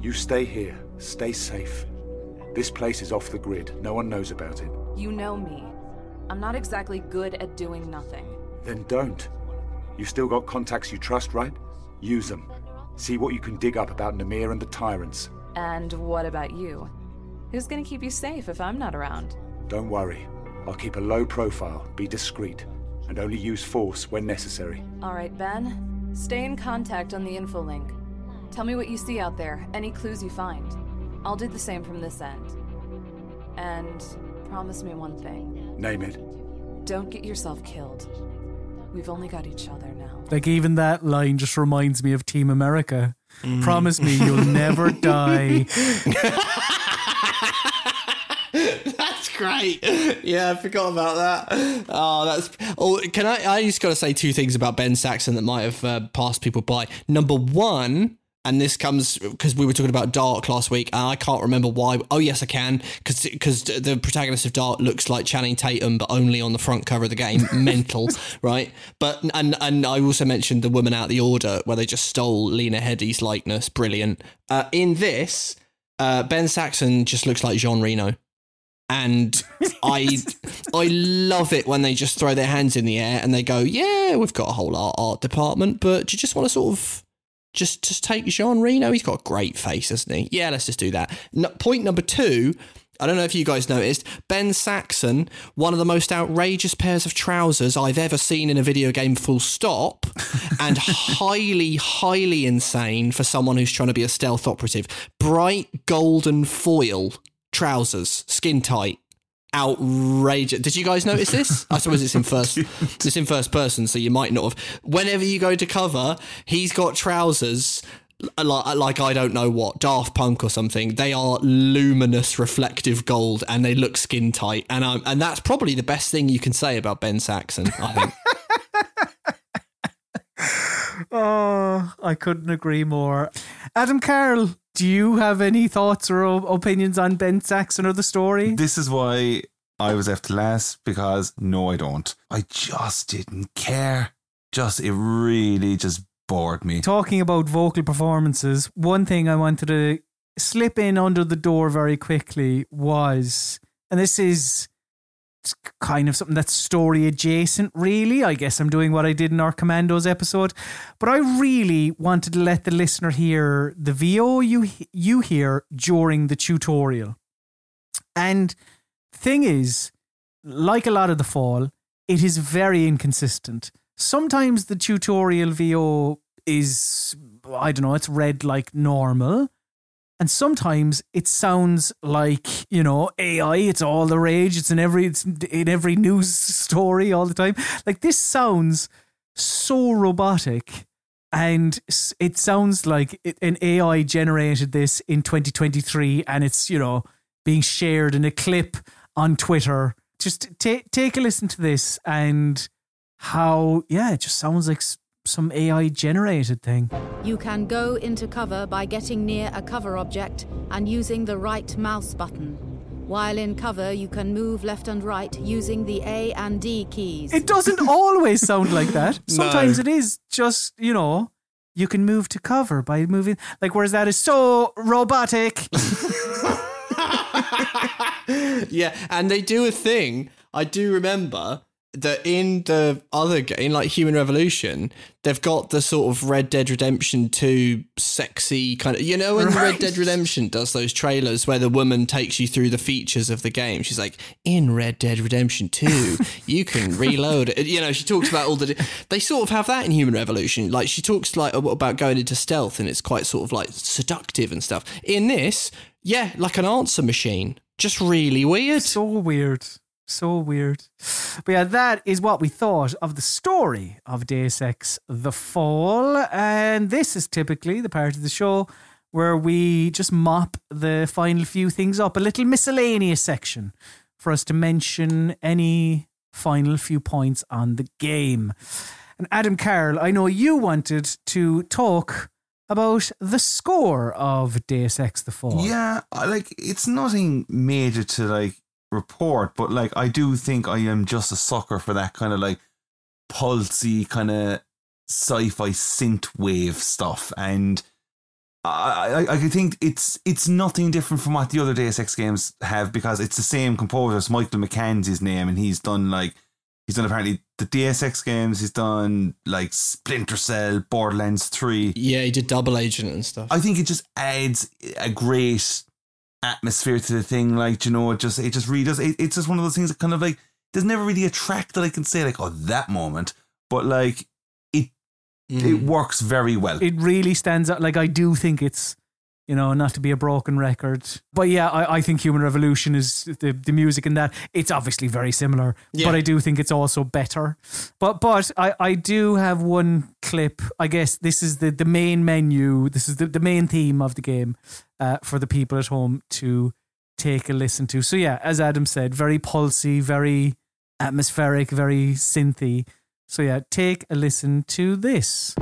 You stay here. Stay safe. This place is off the grid. No one knows about it. You know me. I'm not exactly good at doing nothing. Then don't. You still got contacts you trust, right? Use them. See what you can dig up about Namir and the tyrants. And what about you? Who's gonna keep you safe if I'm not around? Don't worry. I'll keep a low profile, be discreet, and only use force when necessary. All right, Ben. Stay in contact on the info link. Tell me what you see out there, any clues you find. I'll do the same from this end. And promise me one thing Name it. don't get yourself killed. We've only got each other now. Like even that line just reminds me of Team America. Promise me you'll never die. That's great. Yeah, I forgot about that. Oh, that's. Oh, can I? I just got to say two things about Ben Saxon that might have uh, passed people by. Number one, and this comes because we were talking about Dark last week, and I can't remember why. Oh, yes, I can, because because the protagonist of Dark looks like Channing Tatum, but only on the front cover of the game. Mental, right? But and and I also mentioned the Woman Out the Order, where they just stole Lena Headey's likeness. Brilliant. Uh, in this, uh, Ben Saxon just looks like Jean Reno and I I love it when they just throw their hands in the air and they go, "Yeah, we've got a whole art art department, but do you just want to sort of just just take Jean Reno? He's got a great face, hasn't he? Yeah, let's just do that." No, point number two. I don't know if you guys noticed, Ben Saxon, one of the most outrageous pairs of trousers I've ever seen in a video game, full stop, and highly, highly insane for someone who's trying to be a stealth operative. Bright golden foil trousers, skin tight. Outrageous! Did you guys notice this? I suppose it's in first. It's in first person, so you might not have. Whenever you go to cover, he's got trousers like, like I don't know what Daft Punk or something. They are luminous, reflective gold, and they look skin tight. And um, and that's probably the best thing you can say about Ben Saxon. I think. Oh, I couldn't agree more. Adam Carroll, do you have any thoughts or opinions on Ben Saxon or the story? This is why I was left last because no, I don't. I just didn't care. Just, it really just bored me. Talking about vocal performances, one thing I wanted to slip in under the door very quickly was, and this is it's kind of something that's story adjacent, really. I guess I'm doing what I did in our Commandos episode, but I really wanted to let the listener hear the VO you you hear during the tutorial. And thing is, like a lot of the fall, it is very inconsistent. Sometimes the tutorial VO is I don't know, it's read like normal. And sometimes it sounds like, you know, AI, it's all the rage. It's in every it's in every news story all the time. Like this sounds so robotic and it sounds like it, an AI generated this in 2023 and it's, you know, being shared in a clip on Twitter. Just take take a listen to this and how yeah, it just sounds like some AI generated thing. You can go into cover by getting near a cover object and using the right mouse button. While in cover, you can move left and right using the A and D keys. It doesn't always sound like that. No. Sometimes it is just, you know, you can move to cover by moving like whereas that is so robotic. yeah, and they do a thing. I do remember that in the other game, like Human Revolution, they've got the sort of Red Dead Redemption 2 sexy kind of, you know, when Right. Red Dead Redemption does those trailers where the woman takes you through the features of the game. She's like, in Red Dead Redemption 2, you can reload it. You know, she talks about all the, they sort of have that in Human Revolution. Like she talks like about going into stealth and it's quite sort of like seductive and stuff. In this, yeah, like an answer machine. Just really weird. So weird. So weird. But yeah, that is what we thought of the story of Deus Ex The Fall. And this is typically the part of the show where we just mop the final few things up, a little miscellaneous section for us to mention any final few points on the game. And Adam Carroll, I know you wanted to talk about the score of Deus Ex The Fall. Yeah, like it's nothing major to like report, but like I do think I am just a sucker for that kind of like pulsy kind of sci-fi synth wave stuff, and I, I I think it's it's nothing different from what the other Deus Ex games have because it's the same composer. It's Michael McCann's his name, and he's done like he's done apparently the Deus Ex games. He's done like Splinter Cell, Borderlands Three. Yeah, he did Double Agent and stuff. I think it just adds a great atmosphere to the thing. Like you know, it just it just really does. It, it's just one of those things that kind of like there's never really a track that I can say like oh that moment, but like it it mm. works very well. it really stands out. Like I do think it's, you know, not to be a broken record, but yeah, I, I think Human Revolution is the the music in that. It's obviously very similar, Yeah. but I do think it's also better. But but I I do have one clip. I guess this is the the main menu. This is the the main theme of the game, uh, for the people at home to take a listen to. So yeah, as Adam said, very pulsy, very atmospheric, very synthy. So yeah, take a listen to this.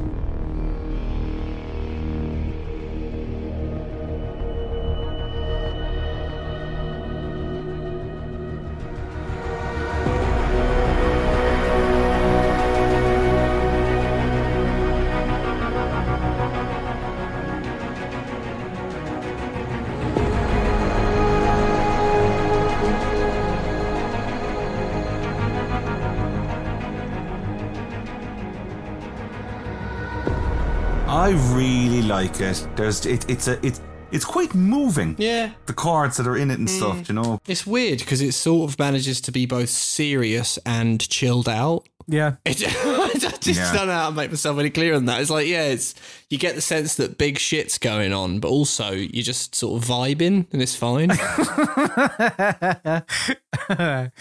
Like it. There's it, it's a it's it's quite moving. Yeah. The chords that are in it and stuff, mm. you know. It's weird because it sort of manages to be both serious and chilled out. Yeah. It, I just Yeah. don't know how to make myself any clearer than that. It's like, yeah, it's you get the sense that big shit's going on, but also you're just sort of vibing and it's fine.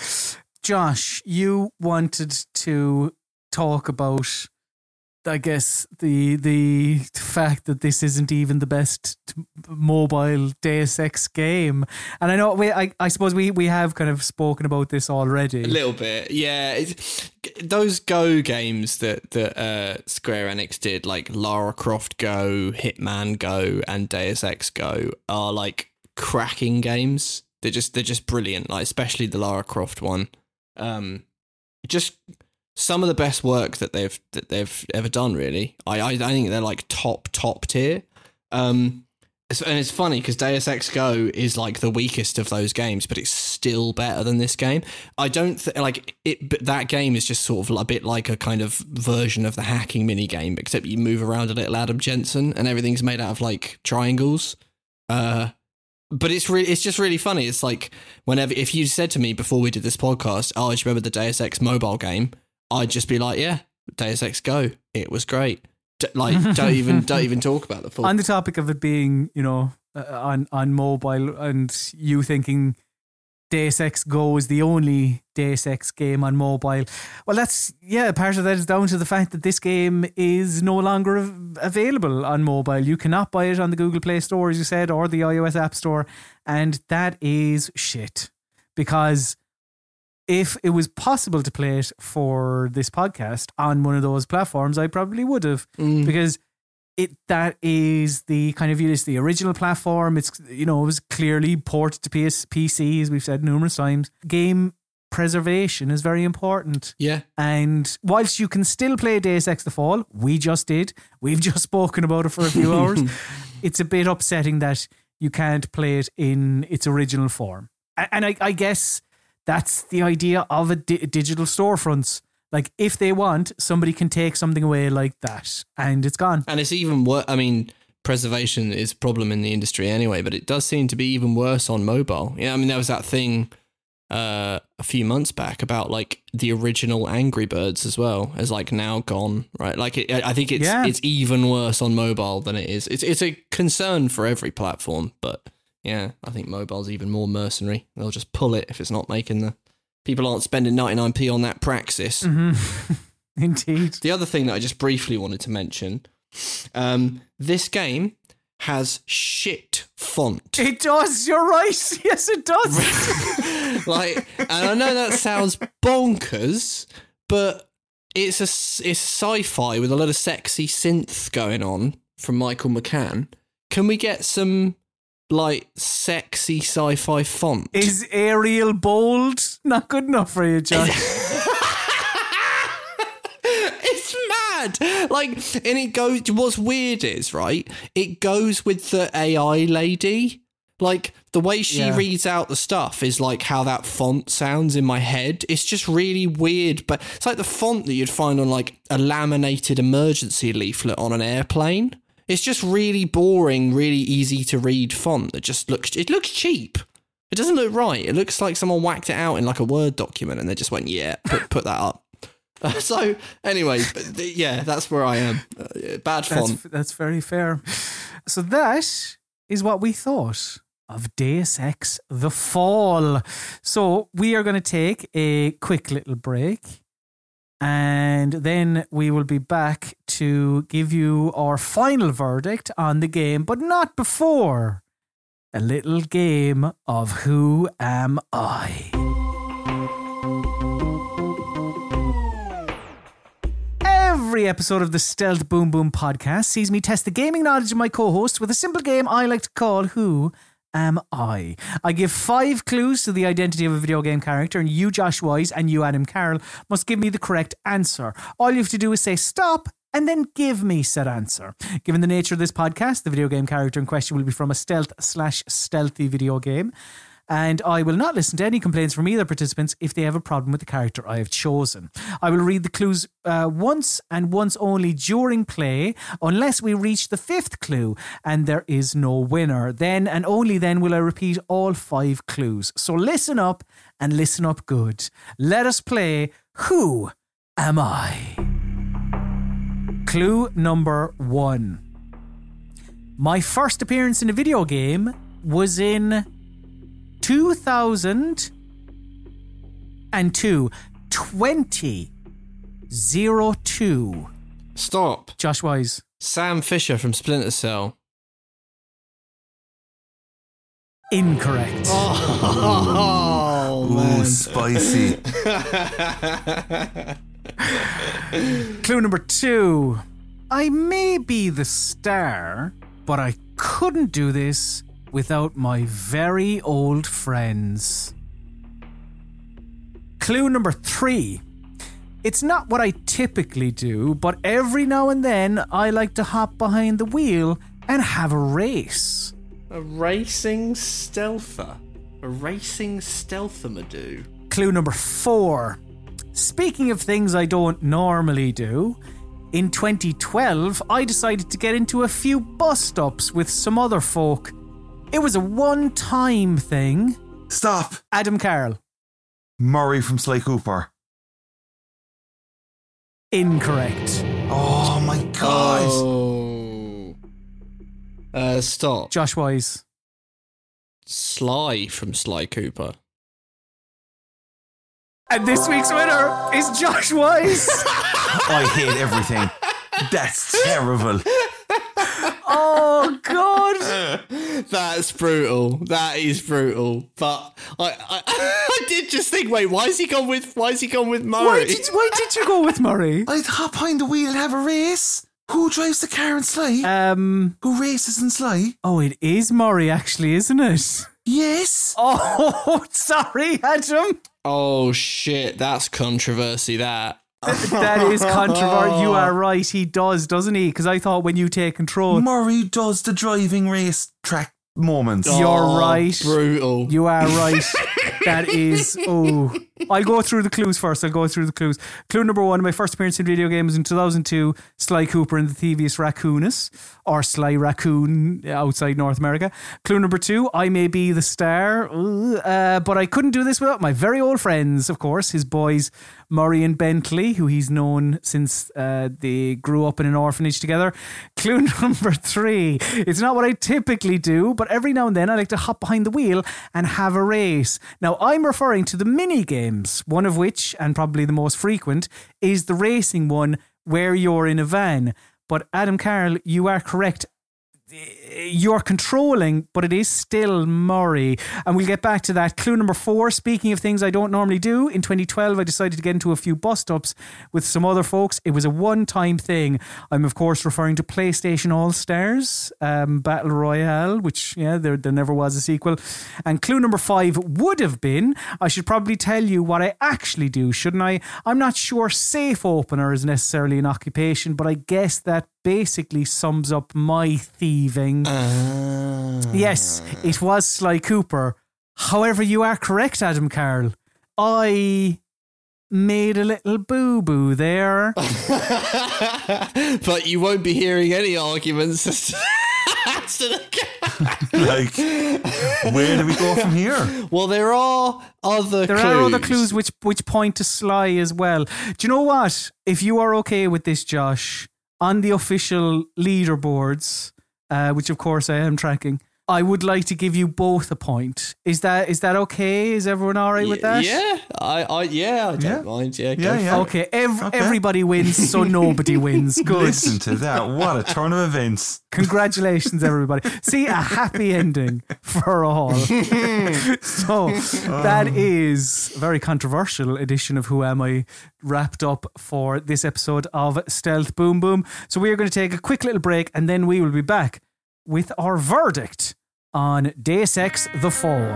Josh, you wanted to talk about, I guess, the the fact that this isn't even the best mobile Deus Ex game, and I know we, I, I suppose we we have kind of spoken about this already. A little bit, yeah. It's, those Go games that that uh, Square Enix did, like Lara Croft Go, Hitman Go, and Deus Ex Go, are like cracking games. They're just they're just brilliant. Like especially the Lara Croft one. Um, just some of the best work that they've that they've ever done. Really, I I, I think they're like top top tier. Um, and it's funny because Deus Ex Go is like the weakest of those games, but it's still better than this game. I don't th- like it. But that game is just sort of a bit like a kind of version of the hacking mini game, except you move around a little Adam Jensen, and everything's made out of like triangles. Uh, but it's really, it's just really funny. It's like whenever if you said to me before we did this podcast, "Oh, do you remember the Deus Ex mobile game?" I'd just be like, "Yeah, Deus Ex Go. It was great." D- like, don't even don't even talk about the Fall. on the topic of it being, you know, uh, on on mobile, and you thinking Deus Ex Go is the only Deus Ex game on mobile. Well, that's yeah. Part of that is down to the fact that this game is no longer av- available on mobile. You cannot buy it on the Google Play Store, as you said, or the iOS App Store, and that is shit. Because if it was possible to play it for this podcast on one of those platforms, I probably would have Mm. because it that is the kind of it's the original platform. It's you know it was clearly ported to PS, PC as we've said numerous times. Game preservation is very important. Yeah. And whilst you can still play Deus Ex: The Fall, we just did. We've just spoken about it for a few hours. It's a bit upsetting that you can't play it in its original form. And I, I guess that's the idea of a di- digital storefronts. Like if they want, somebody can take something away like that, and it's gone. And it's even worse. I mean, preservation is a problem in the industry anyway, but it does seem to be even worse on mobile. Yeah, I mean, there was that thing uh, a few months back about like the original Angry Birds as well as like now gone, right? Like it, I think it's Yeah. it's even worse on mobile than it is. It's it's a concern for every platform, but yeah, I think mobile's even more mercenary. They'll just pull it if it's not making the people aren't spending 99p on that Praxis. Mm-hmm. Indeed. The other thing that I just briefly wanted to mention, um, this game has shit font. It does. You're right. Yes, it does. like, and I know that sounds bonkers, but it's a it's sci-fi with a lot of sexy synth going on from Michael McCann. Can we get some like sexy sci-fi font? Is Arial bold not good enough for you, Josh? it's mad. Like, and it goes. What's weird is right. It goes with the AI lady. Like the way she Yeah. reads out the stuff is like how that font sounds in my head. It's just really weird, but it's like the font that you'd find on like a laminated emergency leaflet on an airplane. It's just really boring, really easy to read font that just looks. It looks cheap. It doesn't look right. It looks like someone whacked it out in like a Word document and they just went, yeah, put, put that up. Uh, so anyway, yeah, that's where I am. Uh, bad That's, font. that's very fair. So that is what we thought of Deus Ex The Fall. So we are going to take a quick little break. And then we will be back to give you our final verdict on the game, but not before a little game of Who Am I? Every episode of the Stealth Boom Boom podcast sees me test the gaming knowledge of my co host with a simple game I like to call Who Am I? I give five clues to the identity of a video game character, and you, Josh Wise, and you, Adam Carroll, must give me the correct answer. All you have to do is say stop and then give me said answer. Given the nature of this podcast, the video game character in question will be from a stealth slash stealthy video game. And I will not listen to any complaints from either participants if they have a problem with the character I have chosen. I will read the clues uh, once and once only during play, unless we reach the fifth clue and there is no winner. Then and only then will I repeat all five clues. So listen up and listen up good. Let us play Who Am I? Clue number one. My first appearance in a video game was in 2002. 20. 02. Stop. Josh Wise. Sam Fisher from Splinter Cell. Incorrect. Oh, man! Ooh, spicy. Clue number two. I may be the star, but I couldn't do this without my very old friends. Clue number three. It's not what I typically do, but every now and then I like to hop behind the wheel and have a race. A racing stealther. A racing stealthamadoo. Clue number four. Speaking of things I don't normally do, in 2012 I decided to get into a few bus stops with some other folk. It was a one time thing. Stop. Adam Carroll. Murray from Sly Cooper. Incorrect. Oh my god. Oh. Uh, stop. Josh Wise. Sly from Sly Cooper. And this week's winner is Josh Wise. I hate everything. That's terrible. Oh God. That's brutal. That is brutal. But I, I, I did just think, wait, why is he gone with? Why is he gone with Murray? Why did, why did you go with Murray? I'd hop behind the wheel and have a race. Who drives the car in Sly? Um. Who races in Sly? Oh, it is Murray, actually, isn't it? Yes. Oh, sorry, Adam. Oh shit, that's controversy. That. That is controversial. You are right. He does, doesn't he? Because I thought when you take control, Murray does the driving race track moments. You're Oh, right. Brutal. you are right. That is, oh, I'll go through the clues first. I'll go through the clues. Clue number one my first appearance in video games in 2002 Sly Cooper and the Thievius Raccoonus, or Sly Raccoon outside North America. Clue number two I may be the star, uh, but I couldn't do this without my very old friends, of course, his boys Murray and Bentley, who he's known since uh, they grew up in an orphanage together. Clue number three it's not what I typically do, but every now and then I like to hop behind the wheel and have a race. Now, I'm referring to the mini games, one of which, and probably the most frequent, is the racing one where you're in a van. But Adam Carroll, you are correct you're controlling, but it is still Murray. And we'll get back to that. Clue number four speaking of things I don't normally do, in 2012, I decided to get into a few bus stops with some other folks. It was a one time thing. I'm, of course, referring to PlayStation All Stars um, Battle Royale, which, yeah, there, there never was a sequel. And clue number five would have been I should probably tell you what I actually do, shouldn't I? I'm not sure safe opener is necessarily an occupation, but I guess that basically sums up my thieving. Uh, Yes, it was Sly Cooper. However, you are correct, Adam Carroll. I made a little boo boo there. but you won't be hearing any arguments as to, as to like, where do we go from here? Well, there are other There clues. are other clues which which point to Sly as well. Do you know what? If you are okay with this, Josh, on the official leaderboards, uh, which of course I am tracking, I would like to give you both a point. Is that is that okay? Is everyone all right with that? Yeah, I, I, yeah, I don't Yeah. mind. Yeah, Yeah, yeah. Okay, ev- Okay. everybody wins, so nobody wins. Good. Listen to that. What a turn of events. Congratulations, everybody. See, a happy ending for all. so that oh. is a very controversial edition of Who Am I wrapped up for this episode of Stealth Boom Boom. So we are going to take a quick little break and then we will be back with our verdict on Deus Ex The Fall.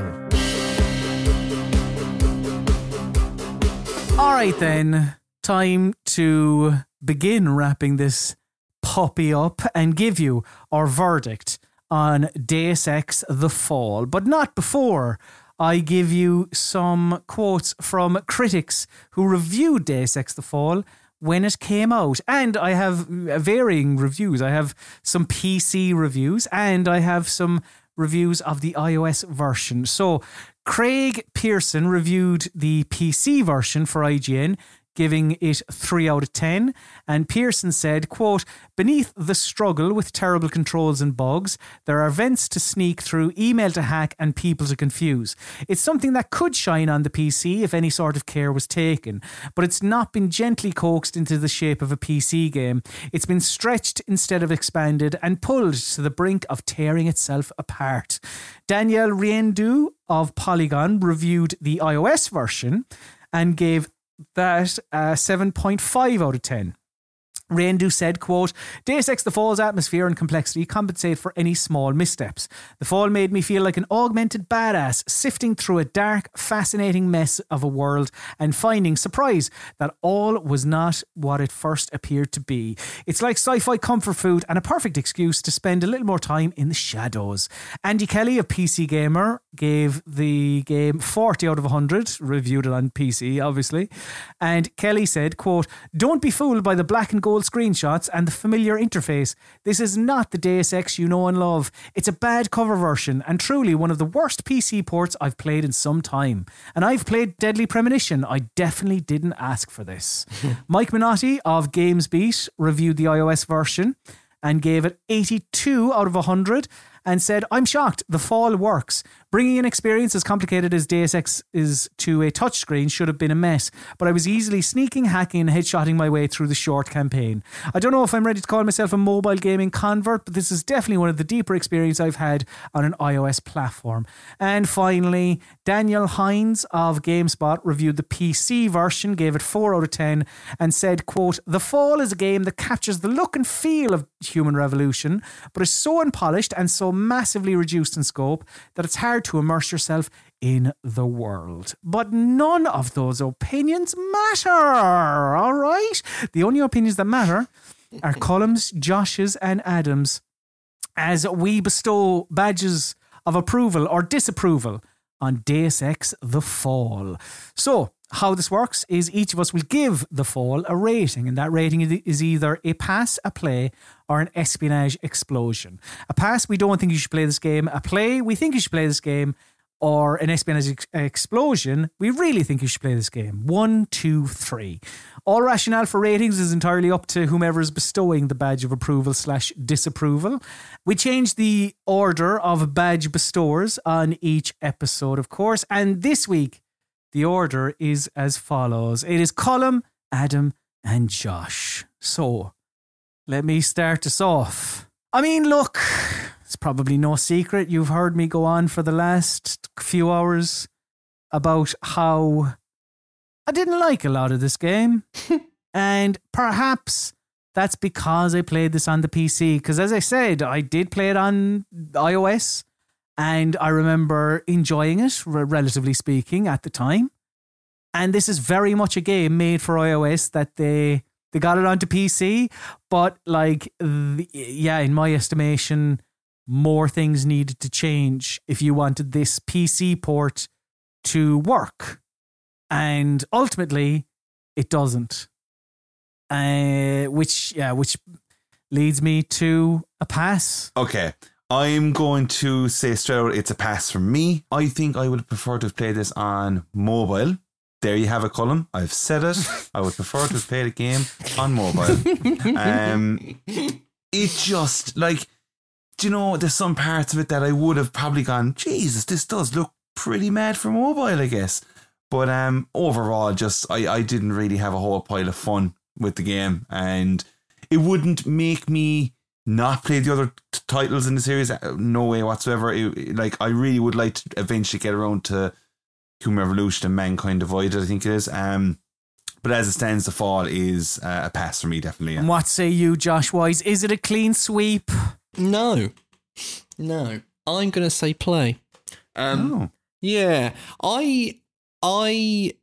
All right, then. Time to begin wrapping this puppy up and give you our verdict on Deus Ex The Fall, but not before I give you some quotes from critics who reviewed Deus Ex The Fall when it came out. And I have varying reviews. I have some PC reviews and I have some reviews of the iOS version. So, Craig Pearson reviewed the PC version for IGN giving it 3 out of 10 and Pearson said quote beneath the struggle with terrible controls and bugs there are vents to sneak through email to hack and people to confuse. It's something that could shine on the PC if any sort of care was taken but it's not been gently coaxed into the shape of a PC game. It's been stretched instead of expanded and pulled to the brink of tearing itself apart. Danielle Riendeau of Polygon reviewed the iOS version and gave that uh, 7.5 out of 10. Riendeau said, quote, Deus Ex The Fall's atmosphere and complexity compensate for any small missteps. The Fall made me feel like an augmented badass sifting through a dark, fascinating mess of a world and finding surprise that all was not what it first appeared to be. It's like sci-fi comfort food and a perfect excuse to spend a little more time in the shadows. Andy Kelly of PC Gamer gave the game 40 out of 100, reviewed it on PC, obviously. And Kelly said, quote, Don't be fooled by the black and gold screenshots and the familiar interface. This is not the Deus Ex you know and love. It's a bad cover version and truly one of the worst PC ports I've played in some time. And I've played Deadly Premonition. I definitely didn't ask for this. Mike Minotti of GamesBeat reviewed the iOS version and gave it 82 out of 100 and said, I'm shocked. The fall works. Bringing an experience as complicated as Deus Ex is to a touchscreen should have been a mess, but I was easily sneaking, hacking, and headshotting my way through the short campaign. I don't know if I'm ready to call myself a mobile gaming convert, but this is definitely one of the deeper experiences I've had on an iOS platform. And finally, Daniel Hindes of GameSpot reviewed the PC version, gave it 4 out of 10, and said, quote, The Fall is a game that captures the look and feel of human revolution, but is so unpolished and so massively reduced in scope that it's hard to immerse yourself in the world. But none of those opinions matter, all right? The only opinions that matter are Colm's, Josh's, and Adam's as we bestow badges of approval or disapproval on Deus Ex The Fall. So, how this works is each of us will give The Fall a rating, and that rating is either a pass, a play, or an espionage explosion. A pass, we don't think you should play this game. A play, we think you should play this game or an espionage ex- explosion, we really think you should play this game. One, two, three. All rationale for ratings is entirely up to whomever is bestowing the badge of approval slash disapproval. We change the order of badge bestowers on each episode, of course, and this week the order is as follows. It is Colm, Adam, and Josh. So let me start us off. I mean, look, it's probably no secret. You've heard me go on for the last few hours about how I didn't like a lot of this game. and perhaps that's because I played this on the PC. Because as I said, I did play it on iOS and I remember enjoying it, relatively speaking, at the time. And this is very much a game made for iOS that they they got it onto PC, but like yeah, in my estimation, more things needed to change if you wanted this PC port to work. And ultimately, it doesn't. Uh, which, yeah, which leads me to a pass. Okay. I'm going to say straight out it's a pass for me. I think I would prefer to play this on mobile. There you have it, Colm. I've said it. I would prefer to have played a game on mobile. um, it just like do you know, there's some parts of it that I would have probably gone, Jesus, this does look pretty mad for mobile, I guess. But um, overall, just I, I didn't really have a whole pile of fun with the game, and it wouldn't make me not play the other t- titles in the series. Uh, no way whatsoever. It, like I really would like to eventually get around to Human Revolution and Mankind Divided. I think it is. Um, but as it stands, the fall is uh, a pass for me, definitely. Yeah. And what say you, Josh Wise? Is it a clean sweep? No, no. I'm gonna say play. Um, oh. Yeah, I I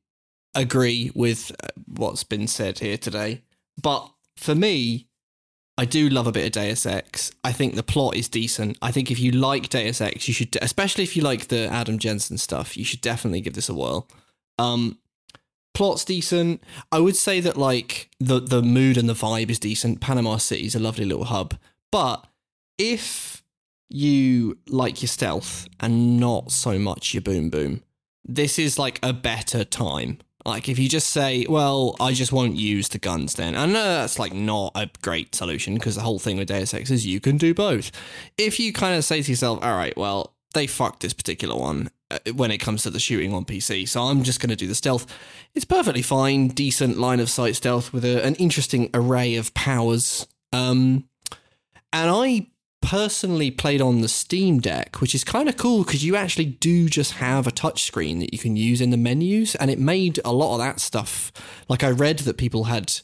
agree with uh, what's been said here today, but for me, I do love a bit of Deus Ex. I think the plot is decent. I think if you like Deus Ex, you should, especially if you like the Adam Jensen stuff, you should definitely give this a whirl. Um, plot's decent. I would say that like the the mood and the vibe is decent. Panama City is a lovely little hub, but if you like your stealth and not so much your boom boom, this is like a better time. Like if you just say, well, I just won't use the guns then. I know that's like not a great solution because the whole thing with Deus Ex is you can do both. If you kind of say to yourself, all right, well, they fucked this particular one uh, when it comes to the shooting on PC, so I'm just going to do the stealth. It's perfectly fine, decent line of sight stealth with a, an interesting array of powers. Um, and I personally played on the Steam Deck, which is kind of cool because you actually do just have a touchscreen that you can use in the menus, and it made a lot of that stuff. Like I read that people had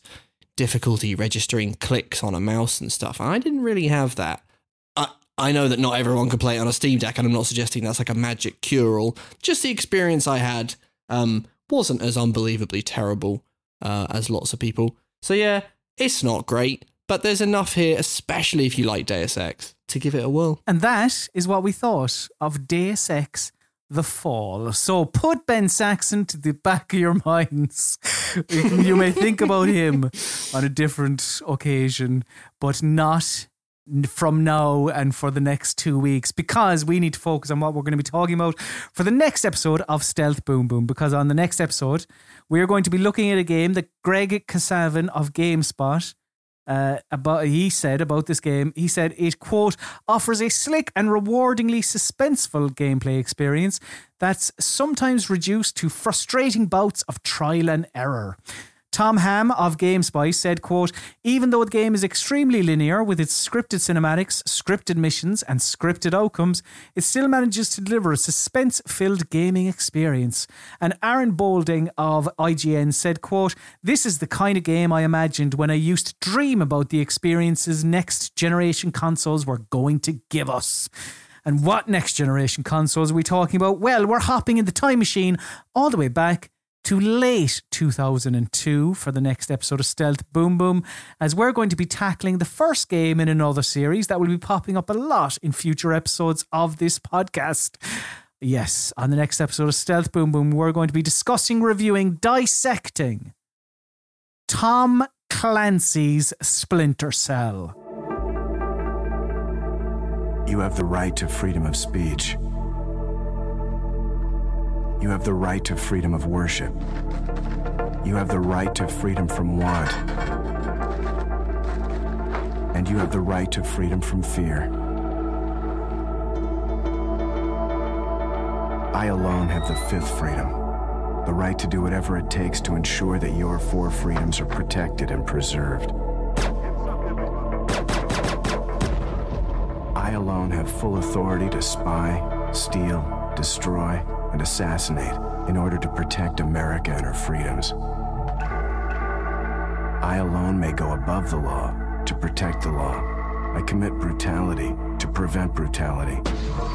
difficulty registering clicks on a mouse and stuff. I didn't really have that. I I know that not everyone can play it on a Steam Deck, and I'm not suggesting that's like a magic cure all. Just the experience I had um, wasn't as unbelievably terrible uh, as lots of people. So yeah, it's not great but there's enough here, especially if you like Deus Ex, to give it a whirl. And that is what we thought of Deus Ex the fall. So put Ben Saxon to the back of your minds. you may think about him on a different occasion, but not from now and for the next two weeks because we need to focus on what we're going to be talking about for the next episode of Stealth Boom Boom. Because on the next episode, we're going to be looking at a game that Greg Kasavin of GameSpot uh, about he said about this game. He said it quote offers a slick and rewardingly suspenseful gameplay experience that's sometimes reduced to frustrating bouts of trial and error. Tom Ham of GameSpy said, quote, even though the game is extremely linear with its scripted cinematics, scripted missions, and scripted outcomes, it still manages to deliver a suspense-filled gaming experience. And Aaron Boulding of IGN said, quote, this is the kind of game I imagined when I used to dream about the experiences next generation consoles were going to give us. And what next generation consoles are we talking about? Well, we're hopping in the time machine all the way back to late 2002 for the next episode of Stealth Boom Boom, as we're going to be tackling the first game in another series that will be popping up a lot in future episodes of this podcast. Yes, on the next episode of Stealth Boom Boom, we're going to be discussing, reviewing, dissecting Tom Clancy's Splinter Cell. You have the right to freedom of speech. You have the right to freedom of worship. You have the right to freedom from want. And you have the right to freedom from fear. I alone have the fifth freedom the right to do whatever it takes to ensure that your four freedoms are protected and preserved. I alone have full authority to spy, steal, destroy, and assassinate in order to protect America and her freedoms. I alone may go above the law to protect the law. I commit brutality to prevent brutality.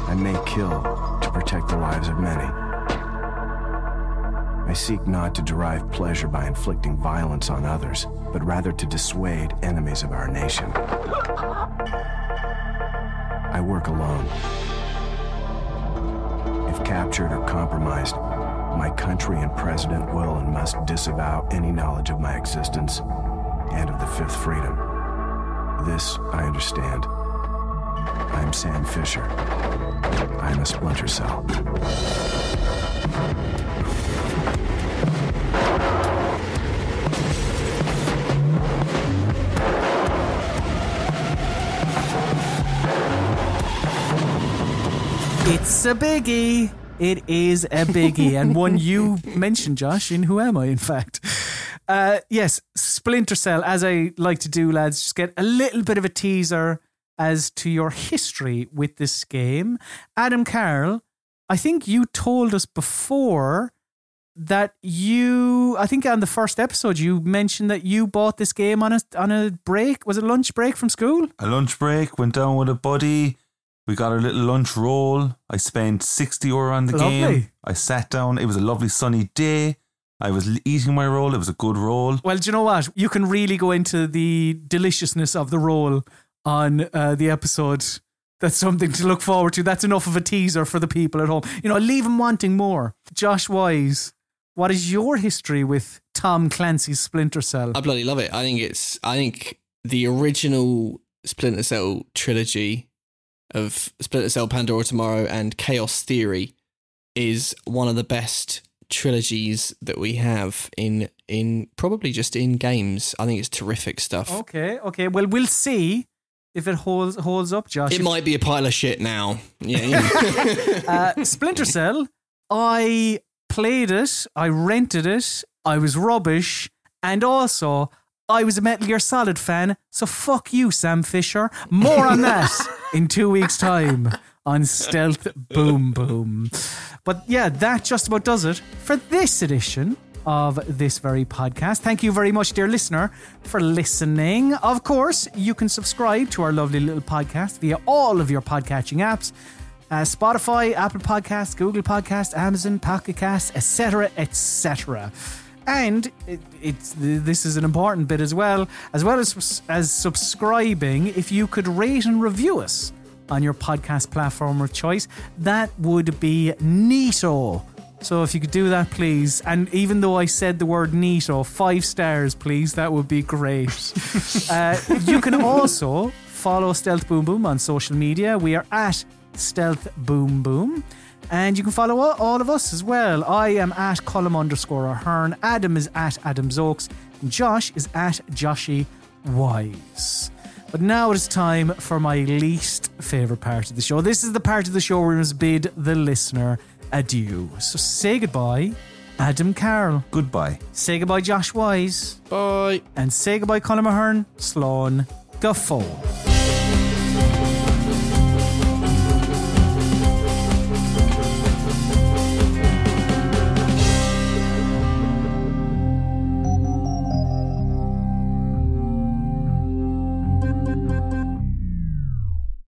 I may kill to protect the lives of many. I seek not to derive pleasure by inflicting violence on others, but rather to dissuade enemies of our nation. I work alone. Captured or compromised, my country and president will and must disavow any knowledge of my existence and of the fifth freedom. This I understand. I am Sam Fisher. I am a splinter cell. It's a biggie. It is a biggie, and one you mentioned, Josh, in Who Am I, in fact. Uh, yes, Splinter Cell, as I like to do, lads, just get a little bit of a teaser as to your history with this game. Adam Carroll, I think you told us before that you, I think on the first episode, you mentioned that you bought this game on a on a break. Was it lunch break from school? A lunch break, went down with a buddy. We got our little lunch roll. I spent 60 euro on the Lovely. game. I sat down. It was a lovely sunny day. I was eating my roll. It was a good roll. Well, do you know what? You can really go into the deliciousness of the roll on uh, the episode. That's something to look forward to. That's enough of a teaser for the people at home. You know, leave them wanting more. Josh Wise, what is your history with Tom Clancy's Splinter Cell? I bloody love it. I think it's. I think the original Splinter Cell trilogy of Splinter Cell, Pandora Tomorrow, and Chaos Theory is one of the best trilogies that we have in in probably just in games. I think it's terrific stuff. Okay, okay. Well, we'll see if it holds holds up, Josh. It might be a pile of shit now. Yeah. yeah. uh, Splinter Cell, I played it, I rented it, I was rubbish, and also I was a Metal Gear Solid fan, so fuck you, Sam Fisher. More on that in two weeks' time on Stealth Boom Boom. But yeah, that just about does it for this edition of this very podcast. Thank you very much, dear listener, for listening. Of course, you can subscribe to our lovely little podcast via all of your podcatching apps. Uh, Spotify, Apple Podcasts, Google Podcasts, Amazon, Pocket Casts, etc., etc. And it, it's this is an important bit as well, as well as as subscribing. If you could rate and review us on your podcast platform of choice, that would be neato. So if you could do that, please. And even though I said the word neato, five stars, please. That would be great. uh, you can also follow Stealth Boom Boom on social media. We are at Stealth Boom Boom. And you can follow all- all of us as well. I am at Colm underscore Ahern. Adam is at Adam Zokes. And Josh is at Joshy Wise. But now it is time for my least favourite part of the show. This is the part of the show where we must bid the listener adieu. So say goodbye, Adam Carroll. Goodbye. Say goodbye, Josh Wise. Bye. And say goodbye, Colm Ahern. Sloan Guffaw.